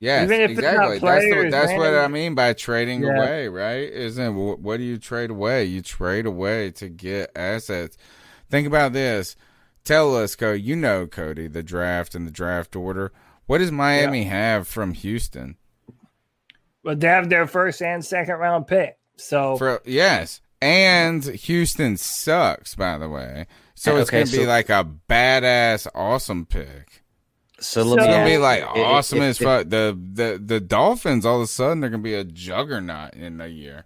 [SPEAKER 2] Yes,
[SPEAKER 3] Even if
[SPEAKER 2] exactly. that's the,
[SPEAKER 3] players,
[SPEAKER 2] that's what. I mean by trading
[SPEAKER 3] Yeah.
[SPEAKER 2] away, right? Isn't what do you trade away? You trade away to get assets. Think about this. Tell us, Cody. You know, Cody, the draft and the draft order. What does Miami have from Houston?
[SPEAKER 3] Well, they have their first and second round pick. So
[SPEAKER 2] For yes, and Houston sucks, by the way. So uh, it's
[SPEAKER 4] Okay,
[SPEAKER 2] gonna be like a badass, awesome pick.
[SPEAKER 4] So
[SPEAKER 3] So-
[SPEAKER 2] It's gonna be like
[SPEAKER 4] i- i-
[SPEAKER 2] awesome
[SPEAKER 4] if-
[SPEAKER 2] as
[SPEAKER 4] if-
[SPEAKER 2] fuck. The the the Dolphins all of a sudden they're gonna be a juggernaut in a year.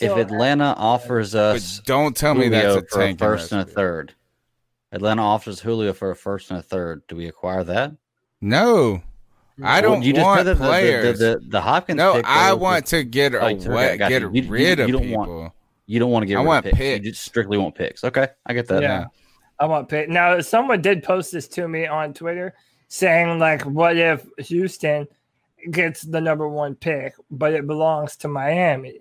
[SPEAKER 4] If Atlanta offers us
[SPEAKER 2] But don't tell me
[SPEAKER 4] Julio
[SPEAKER 2] that's a
[SPEAKER 4] for a first and a
[SPEAKER 2] recipe.
[SPEAKER 4] third, Atlanta offers Julio for a first and a third. Do we acquire that?
[SPEAKER 2] No, mm-hmm.
[SPEAKER 4] I
[SPEAKER 2] don't
[SPEAKER 4] you just
[SPEAKER 2] want
[SPEAKER 4] said that the- the-
[SPEAKER 2] players.
[SPEAKER 4] The, the, the Hopkins.
[SPEAKER 2] no,
[SPEAKER 4] pick,
[SPEAKER 2] I want to get
[SPEAKER 4] Oh, okay,
[SPEAKER 2] away,
[SPEAKER 4] got
[SPEAKER 2] get
[SPEAKER 4] you. You- you-
[SPEAKER 2] rid
[SPEAKER 4] you
[SPEAKER 2] of
[SPEAKER 4] don't
[SPEAKER 2] people.
[SPEAKER 4] want- You don't want to get
[SPEAKER 2] I
[SPEAKER 4] rid
[SPEAKER 2] want
[SPEAKER 4] of picks.
[SPEAKER 2] picks.
[SPEAKER 4] You just strictly want picks. Okay, I get that.
[SPEAKER 3] Yeah. I want picks. Now, someone did post this to me on Twitter saying, like, what if Houston gets the number one pick, but it belongs to Miami?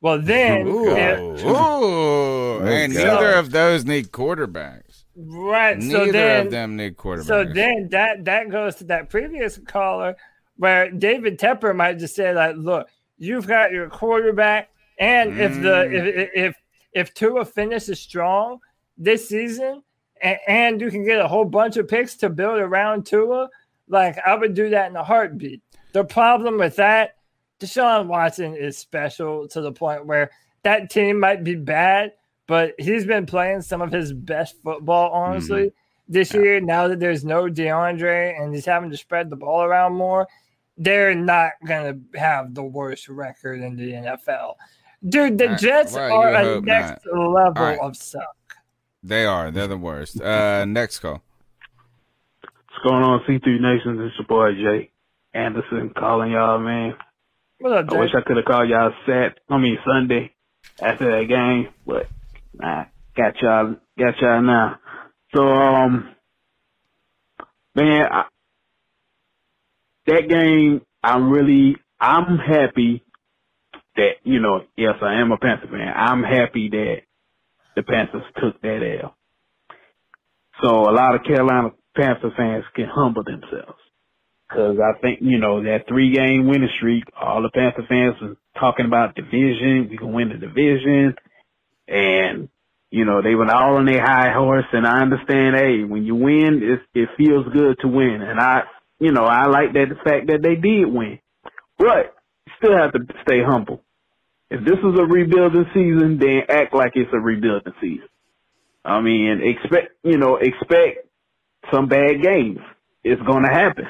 [SPEAKER 3] Well, then,
[SPEAKER 2] Ooh,
[SPEAKER 3] if-
[SPEAKER 2] ooh, and neither of those need quarterbacks.
[SPEAKER 3] Right.
[SPEAKER 2] Neither
[SPEAKER 3] so then,
[SPEAKER 2] of them need quarterbacks.
[SPEAKER 3] So then that that goes to that previous caller where David Tepper might just say like, look, you've got your quarterback, and if the
[SPEAKER 2] Mm.
[SPEAKER 3] if if if Tua finishes strong this season, and, and you can get a whole bunch of picks to build around Tua, like I would do that in a heartbeat. The problem with that, Deshaun Watson is special to the point where that team might be bad, but he's been playing some of his best football, honestly,
[SPEAKER 2] Mm-hmm.
[SPEAKER 3] this year. Now that there's no DeAndre and he's having to spread the ball around more, they're not going to have the worst record in the NFL. Dude, the
[SPEAKER 2] Uh,
[SPEAKER 3] Jets
[SPEAKER 2] well,
[SPEAKER 3] are a next
[SPEAKER 2] not.
[SPEAKER 3] level
[SPEAKER 2] All right.
[SPEAKER 3] of suck.
[SPEAKER 2] They are. They're the worst. Uh, next call.
[SPEAKER 14] What's going on, C3 Nations? It's your boy Jay Anderson calling y'all, man.
[SPEAKER 3] What up,
[SPEAKER 14] I wish I could have called y'all Sat, I mean Sunday after that game, but nah, got y'all, got y'all now. So, um, man, I, that game, I'm really, I'm happy that, you know, yes, I am a Panther fan. I'm happy that the Panthers took that L. So a lot of Carolina Panther fans can humble themselves. Cause I think, you know, that three game winning streak, all the Panther fans were talking about division. We can win the division. And, you know, they were all on their high horse. And I understand, hey, when you win, it, it feels good to win. And I, you know, I like that the fact that they did win. But still have to stay humble. If this is a rebuilding season, then act like it's a rebuilding season. I mean, expect, you know, expect some bad games. It's going to happen.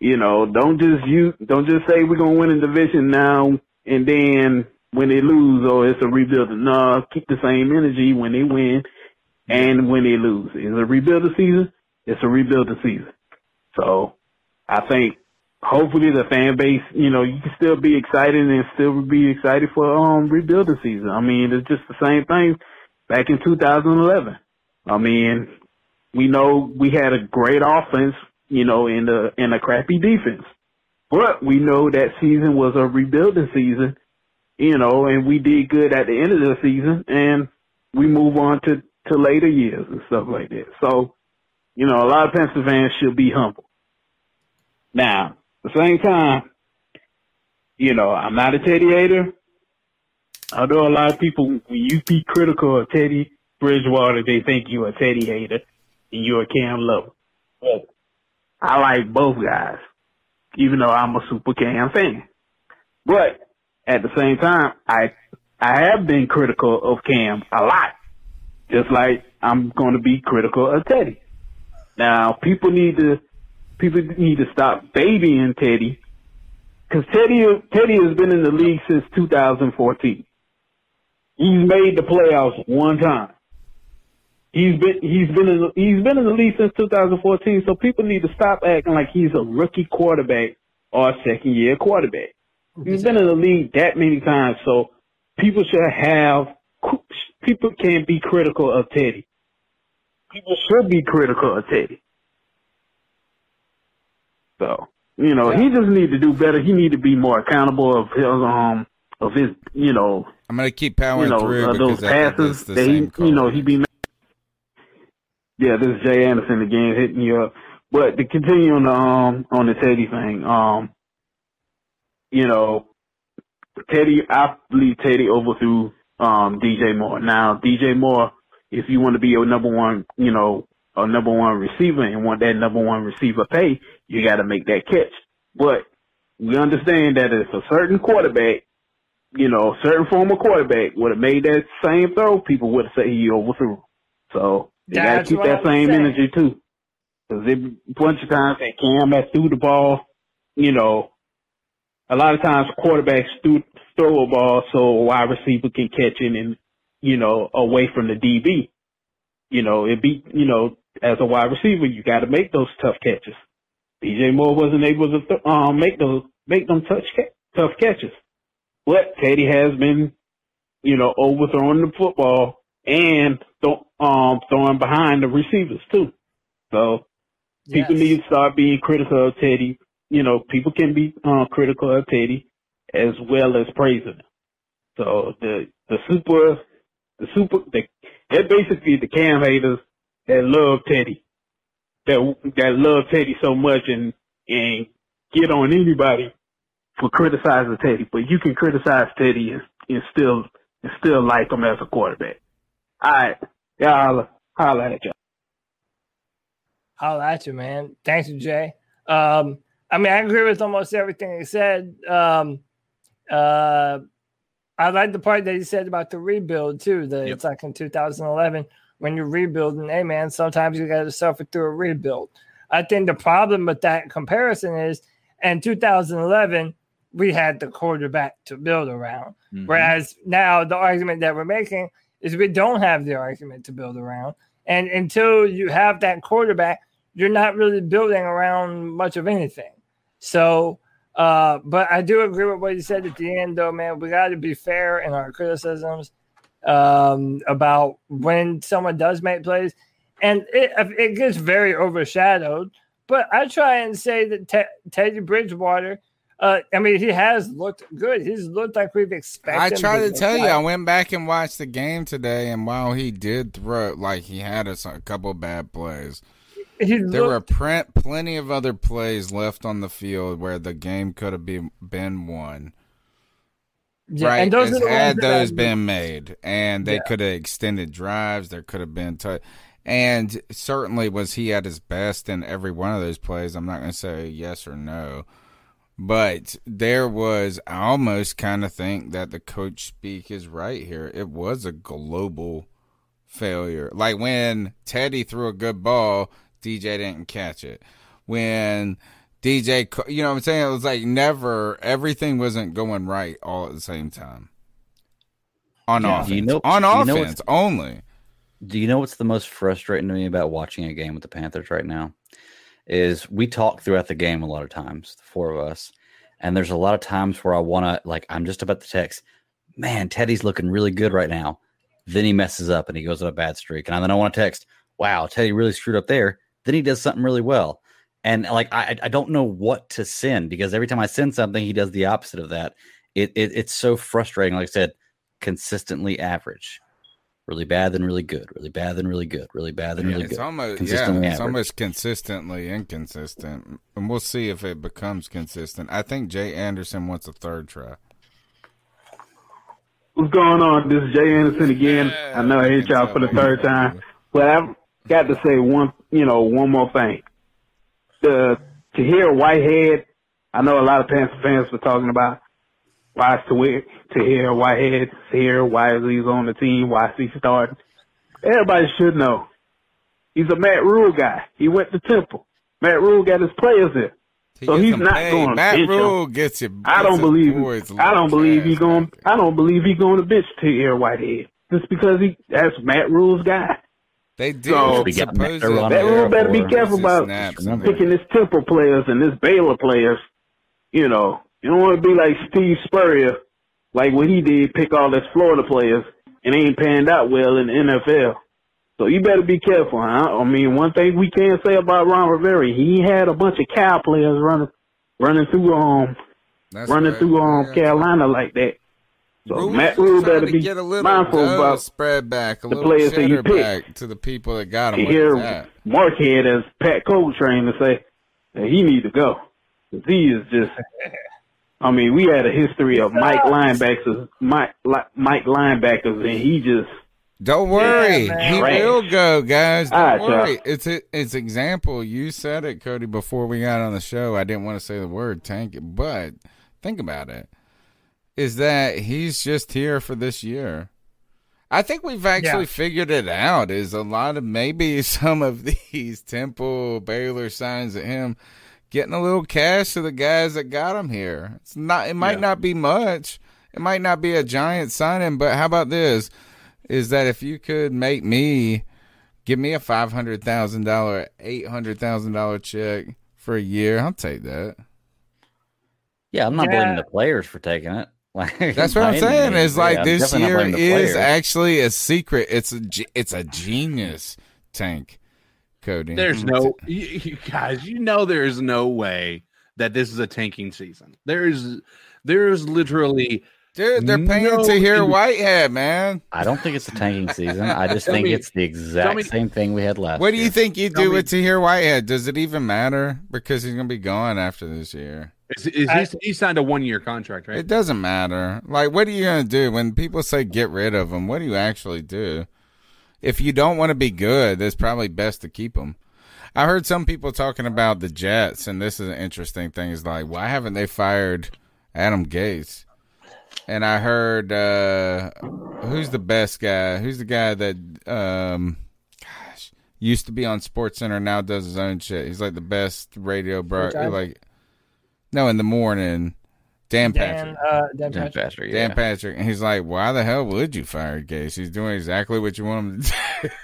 [SPEAKER 14] You know, don't just you don't just say we're gonna win a division now and then when they lose, oh, it's a rebuilding. No, keep the same energy when they win and when they lose. It's a rebuilding season. It's a rebuilding season. So I think hopefully the fan base, you know, you can still be excited and still be excited for um rebuilding season. I mean, it's just the same thing back in 2011. I mean, we know we had a great offense, you know, in the in a crappy defense. But we know that season was a rebuilding season, you know, and we did good at the end of the season and we move on to, to later years and stuff like that. So, you know, a lot of fans should be humble. Now, at the same time, you know, I'm not a Teddy hater. I know a lot of people, when you be critical of Teddy Bridgewater, they think you're a Teddy hater and you're a Cam lover. But I like both guys, even though I'm a super Cam fan. But at the same time, I I have been critical of Cam a lot, just like I'm going to be critical of Teddy. Now, people need to people need to stop babying Teddy because Teddy Teddy has been in the league since 2014. He's made the playoffs one time. He's been he's been in he's been in the league since 2014. So people need to stop acting like he's a rookie quarterback or a second year quarterback. He's been in the league that many times. So people should have people can't be critical of Teddy. People should be critical of Teddy. So you know he just need to do better. He need to be more accountable of his um of his you know
[SPEAKER 2] I'm gonna keep powering
[SPEAKER 14] you know
[SPEAKER 2] through
[SPEAKER 14] uh,
[SPEAKER 2] because
[SPEAKER 14] those passes that he
[SPEAKER 2] call.
[SPEAKER 14] you know he be. Yeah, this is Jay Anderson again hitting you up. But to continue on the um on the Teddy thing, um, you know, Teddy, I believe Teddy overthrew um DJ Moore. Now DJ Moore, if you want to be a number one, you know, a number one receiver and want that number one receiver pay, you got to make that catch. But we understand that if a certain quarterback, you know, certain former quarterback would have made that same throw, people would have said he overthrew. So you got to keep that same
[SPEAKER 3] saying.
[SPEAKER 14] energy too. Because a bunch of times that Cam that threw the ball, you know, a lot of times quarterbacks threw, throw a ball so a wide receiver can catch it and, you know, away from the DB. You know, it be, you know, as a wide receiver, you got to make those tough catches. DJ Moore wasn't able to th- um, make those, make them touch ca- tough catches. But Teddy has been, you know, overthrowing the football and th- um, throwing behind the receivers too. So people
[SPEAKER 3] Yes.
[SPEAKER 14] need to start being critical of Teddy. You know, people can be uh, critical of Teddy as well as praising him. So the the super the super the they're basically the cam haters that love Teddy. That that love Teddy so much and and get on anybody for criticizing Teddy. But you can criticize Teddy and, and still and still like him as a quarterback. All right. Y'all holla at y'all.
[SPEAKER 3] Holla at you, man. Thanks, Jay. Um, I mean, I agree with almost everything he said. Um, uh, I like the part that he said about the rebuild too. That it's like in 2011 when you're rebuilding. Hey man, sometimes you got to suffer through a rebuild. I think the problem with that comparison is in 2011 we had the quarterback to build around,
[SPEAKER 5] Mhm.
[SPEAKER 3] whereas now the argument that we're making is we don't have the argument to build around, and until you have that quarterback, you're not really building around much of anything. So, uh, but I do agree with what you said at the end, though, man. We got to be fair in our criticisms um, about when someone does make plays, and it it gets very overshadowed. But I try and say that Te- Teddy Bridgewater. Uh, I mean, he has looked good. He's looked like we've expected.
[SPEAKER 2] I try to
[SPEAKER 3] look
[SPEAKER 2] tell you. I went back and watched the game today, and while he did throw, like he had a, a couple bad plays,
[SPEAKER 3] He
[SPEAKER 2] there were
[SPEAKER 3] looked-
[SPEAKER 2] plenty of other plays left on the field where the game could have been been won.
[SPEAKER 3] Yeah,
[SPEAKER 2] right,
[SPEAKER 3] and those
[SPEAKER 2] as had
[SPEAKER 3] ones that I-
[SPEAKER 2] those been made, and they
[SPEAKER 3] Yeah.
[SPEAKER 2] could have extended drives. There could have been, t- and certainly was he at his best in every one of those plays. I'm not going to say yes or no, but there was. I almost kind of think that the coach speak is right here. It was a global failure. Like when Teddy threw a good ball, DJ didn't catch it. When DJ, you know what I'm saying? It was like never, everything wasn't going right all at the same time. On
[SPEAKER 4] Yeah.
[SPEAKER 2] offense.
[SPEAKER 4] You know-
[SPEAKER 2] On
[SPEAKER 4] do you know
[SPEAKER 2] offense only.
[SPEAKER 4] Do you know what's the most frustrating to me about watching a game with the Panthers right now? Is we talk throughout the game a lot of times, the four of us, and there's a lot of times where I want to like I'm just about to text, man, Teddy's looking really good right now. Then he messes up and he goes on a bad streak, and then I want to text, wow, Teddy really screwed up there. Then he does something really well, and like I I don't know what to send because every time I send something, he does the opposite of that. It, it it's so frustrating. Like I said, consistently average really bad then really good, really bad then really good, really bad then really
[SPEAKER 2] it's
[SPEAKER 4] good.
[SPEAKER 2] almost yeah,
[SPEAKER 4] consistently
[SPEAKER 2] it's
[SPEAKER 4] average.
[SPEAKER 2] almost consistently inconsistent, and we'll see if it becomes consistent. I think Jay Anderson wants a third try.
[SPEAKER 14] What's going on? This is Jay Anderson again. I know I hit y'all for the third time, but I've got to say one, you know, one more thing. The Tahir Whitehead, I know a lot of Panther fans were talking about why is to Tahir Whitehead here, why is he on the team, why is he starting? Everybody should know. He's a Matt Rhule guy. He went to Temple. Matt Rhule got his players there. so
[SPEAKER 2] gets
[SPEAKER 14] he's not going to
[SPEAKER 2] Matt
[SPEAKER 14] bench him.
[SPEAKER 2] Rhule gets you.
[SPEAKER 14] I don't believe. I don't believe he's going. I don't believe he's going to bench T.R. Whitehead just because he that's Matt Rhule's guy.
[SPEAKER 2] They did.
[SPEAKER 14] So,
[SPEAKER 4] We got
[SPEAKER 2] supposedly-
[SPEAKER 4] Rhule on
[SPEAKER 14] Matt
[SPEAKER 4] the
[SPEAKER 14] Rhule
[SPEAKER 4] air
[SPEAKER 14] better be careful about
[SPEAKER 2] snaps and
[SPEAKER 14] picking his Temple players and his Baylor players. You know, you don't want to be like Steve Spurrier, like what he did, pick all his Florida players and ain't panned out well in the NFL. So you better be careful. Huh? I mean, one thing we can say about Ron Rivera, he had a bunch of Cal players running, running through um,
[SPEAKER 2] That's
[SPEAKER 14] running
[SPEAKER 2] right.
[SPEAKER 14] through um Carolina like that. So
[SPEAKER 2] Rhule's
[SPEAKER 14] Matt
[SPEAKER 2] Rhule
[SPEAKER 14] better be
[SPEAKER 2] get a little
[SPEAKER 14] mindful about
[SPEAKER 2] spread back, a
[SPEAKER 14] the players that you pick.
[SPEAKER 2] back to the people that got him.
[SPEAKER 14] to
[SPEAKER 2] where
[SPEAKER 14] hear
[SPEAKER 2] he's.
[SPEAKER 14] Markhead as Pat Coltrane to say that he need to go. 'Cause He is just. I mean, we had a history of Mike linebackers, Mike Mike linebackers, and he just.
[SPEAKER 2] Don't worry,
[SPEAKER 14] man.
[SPEAKER 2] he
[SPEAKER 14] Trash.
[SPEAKER 2] will go, guys. Don't
[SPEAKER 14] All right,
[SPEAKER 2] worry.
[SPEAKER 14] y'all.
[SPEAKER 2] It's a, it's example. You said it, Cody, before we got on the show. I didn't want to say the word tank, but think about it. Is that he's just here for this year? I think we've actually
[SPEAKER 3] Yeah.
[SPEAKER 2] figured it out. Is a lot of maybe some of these Temple Baylor signs at him getting a little cash to the guys that got him here. It's not. It might
[SPEAKER 5] Yeah.
[SPEAKER 2] not be much. It might not be a giant signing, but how about this? Is that if you could make me give me a five hundred thousand dollar, eight hundred thousand dollar check for a year, I'll take that.
[SPEAKER 4] Yeah, I'm not
[SPEAKER 3] Yeah.
[SPEAKER 4] blaming the players for taking it. Like
[SPEAKER 2] That's what I'm saying.
[SPEAKER 4] means.
[SPEAKER 2] Is like
[SPEAKER 4] Yeah,
[SPEAKER 2] this year is actually a secret. It's a it's a genius tank, Cody.
[SPEAKER 5] There's no, you, you guys, you know, there's no way that this is a tanking season. There's, there's literally,
[SPEAKER 2] dude. They're paying
[SPEAKER 5] no
[SPEAKER 2] to hear
[SPEAKER 5] in-
[SPEAKER 2] Whitehead, man.
[SPEAKER 4] I don't think it's a tanking season. I just think
[SPEAKER 5] me-
[SPEAKER 4] it's the exact
[SPEAKER 5] me-
[SPEAKER 4] same thing we had last. Year.
[SPEAKER 2] What do you
[SPEAKER 4] year.
[SPEAKER 2] think you do
[SPEAKER 5] me-
[SPEAKER 2] with Tahir Whitehead? Does it even matter because he's gonna be gone after this year?
[SPEAKER 5] Is, is
[SPEAKER 3] I-
[SPEAKER 5] he, he signed a one year contract, right?
[SPEAKER 2] It doesn't matter. Like, what are you gonna do when people say get rid of him? What do you actually do? If you don't want to be good, it's probably best to keep him. I heard some people talking about the Jets, and this is an interesting thing. Is like, why haven't they fired Adam Gase? and I heard uh, who's the best guy? Who's the guy that um, gosh used to be on Sports Center now does his own shit. He's like the best radio bro. Like no, in the morning. Dan Patrick.
[SPEAKER 3] Dan, uh, Dan
[SPEAKER 4] Dan
[SPEAKER 3] Patrick.
[SPEAKER 4] Patrick,
[SPEAKER 2] Dan. Patrick. And he's like, why the hell would you fire Gase? He's doing exactly what you want him to do.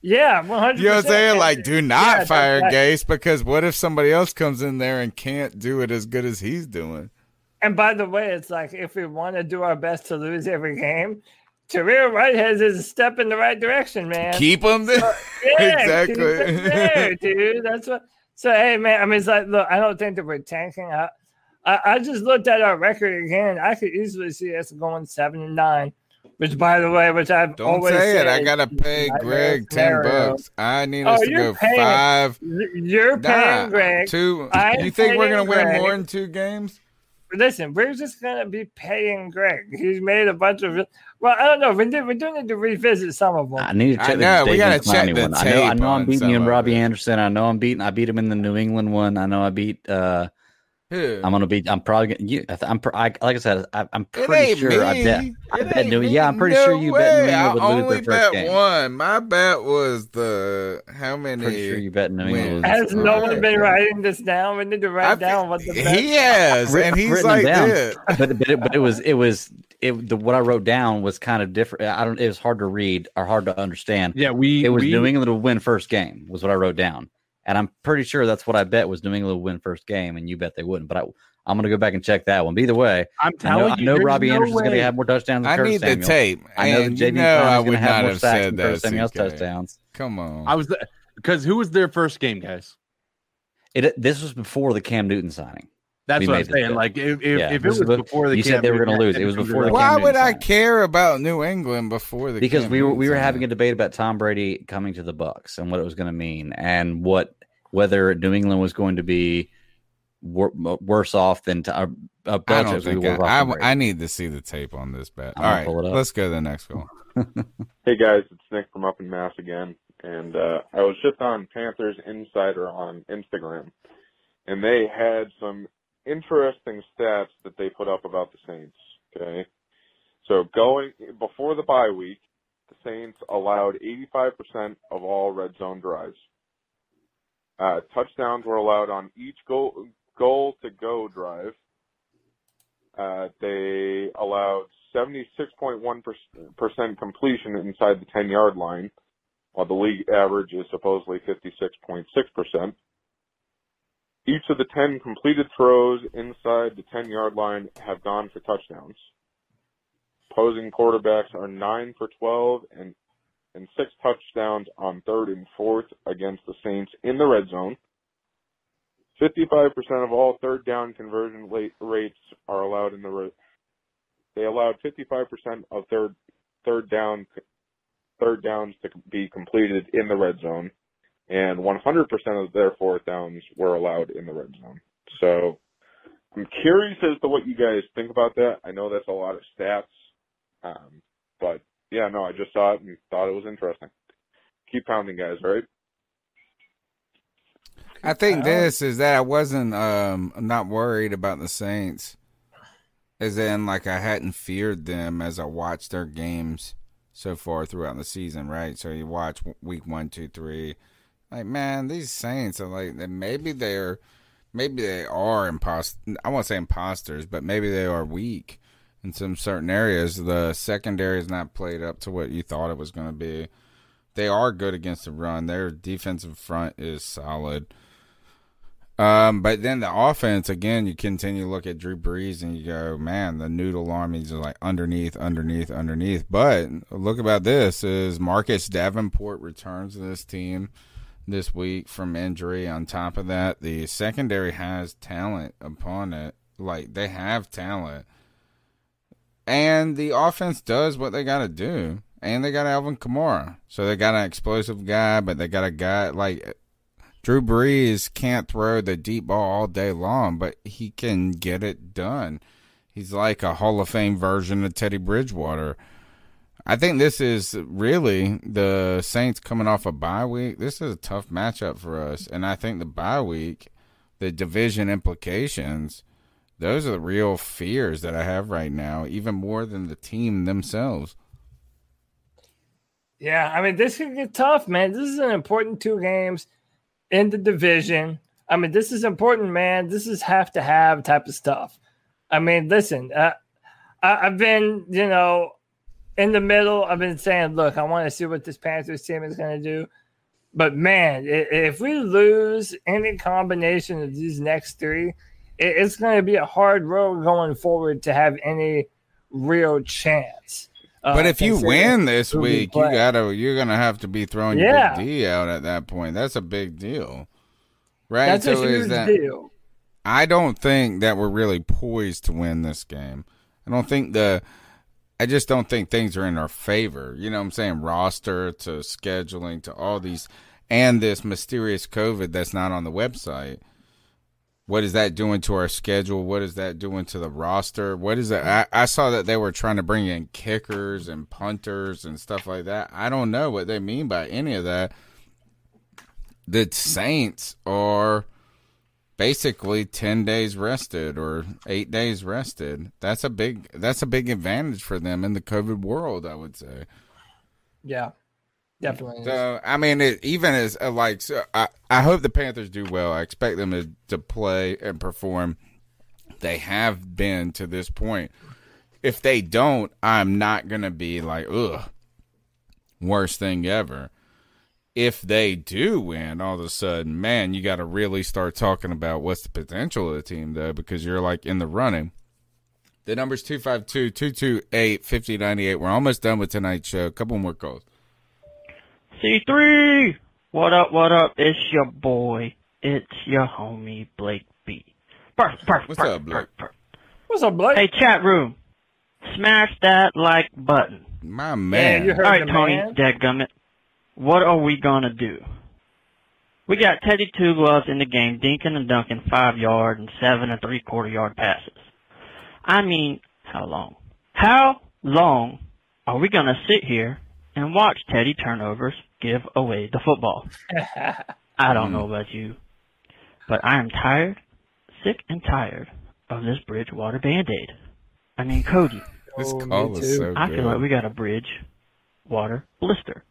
[SPEAKER 3] Yeah, one hundred.
[SPEAKER 2] you know what I'm saying? Like, do not
[SPEAKER 3] Yeah,
[SPEAKER 2] fire
[SPEAKER 3] that-
[SPEAKER 2] Gase because what if somebody else comes in there and can't do it as good as he's doing?
[SPEAKER 3] And by the way, it's like if we want to do our best to lose every game, Tahir Whitehead is a step in the right direction, man.
[SPEAKER 2] Keep him there.
[SPEAKER 3] Yeah,
[SPEAKER 2] exactly.
[SPEAKER 3] keep it there, dude. That's what. So hey, man. I mean, it's like, look, I don't think that we're tanking. I, I, I just looked at our record again. I could easily see us going seven and nine. Which, by the way, which I've
[SPEAKER 2] Don't
[SPEAKER 3] always
[SPEAKER 2] say it. I gotta pay Greg ten bucks. I need
[SPEAKER 3] Oh,
[SPEAKER 2] us to go
[SPEAKER 3] paying-
[SPEAKER 2] five.
[SPEAKER 3] You're paying
[SPEAKER 2] Nah,
[SPEAKER 3] Greg.
[SPEAKER 2] Two.
[SPEAKER 3] I'm
[SPEAKER 2] you think we're gonna win more than two games?
[SPEAKER 3] Listen, we're just gonna be paying Greg. He's made a bunch of. Well, I don't know. We do, we do need to revisit some of them.
[SPEAKER 4] I need to
[SPEAKER 2] I
[SPEAKER 4] check
[SPEAKER 2] know,
[SPEAKER 4] the
[SPEAKER 2] we gotta check
[SPEAKER 4] Clowney
[SPEAKER 2] the
[SPEAKER 4] one. I know, I know I'm beating
[SPEAKER 2] some
[SPEAKER 4] you and Robbie
[SPEAKER 2] it.
[SPEAKER 4] Anderson. I know I'm beating. I beat him in the New England one. I know I beat. uh
[SPEAKER 2] Who?
[SPEAKER 4] I'm gonna beat. I'm probably. Gonna, you, I th- I'm. pr- I, like I said, I, I'm pretty
[SPEAKER 2] ain't
[SPEAKER 4] sure. I bet. I bet.
[SPEAKER 2] ain't
[SPEAKER 4] New,
[SPEAKER 2] me.
[SPEAKER 4] yeah, I'm pretty
[SPEAKER 2] No
[SPEAKER 4] sure you bet. New England would
[SPEAKER 2] I
[SPEAKER 4] lose
[SPEAKER 2] only
[SPEAKER 4] their first
[SPEAKER 2] bet
[SPEAKER 4] game.
[SPEAKER 2] one. My bet was the how many?
[SPEAKER 4] Pretty sure you bet New England.
[SPEAKER 2] wins.
[SPEAKER 3] Has no one
[SPEAKER 4] game.
[SPEAKER 3] been writing this down? We need to write
[SPEAKER 2] I
[SPEAKER 3] down what the best.
[SPEAKER 2] He has, and he's
[SPEAKER 4] written
[SPEAKER 2] like
[SPEAKER 4] them down.
[SPEAKER 2] this.
[SPEAKER 4] but but it, but it was it was it the what I wrote down was kind of different. I don't. It was hard to read or hard to understand.
[SPEAKER 5] Yeah, we
[SPEAKER 4] It was
[SPEAKER 5] we,
[SPEAKER 4] New England would win first game was what I wrote down, and I'm pretty sure that's what I bet was New England would win first game, and you bet they wouldn't. But I, I'm gonna go back and check that one. But either way,
[SPEAKER 5] I'm
[SPEAKER 4] I know,
[SPEAKER 5] telling
[SPEAKER 4] I know Robbie
[SPEAKER 5] no
[SPEAKER 4] Anderson's
[SPEAKER 5] way.
[SPEAKER 4] gonna have more touchdowns. Than
[SPEAKER 2] I
[SPEAKER 4] Curtis
[SPEAKER 2] need the tape.
[SPEAKER 4] I know that
[SPEAKER 2] and you
[SPEAKER 4] JD
[SPEAKER 2] know I would
[SPEAKER 4] gonna have more
[SPEAKER 2] have
[SPEAKER 4] sacks than
[SPEAKER 2] that.
[SPEAKER 4] Curtis Samuel's
[SPEAKER 2] CK.
[SPEAKER 4] touchdowns.
[SPEAKER 2] Come on.
[SPEAKER 5] I was because who was their first game, guys?
[SPEAKER 4] It this was before the Cam Newton signing.
[SPEAKER 5] That's
[SPEAKER 4] We
[SPEAKER 5] what I'm
[SPEAKER 4] made
[SPEAKER 5] saying.
[SPEAKER 4] bet.
[SPEAKER 5] Like if, if,
[SPEAKER 4] Yeah,
[SPEAKER 5] if it
[SPEAKER 4] this
[SPEAKER 5] was before the
[SPEAKER 4] you said they were gonna lose. It was
[SPEAKER 5] to
[SPEAKER 4] before the
[SPEAKER 5] go
[SPEAKER 2] Why
[SPEAKER 4] Cam
[SPEAKER 2] would I care about New England before the
[SPEAKER 4] because
[SPEAKER 2] Cam
[SPEAKER 4] we were we were having a debate about Tom Brady coming to the Bucks and what it was going to mean and what whether New England was going to be wor- worse off than to, uh, uh,
[SPEAKER 2] I
[SPEAKER 4] Belichick
[SPEAKER 2] don't
[SPEAKER 4] was we
[SPEAKER 2] think I, I, I need to see the tape on this bet.
[SPEAKER 4] I'm
[SPEAKER 2] All
[SPEAKER 4] pull it up.
[SPEAKER 2] let's go to the next one.
[SPEAKER 10] Hey guys, it's Nick from Up in Mass again, and uh, I was just on Panthers Insider on Instagram, and they had some interesting stats that they put up about the Saints. Okay, so going before the bye week, the Saints allowed 85% of all red zone drives. Uh, touchdowns were allowed on each goal goal to go drive. Uh, they allowed 76.1% completion inside the 10 yard line, while the league average is supposedly 56.6%. Each of the 10 completed throws inside the 10 yard line have gone for touchdowns. Opposing quarterbacks are 9 for 12 and, and 6 touchdowns on third and fourth against the Saints in the red zone. 55% of all third down conversion rates are allowed in the red. They allowed 55% of third third down third downs to be completed in the red zone, and 100% of their fourth downs were allowed in the red zone. So I'm curious as to what you guys think about that. I know that's a lot of stats, um, but yeah, no, I just saw it and thought it was interesting. Keep pounding, guys. All right.
[SPEAKER 2] I think this is that I wasn't um not worried about the Saints, as in like I hadn't feared them as I watched their games so far throughout the season. Right, so you watch week one, two, three. Like man, these Saints are like maybe they're maybe they are impost. I won't say imposters, but maybe they are weak in some certain areas. The secondary is not played up to what you thought it was going to be. They are good against the run. Their defensive front is solid. Um, but then the offense again, you continue to look at Drew Brees and you go, man, the noodle armies are like underneath, underneath, underneath. But look about this: is Marcus Davenport returns to this team this week from injury. On top of that, the secondary has talent upon it. Like they have talent, and the offense does what they got to do. And they got Alvin Kamara, so they got an explosive guy, but they got a guy like Drew Brees can't throw the deep ball all day long, but he can get it done. He's like a Hall of Fame version of Teddy Bridgewater. I think this is really the Saints coming off a bye week. This is a tough matchup for us, and I think the bye week, the division implications, those are the real fears that I have right now, even more than the team themselves.
[SPEAKER 3] Yeah, I mean, this could get tough, man. This is an important two games in the division. I mean, this is important, man. This is have to have type of stuff. I mean, listen, uh, I, I've been, you know, in the middle. I've been saying, look, I want to see what this Panthers team is going to do. But man, if we lose any combination of these next three, it's going to be a hard road going forward to have any real chance. Uh,
[SPEAKER 2] But if you win this
[SPEAKER 3] we
[SPEAKER 2] week, you gotta you're gonna have to be throwing
[SPEAKER 3] Yeah.
[SPEAKER 2] your big D out at that point. That's a big deal, right?
[SPEAKER 3] That's a
[SPEAKER 2] so is
[SPEAKER 3] huge
[SPEAKER 2] that
[SPEAKER 3] deal.
[SPEAKER 2] I don't think that we're really poised to win this game. I don't think the I just don't think things are in our favor. You know what I'm saying? Roster to scheduling to all these and this mysterious COVID that's not on the website. What is that doing to our schedule? What is that doing to the roster? What is that? I, I saw that they were trying to bring in kickers and punters and stuff like that. I don't know what they mean by any of that. The Saints are basically 10 days rested or 8 days rested. That's a big that's a big advantage for them in the COVID world, I would say.
[SPEAKER 3] Yeah, definitely. is.
[SPEAKER 2] So I mean, it, even as uh, like, so I I hope the Panthers do well. I expect them to to play and perform. They have been to this point. If they don't, I'm not gonna be like, ugh, worst thing ever. If they do win, all of a sudden, man, you got to really start talking about what's the potential of the team, though, because you're like in the running. The number's 252 228 5098. We're almost done with tonight's show. A couple more calls.
[SPEAKER 15] C3! What up, what up? It's your boy. It's your homie, Blake B. Burp, burp,
[SPEAKER 2] What's
[SPEAKER 15] burp,
[SPEAKER 2] up, Blake?
[SPEAKER 15] burp, burp.
[SPEAKER 3] What's up, Blake?
[SPEAKER 15] Hey, chat room. Smash that like button.
[SPEAKER 2] My man.
[SPEAKER 3] you heard
[SPEAKER 15] Alright,
[SPEAKER 3] the
[SPEAKER 15] Tony,
[SPEAKER 3] man.
[SPEAKER 15] dadgummit. What are we gonna do? We got Teddy Two Gloves in the game, dinking and dunking five yard and seven and three quarter yard passes. I mean, how long? How long are we gonna sit here and watch Teddy turnovers give away the football? I don't know about you, but I am tired, sick and tired of this Bridgewater Band-Aid. I mean, Cody.
[SPEAKER 2] This
[SPEAKER 3] Oh,
[SPEAKER 2] call is
[SPEAKER 3] too.
[SPEAKER 2] so
[SPEAKER 15] I
[SPEAKER 2] good.
[SPEAKER 15] feel like we got a bridge water blister,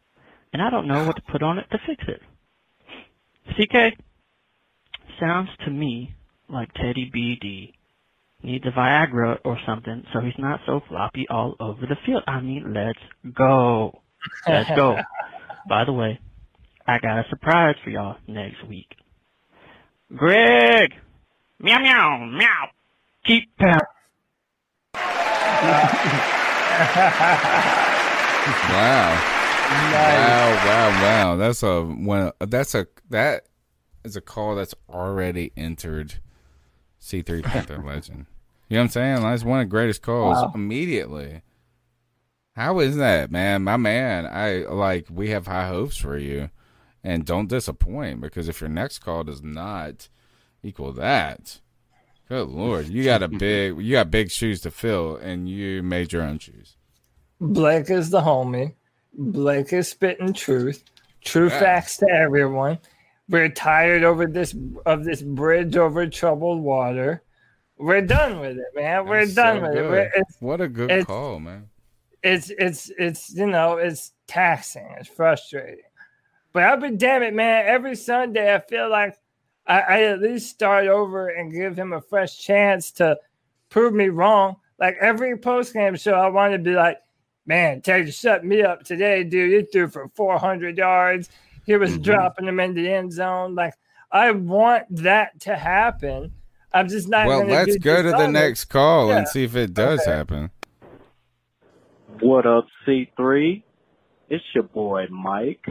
[SPEAKER 15] and I don't know what to put on it to fix it. CK, sounds to me like Teddy BD needs a Viagra or something so he's not so floppy all over the field. I mean, let's go. Let's go. By the way, I got a surprise for y'all next week. Greg! Meow meow meow! Keep pound.
[SPEAKER 2] Wow. Wow, wow, wow. That's a one that's a that is a call that's already entered C3 Panther Legend. You know what I'm saying? That's one of the greatest calls
[SPEAKER 3] Wow.
[SPEAKER 2] immediately. How is that, man? My man, I like we have high hopes for you and don't disappoint because if your next call does not equal that, good lord, you got a big you got big shoes to fill and you made your own shoes.
[SPEAKER 3] Blake is the homie. Blake is spitting truth. True
[SPEAKER 2] Yeah.
[SPEAKER 3] facts to everyone. We're tired over this of this bridge over troubled water. We're done with it, man. We're
[SPEAKER 2] That's
[SPEAKER 3] done
[SPEAKER 2] so
[SPEAKER 3] with it.
[SPEAKER 2] good.
[SPEAKER 3] It's,
[SPEAKER 2] what a good call, man.
[SPEAKER 3] it's it's it's you know it's taxing. It's frustrating. But I'll be damn it, man. Every Sunday, I feel like I, I at least start over and give him a fresh chance to prove me wrong. Like every post game show, I want to be like, man, Teddy shut me up today, dude. He threw for 400 yards. He was
[SPEAKER 2] Mm-hmm.
[SPEAKER 3] dropping them in the end zone. Like I want that to happen. I'm just not.
[SPEAKER 2] Well, let's go to the
[SPEAKER 3] dishonest.
[SPEAKER 2] next call
[SPEAKER 3] Yeah.
[SPEAKER 2] and see if it does
[SPEAKER 3] Okay.
[SPEAKER 2] happen.
[SPEAKER 16] What up, C3? It's your boy Mike.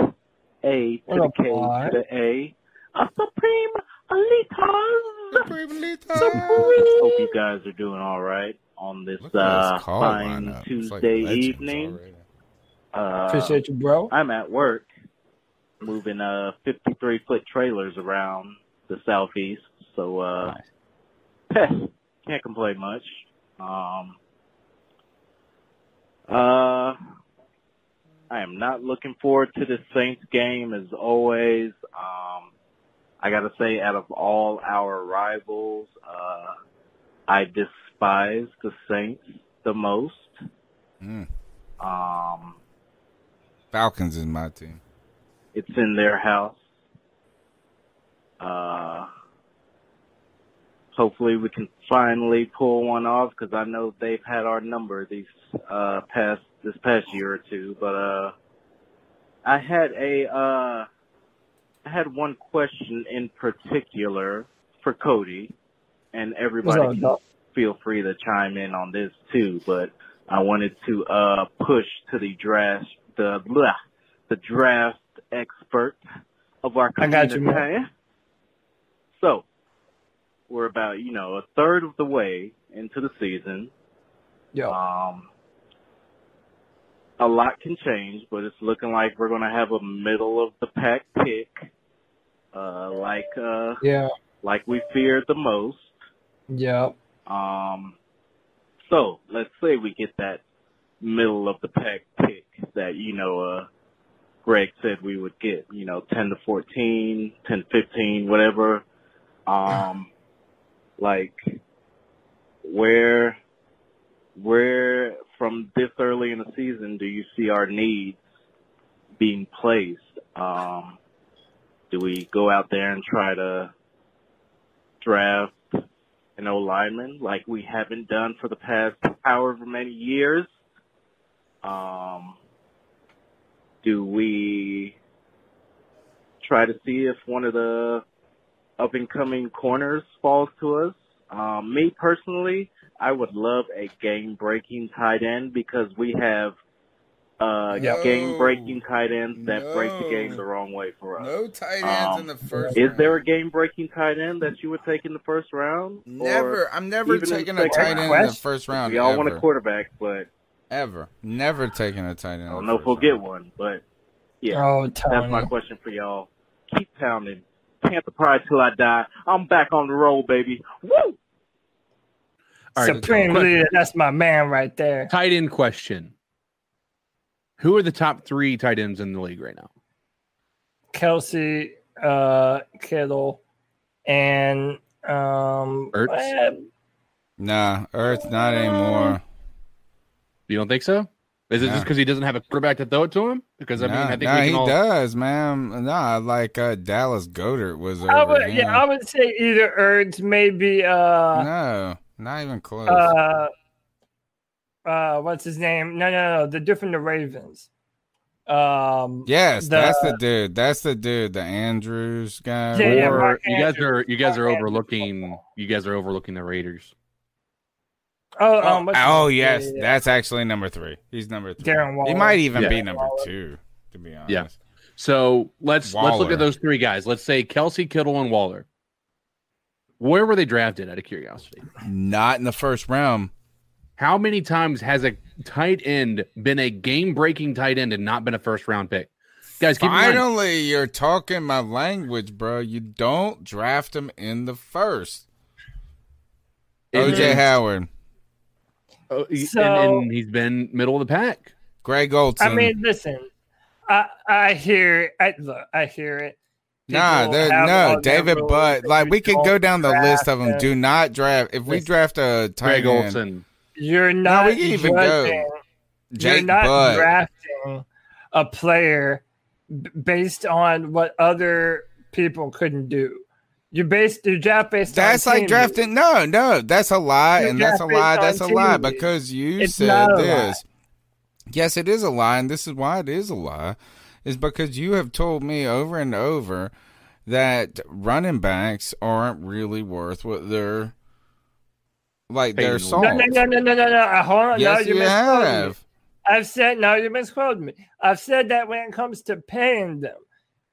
[SPEAKER 16] A to
[SPEAKER 3] What
[SPEAKER 16] the K
[SPEAKER 3] boy?
[SPEAKER 16] to the A. A Supreme Elitas.
[SPEAKER 2] Supreme
[SPEAKER 16] Hope you guys are doing all right on this
[SPEAKER 2] Look
[SPEAKER 16] uh, fine
[SPEAKER 2] lineup. It's like
[SPEAKER 16] Tuesday evening. Uh,
[SPEAKER 3] Appreciate you, bro.
[SPEAKER 16] I'm at work moving uh 53 foot trailers around the southeast, so uh can't complain much. Um uh I am not looking forward to this Saints game as always. Um I gotta say out of all our rivals, uh I despise the Saints the most.
[SPEAKER 2] Mm.
[SPEAKER 16] Um,
[SPEAKER 2] Falcons is my team.
[SPEAKER 16] it's in their house. Uh, hopefully we can finally pull one off because I know they've had our number these uh past this past year or two. But uh, I had a uh, I had one question in particular for Cody, and everybody
[SPEAKER 3] What's
[SPEAKER 16] can
[SPEAKER 3] up,
[SPEAKER 16] feel free to chime in on this too. But I wanted to uh push to the draft the blah, the draft expert of our community.
[SPEAKER 3] I got you, man.
[SPEAKER 16] So we're about you know a third of the way into the season.
[SPEAKER 3] Yeah.
[SPEAKER 16] Um, a lot can change, but it's looking like we're gonna have a middle of the pack pick, uh, like uh,
[SPEAKER 3] Yeah.
[SPEAKER 16] like we feared the most.
[SPEAKER 3] Yeah.
[SPEAKER 16] Um, so let's say we get that middle of the pack pick that, you know, uh, Greg said we would get, you know, 10 to 14, 10 to 15, whatever. Um, like where, where from this early in the season do you see our needs being placed? Um, do we go out there and try to draft an O lineman like we haven't done for the past however many years? Um, do we try to see if one of the up and coming corners falls to us? Um, me personally, I would love a game breaking tight end because we have uh,
[SPEAKER 2] No.
[SPEAKER 16] game breaking tight ends that break the game the wrong way for us.
[SPEAKER 2] No tight ends
[SPEAKER 16] Um,
[SPEAKER 2] in the first
[SPEAKER 16] Is
[SPEAKER 2] round.
[SPEAKER 16] there a game breaking tight end that you would take in the first round?
[SPEAKER 2] Never.
[SPEAKER 16] Or
[SPEAKER 2] I'm never
[SPEAKER 16] even in the
[SPEAKER 2] taking a tight
[SPEAKER 16] round?
[SPEAKER 2] end in the first round.
[SPEAKER 16] We all
[SPEAKER 2] ever.
[SPEAKER 16] want a quarterback, but
[SPEAKER 2] Ever. Never taking a tight end.
[SPEAKER 16] I don't know if we'll get one. But yeah,
[SPEAKER 3] Oh,
[SPEAKER 16] that's my question for y'all. Keep pounding. Panther pride till I die. I'm back on the roll, baby. Woo!
[SPEAKER 5] All right,
[SPEAKER 3] Supreme leader. That's my man right there.
[SPEAKER 5] Tight end question. Who are the top three tight ends in the league right now?
[SPEAKER 3] Kelce, uh, Kittle, and um,
[SPEAKER 5] Ertz?
[SPEAKER 3] eh,
[SPEAKER 2] Nah, Ertz not anymore.
[SPEAKER 5] You don't think so? Is it
[SPEAKER 2] No.
[SPEAKER 5] just because he doesn't have a quarterback to throw it to him? Because I mean, I think
[SPEAKER 2] nah, he
[SPEAKER 5] all.
[SPEAKER 2] does, man. Nah, like uh, Dallas Goedert was over
[SPEAKER 3] I would,
[SPEAKER 2] him.
[SPEAKER 3] yeah, I would say either Ertz, maybe uh,
[SPEAKER 2] no, not even close.
[SPEAKER 3] uh, uh, what's his name? No, no, no, the different the Ravens. Um,
[SPEAKER 2] yes,
[SPEAKER 3] the-
[SPEAKER 2] that's the dude. That's the dude. The Andrews guy.
[SPEAKER 3] Yeah, yeah,
[SPEAKER 5] or
[SPEAKER 3] Mark
[SPEAKER 5] you guys are you guys are
[SPEAKER 3] Mark
[SPEAKER 5] overlooking you guys are overlooking the Raiders.
[SPEAKER 3] Oh,
[SPEAKER 2] Oh,
[SPEAKER 3] um, what's
[SPEAKER 2] oh, yes,
[SPEAKER 3] Yeah, yeah,
[SPEAKER 2] that's actually number three. He's number three.
[SPEAKER 3] Darren Waller.
[SPEAKER 2] He might even
[SPEAKER 5] Yeah.
[SPEAKER 2] be number
[SPEAKER 3] Waller.
[SPEAKER 2] two, to be honest.
[SPEAKER 5] Yeah. So let's let's look at those three guys. Let's say Kelce, Kittle, and Waller. Where were they drafted? Out of curiosity,
[SPEAKER 2] Not in the first round.
[SPEAKER 5] How many times has a tight end been a game-breaking tight end and not been a first-round pick? Guys, keep in mind,
[SPEAKER 2] Finally, you're talking my language, bro. You don't draft him in the first.
[SPEAKER 5] And
[SPEAKER 2] OJ
[SPEAKER 5] then-
[SPEAKER 2] Howard,
[SPEAKER 5] Oh, he-
[SPEAKER 3] So-
[SPEAKER 5] and, and he's been middle of the pack.
[SPEAKER 2] Greg Olsen.
[SPEAKER 3] I mean, listen, I I hear it. I, look, I hear it.
[SPEAKER 2] Nah,
[SPEAKER 3] People
[SPEAKER 2] there,
[SPEAKER 3] have
[SPEAKER 2] no, David
[SPEAKER 3] rules
[SPEAKER 2] Butt. Like we could go down the list of them.
[SPEAKER 3] draft
[SPEAKER 2] Do not draft. If we draft a tight
[SPEAKER 5] Greg
[SPEAKER 2] end,
[SPEAKER 5] Olsen.
[SPEAKER 3] You're not
[SPEAKER 2] we can even go.
[SPEAKER 3] judging- You're not
[SPEAKER 2] Butt.
[SPEAKER 3] drafting a player based on what other people couldn't do. You based you draft based on
[SPEAKER 2] that's
[SPEAKER 3] like
[SPEAKER 2] drafting. No, no, that's a lie,
[SPEAKER 3] You
[SPEAKER 2] and that's a lie. That's a lie because you
[SPEAKER 3] It's
[SPEAKER 2] said
[SPEAKER 3] a lie.
[SPEAKER 2] this. Yes, it is a lie, and this is why it is a lie. Is because you have told me over and over that running backs aren't really worth what they're like. They're
[SPEAKER 5] Paying.
[SPEAKER 3] No, no, no, no, no, no, no. Uh, Hold on.
[SPEAKER 2] Yes,
[SPEAKER 3] no, you,
[SPEAKER 2] you have.
[SPEAKER 3] I've said no, you misquoted me. I've said that when it comes to paying them,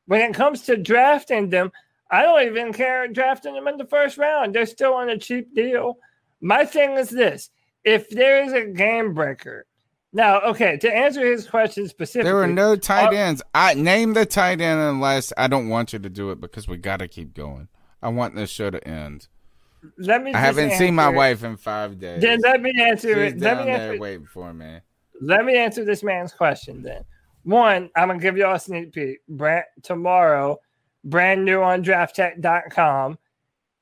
[SPEAKER 3] when it comes to drafting them, I don't even care drafting them in the first round. They're still on a cheap deal. My thing is this: if there is a game breaker, now, okay, to answer his question specifically,
[SPEAKER 2] There were no tight
[SPEAKER 3] uh,
[SPEAKER 2] ends. I name the tight end unless I don't want you to do it because we got to keep going. I want this show to end.
[SPEAKER 3] Let me.
[SPEAKER 2] I haven't seen my
[SPEAKER 3] it.
[SPEAKER 2] wife in five days.
[SPEAKER 3] Then let me answer
[SPEAKER 2] She's
[SPEAKER 3] it. Let
[SPEAKER 2] down
[SPEAKER 3] me
[SPEAKER 2] there
[SPEAKER 3] answer.
[SPEAKER 2] waiting for me.
[SPEAKER 3] Let me answer this man's question then. One, I'm gonna give y'all a sneak peek. Brand tomorrow, brand new on drafttech.com.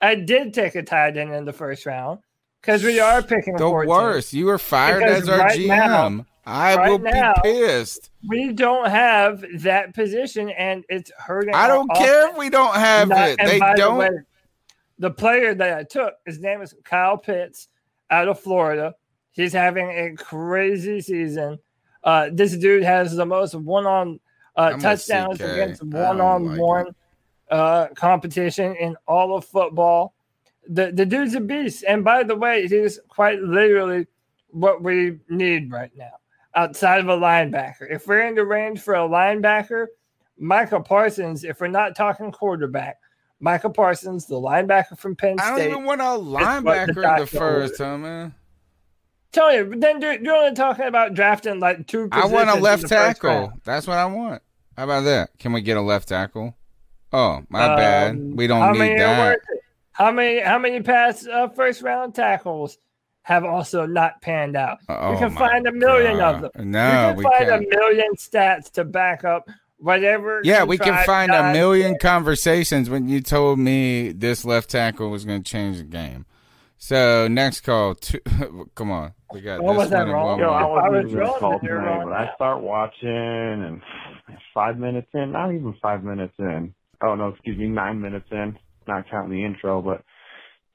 [SPEAKER 3] I did take a tight end in the first round. because we are picking
[SPEAKER 2] The
[SPEAKER 3] 14.
[SPEAKER 2] worst. You were fired
[SPEAKER 3] Because
[SPEAKER 2] as our
[SPEAKER 3] right
[SPEAKER 2] GM.
[SPEAKER 3] now-
[SPEAKER 2] I
[SPEAKER 3] right
[SPEAKER 2] will
[SPEAKER 3] now,
[SPEAKER 2] be pissed.
[SPEAKER 3] We don't have that position, and it's hurting.
[SPEAKER 2] I don't care if we don't have
[SPEAKER 3] Not-
[SPEAKER 2] it. They don't.
[SPEAKER 3] way, The, player that I took, his name is Kyle Pitts out of Florida. He's having a crazy season. Uh, this dude has the most one on uh, touchdowns against one on one uh, competition in all of football. The the dude's a beast. And by the way, he's quite literally what we need right now outside of a linebacker. If we're in the range for a linebacker, Michael Parsons, if we're not talking quarterback, Michael Parsons, the linebacker from Penn State.
[SPEAKER 2] I don't even want a linebacker in the
[SPEAKER 3] doctor
[SPEAKER 2] first, huh, man?
[SPEAKER 3] Tell you, but then you're, you're only talking about drafting like two.
[SPEAKER 2] I want a left tackle. That's what I want. How about that? Can we get a left tackle? Oh, my
[SPEAKER 3] Um,
[SPEAKER 2] bad. We don't need that.
[SPEAKER 3] How many? How many past uh, first round tackles have also not panned out?
[SPEAKER 2] Oh
[SPEAKER 3] we can find a million of them.
[SPEAKER 2] No,
[SPEAKER 3] we
[SPEAKER 2] we
[SPEAKER 3] can find
[SPEAKER 2] can't.
[SPEAKER 3] a million stats to back up whatever.
[SPEAKER 2] Yeah, we can find a million conversations when you told me this left tackle was going to change the game. So next call, two, come on, we got
[SPEAKER 3] What
[SPEAKER 2] this
[SPEAKER 3] was that
[SPEAKER 2] one and
[SPEAKER 3] wrong?
[SPEAKER 17] Yo. I
[SPEAKER 3] I
[SPEAKER 17] wasn't
[SPEAKER 3] was wrong,
[SPEAKER 17] called tonight,
[SPEAKER 3] wrong.
[SPEAKER 17] but I start watching and five minutes in, not even five minutes in. Oh no, excuse me, nine minutes in, not counting the intro, but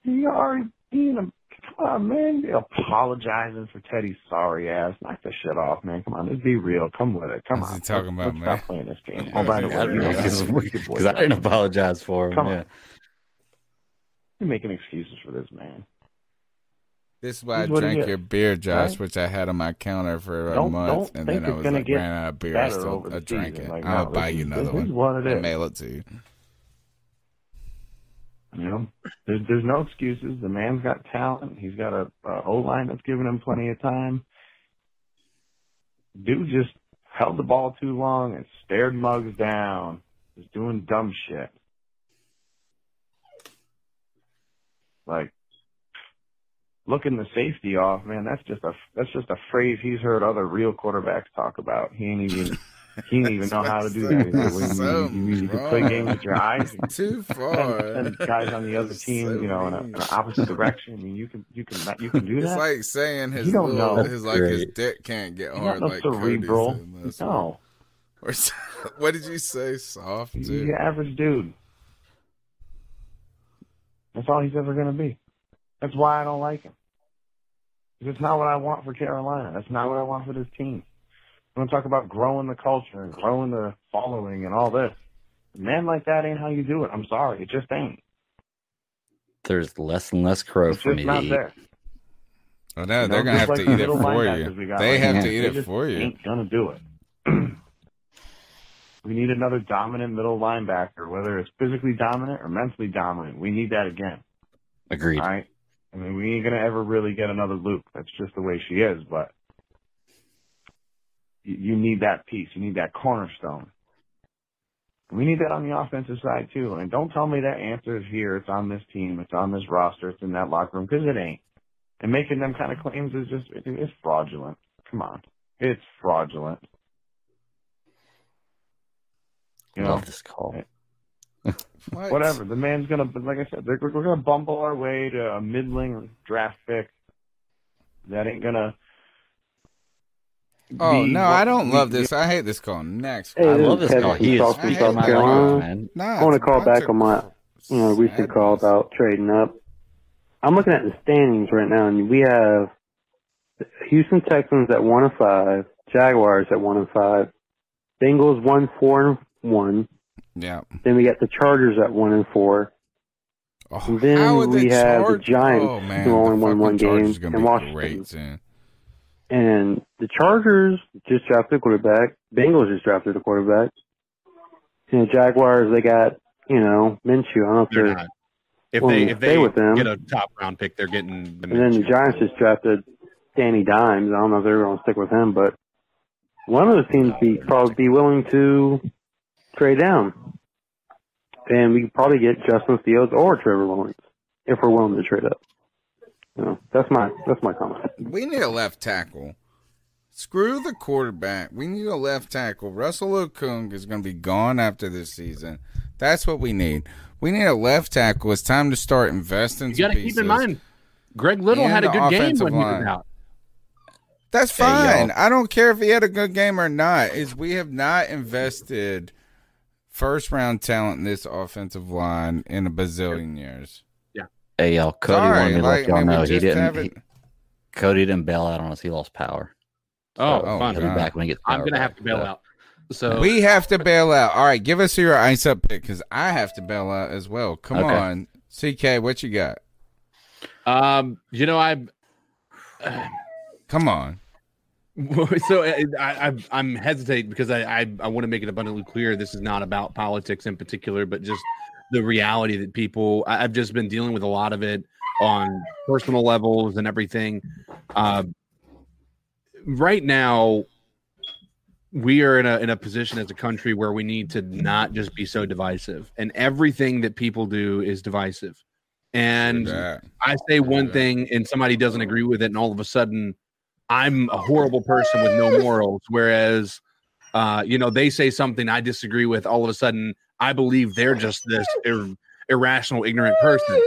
[SPEAKER 17] you already being a come on, man, you apologizing for Teddy's sorry ass. Knock the shit off, man. Come on, let's be real. Come with it. Come on.
[SPEAKER 2] What's
[SPEAKER 17] on.
[SPEAKER 2] he talking
[SPEAKER 17] let's,
[SPEAKER 2] about,
[SPEAKER 17] let's
[SPEAKER 2] man?
[SPEAKER 17] stop playing this game. Oh, by the way,
[SPEAKER 4] I
[SPEAKER 17] you
[SPEAKER 4] know
[SPEAKER 17] know,
[SPEAKER 4] because
[SPEAKER 17] look at boy.
[SPEAKER 4] I didn't apologize for him.
[SPEAKER 17] Come on.
[SPEAKER 4] yeah.
[SPEAKER 17] You're making excuses for this man.
[SPEAKER 2] This is why I
[SPEAKER 17] Here's what it
[SPEAKER 2] drank your beer, Josh,
[SPEAKER 17] right?
[SPEAKER 2] which I had on my counter for a
[SPEAKER 17] Don't-
[SPEAKER 2] month,
[SPEAKER 17] don't
[SPEAKER 2] and then I was
[SPEAKER 17] gonna
[SPEAKER 2] like, ran out of beer. I
[SPEAKER 17] better
[SPEAKER 2] still
[SPEAKER 17] over
[SPEAKER 2] I drank
[SPEAKER 17] season.
[SPEAKER 2] it.
[SPEAKER 17] Like,
[SPEAKER 2] I'll
[SPEAKER 17] no,
[SPEAKER 2] buy you another
[SPEAKER 17] this
[SPEAKER 2] one.
[SPEAKER 17] is what it
[SPEAKER 2] and
[SPEAKER 17] is.
[SPEAKER 2] mail it to you.
[SPEAKER 17] You know, there's there's no excuses. The man's got talent. He's got a, a O line that's giving him plenty of time. Dude just held the ball too long and stared mugs down. Was doing dumb shit. Like looking the safety off, man. That's just a that's just a phrase he's heard other real quarterbacks talk about. He ain't even he didn't even know how to do that. He said, well,
[SPEAKER 2] So
[SPEAKER 17] you, you, you can play games with your eyes. You
[SPEAKER 2] Too far.
[SPEAKER 17] Send, send guys on the other team,
[SPEAKER 2] So
[SPEAKER 17] you know, in, a, in an opposite direction. I mean, you can you can you can do that.
[SPEAKER 2] It's like saying his
[SPEAKER 17] You don't
[SPEAKER 2] little,
[SPEAKER 17] know.
[SPEAKER 2] his like his dick can't get
[SPEAKER 17] He's
[SPEAKER 2] hard
[SPEAKER 17] no
[SPEAKER 2] like Cody's
[SPEAKER 17] cerebral.
[SPEAKER 2] in
[SPEAKER 17] No.
[SPEAKER 2] Or what did you say? Soft
[SPEAKER 17] he's
[SPEAKER 2] too.
[SPEAKER 17] the average dude. That's all he's ever going to be. That's why I don't like him. It's not what I want for Carolina. That's not what I want for this team. I'm going to talk about growing the culture and growing the following and all this. A man like that ain't how you do it. I'm sorry. It just ain't.
[SPEAKER 4] There's less and less crow
[SPEAKER 17] It's
[SPEAKER 4] for
[SPEAKER 17] just
[SPEAKER 4] me
[SPEAKER 17] not
[SPEAKER 4] to eat.
[SPEAKER 17] there.
[SPEAKER 2] Oh, no,
[SPEAKER 17] You
[SPEAKER 2] they're
[SPEAKER 17] know,
[SPEAKER 2] gonna have
[SPEAKER 17] like
[SPEAKER 2] to eat it for you. They
[SPEAKER 17] right
[SPEAKER 2] have
[SPEAKER 17] now.
[SPEAKER 2] to eat
[SPEAKER 17] They
[SPEAKER 2] it for you.
[SPEAKER 17] Ain't gonna do it. we need another dominant middle linebacker, whether it's physically dominant or mentally dominant. We need that again.
[SPEAKER 4] Agreed.
[SPEAKER 17] All right. I mean, we ain't gonna ever really get another Luke. That's just the way she is. But you, you need that piece. You need that cornerstone. We need that on the offensive side too. And don't tell me that answer is here. It's on this team. It's on this roster. It's in that locker room because it ain't. And making them kind of claims is just it's fraudulent. Come on, it's fraudulent. You know,
[SPEAKER 4] Love this call.
[SPEAKER 2] What?
[SPEAKER 17] whatever. The man's gonna, like I said, we're gonna bumble our way to a middling draft pick. That ain't gonna.
[SPEAKER 2] Oh
[SPEAKER 17] be
[SPEAKER 2] no, I don't
[SPEAKER 17] we-
[SPEAKER 2] love this. I hate this call. Next.
[SPEAKER 12] Hey,
[SPEAKER 4] I love this
[SPEAKER 12] Kevin
[SPEAKER 4] call. He is
[SPEAKER 12] South
[SPEAKER 2] I my
[SPEAKER 12] Carolina.
[SPEAKER 2] life,
[SPEAKER 4] man.
[SPEAKER 2] Nah,
[SPEAKER 12] I want to call back on my you know, recent call about trading up. I'm looking at the standings right now, and we have Houston Texans at one and five, Jaguars at one and five, Bengals one four and one.
[SPEAKER 2] Yeah.
[SPEAKER 12] Then we got the Chargers at one and four.
[SPEAKER 2] Oh,
[SPEAKER 12] And then we
[SPEAKER 2] the
[SPEAKER 12] have the Giants
[SPEAKER 2] oh, man,
[SPEAKER 12] who only won one game
[SPEAKER 2] Chargers gonna
[SPEAKER 12] Washington. And the Chargers just drafted a quarterback. Bengals just drafted a quarterback. And the Jaguars, they got, you know, Minshew. I don't know if
[SPEAKER 5] They're
[SPEAKER 12] they're
[SPEAKER 5] not. If they if they
[SPEAKER 12] with them.
[SPEAKER 5] get a top round pick, they're getting the
[SPEAKER 12] And then the Giants just drafted Danny Dimes. I don't know if they're going to stick with him, but one of those teams be uh, probably be willing to trade down, and we could probably get Justin Fields or Trevor Lawrence if we're willing to trade up. You know, that's my that's my comment.
[SPEAKER 2] We need a left tackle. Screw the quarterback. We need a left tackle. Russell Okung is going to be gone after this season. That's what we need. We need a left tackle. It's time to start investing.
[SPEAKER 5] You got to keep in mind Greg Little had a good game
[SPEAKER 2] offensive
[SPEAKER 5] when he was
[SPEAKER 2] line.
[SPEAKER 5] out.
[SPEAKER 2] That's fine. I don't care if he had a good game or not. Is we have not invested first round talent in this offensive line in a bazillion years.
[SPEAKER 4] Hey, y'all. Cody
[SPEAKER 2] Sorry,
[SPEAKER 4] wanted me to
[SPEAKER 2] like,
[SPEAKER 4] let y'all
[SPEAKER 2] I mean, we
[SPEAKER 4] know he didn't. He, Cody didn't bail out on us. He lost power.
[SPEAKER 5] Oh,
[SPEAKER 4] So
[SPEAKER 5] fun.
[SPEAKER 4] He'll be back when he gets
[SPEAKER 5] I'm gonna
[SPEAKER 4] back,
[SPEAKER 5] have to bail
[SPEAKER 4] so.
[SPEAKER 5] out. So
[SPEAKER 2] we have to bail out. All right, give us your ice up pick because I have to bail out as well. Come
[SPEAKER 5] Okay.
[SPEAKER 2] on, CK, what you got?
[SPEAKER 5] Um, you know, I
[SPEAKER 2] come on.
[SPEAKER 5] so I, I, I'm hesitant because I, I, I want to make it abundantly clear this is not about politics in particular, but just the reality that people. I, I've just been dealing with a lot of it on personal levels and everything. Uh, right now, we are in a in a position as a country where we need to not just be so divisive, and everything that people do is divisive. And I say one thing, and somebody doesn't agree with it, and all of a sudden, I'm a horrible person with no morals. Whereas, uh, you know, they say something I disagree with, all of a sudden, I believe they're just this ir- irrational, ignorant person,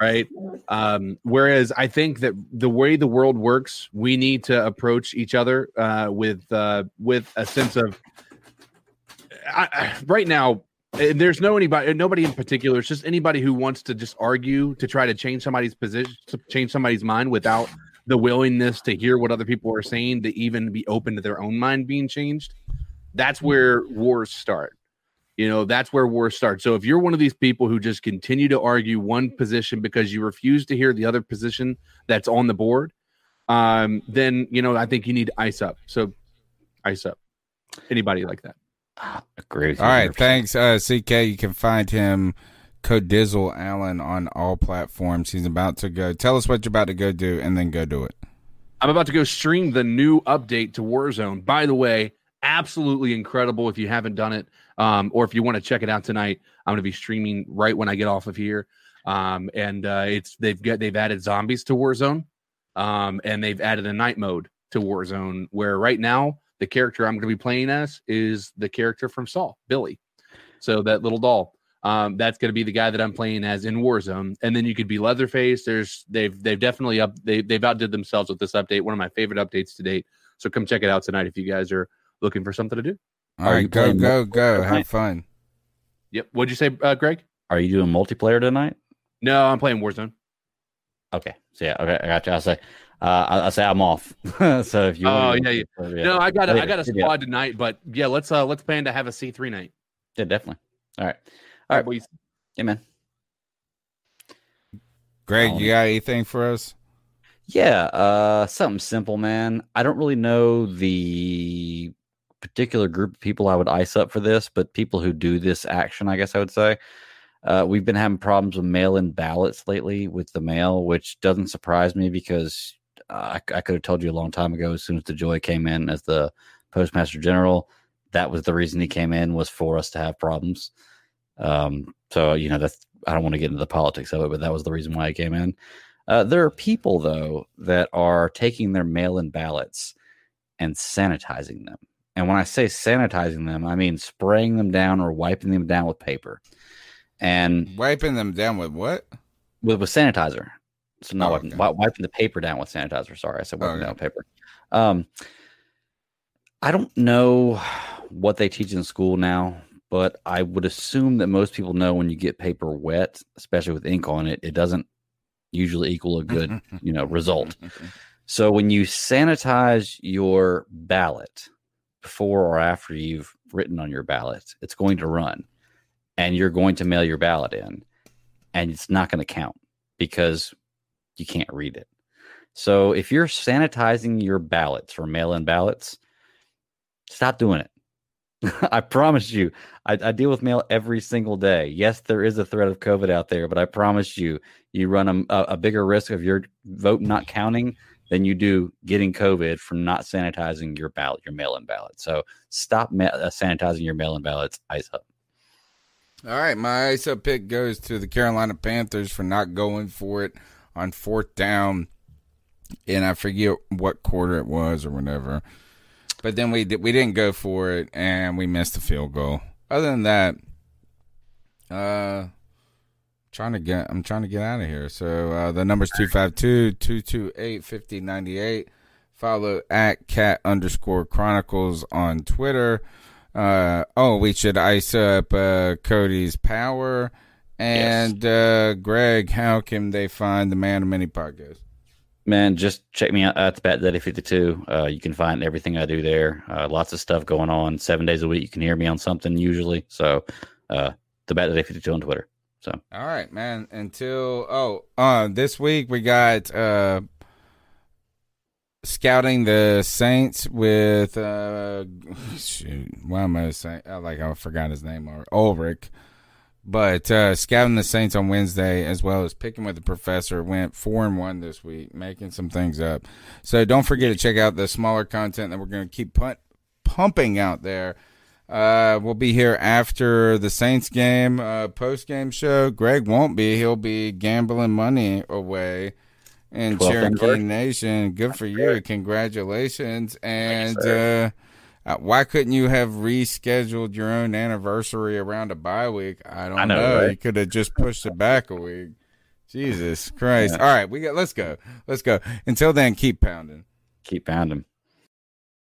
[SPEAKER 5] right? Um, whereas I think that the way the world works, we need to approach each other uh, with uh, with a sense of. I, I- right now, eh, there's no anybody, nobody in particular. It's just anybody who wants to just argue to try to change somebody's position, change somebody's mind without the willingness to hear what other people are saying, to even be open to their own mind being changed. That's where wars start. You know, that's where wars start. So if you're one of these people who just continue to argue one position because you refuse to hear the other position that's on the board, um, then you know I think you need ice up. So ice up. Anybody like that?
[SPEAKER 4] Agree.
[SPEAKER 2] All right, thanks, uh, CK. You can find him, Codizzle Allen, on all platforms. He's about to go. Tell us what you're about to go do, and then go do it.
[SPEAKER 5] I'm about to go stream the new update to Warzone. By the way, absolutely incredible. If you haven't done it, um, or if you want to check it out tonight, I'm going to be streaming right when I get off of here. Um, and uh, it's they've got they've added zombies to Warzone, um, and they've added a night mode to Warzone. Where right now the character I'm going to be playing as is the character from Saw, Billy. So that little doll. Um, that's going to be the guy that I'm playing as in Warzone, and then you could be Leatherface. There's they've they've definitely up they they've outdid themselves with this update. One of my favorite updates to date. So come check it out tonight if you guys are looking for something to do.
[SPEAKER 2] All right, go, go, go. Have fun.
[SPEAKER 5] Yep. What'd you say, uh, Greg?
[SPEAKER 4] Are you doing multiplayer tonight?
[SPEAKER 5] No, I'm playing Warzone.
[SPEAKER 4] Okay. So yeah, okay, I got you. I say, uh, I, I say I'm off. so if you,
[SPEAKER 5] Oh
[SPEAKER 4] want
[SPEAKER 5] yeah,
[SPEAKER 4] to-
[SPEAKER 5] yeah.
[SPEAKER 4] yeah.
[SPEAKER 5] No, I got a, I got a
[SPEAKER 4] yeah.
[SPEAKER 5] squad tonight, but yeah, let's uh let's plan to have a C three night.
[SPEAKER 4] Yeah, definitely. All right. All right.
[SPEAKER 5] boys.
[SPEAKER 4] Yeah, man.
[SPEAKER 2] Greg, you got anything for us?
[SPEAKER 4] Yeah, uh, something simple, man. I don't really know the particular group of people I would ice up for this, but people who do this action, I guess I would say. Uh, we've been having problems with mail-in ballots lately with the mail, which doesn't surprise me because uh, I, I could have told you a long time ago. As soon as DeJoy came in as the postmaster general, that was the reason he came in was for us to have problems. Um, so you know that's I don't want to get into the politics of it, but that was the reason why he came in. Uh, there are people though that are taking their mail-in ballots and sanitizing them. And when I say sanitizing them, I mean spraying them down or wiping them down with paper. And
[SPEAKER 2] Wiping them down with what?
[SPEAKER 4] with, with sanitizer. So not
[SPEAKER 2] Oh,
[SPEAKER 4] wiping, wi- wiping the paper down with sanitizer. Sorry, I said wiping
[SPEAKER 2] Okay.
[SPEAKER 4] down with paper. Um, I don't know what they teach in school now, but I would assume that most people know when you get paper wet, especially with ink on it, it doesn't usually equal a good, you know, result. So when you sanitize your ballot before or after you've written on your ballot, it's going to run and you're going to mail your ballot in and it's not going to count because you can't read it. So if you're sanitizing your ballots for mail-in ballots, stop doing it. I promise you, I, I deal with mail every single day. Yes, there is a threat of COVID out there, but I promise you, you run a, a bigger risk of your vote not counting than you do getting COVID from not sanitizing your ballot, your mail-in ballot. So stop ma- uh, sanitizing your mail-in ballots. Ice up.
[SPEAKER 2] All right, my ice up pick goes to the Carolina Panthers for not going for it on fourth down, and I forget what quarter it was or whatever. But then we we didn't go for it, and we missed the field goal. Other than that, uh, trying to get I'm trying to get out of here. So uh, the number's 252-228-5098. Follow at cat underscore chronicles on Twitter. Uh, oh, we should ice up uh, Cody's power. And uh, Greg, how can they find the Man of Many podcasts?
[SPEAKER 4] Man, just check me out at the Bat Daddy 52. Uh, you can find everything I do there. Uh, lots of stuff going on. Seven days a week. You can hear me on something usually. So, uh, the Bat Daddy 52 on Twitter. So,
[SPEAKER 2] All right, man. Until oh, uh, this week we got uh, scouting the Saints with uh, shoot, why am I saying? I like I forgot his name or Ulrich. But uh, scouting the Saints on Wednesday, as well as picking with the professor, went four and one this week, making some things up. So don't forget to check out the smaller content that we're going to keep punt, pumping out there. Uh, we'll be here after the Saints game, uh, post game show. Greg won't be; he'll be gambling money away in
[SPEAKER 4] 12th
[SPEAKER 2] Cherokee. Nation. Good for you! Congratulations! And uh, uh, why couldn't you have rescheduled your own anniversary around a bye week? I don't
[SPEAKER 4] I know,
[SPEAKER 2] know.
[SPEAKER 4] right?
[SPEAKER 2] You could have just pushed it back a week. Jesus Christ!
[SPEAKER 4] Yeah.
[SPEAKER 2] All right, we got. Let's go. Let's go. Until then, keep pounding.
[SPEAKER 4] keep pounding.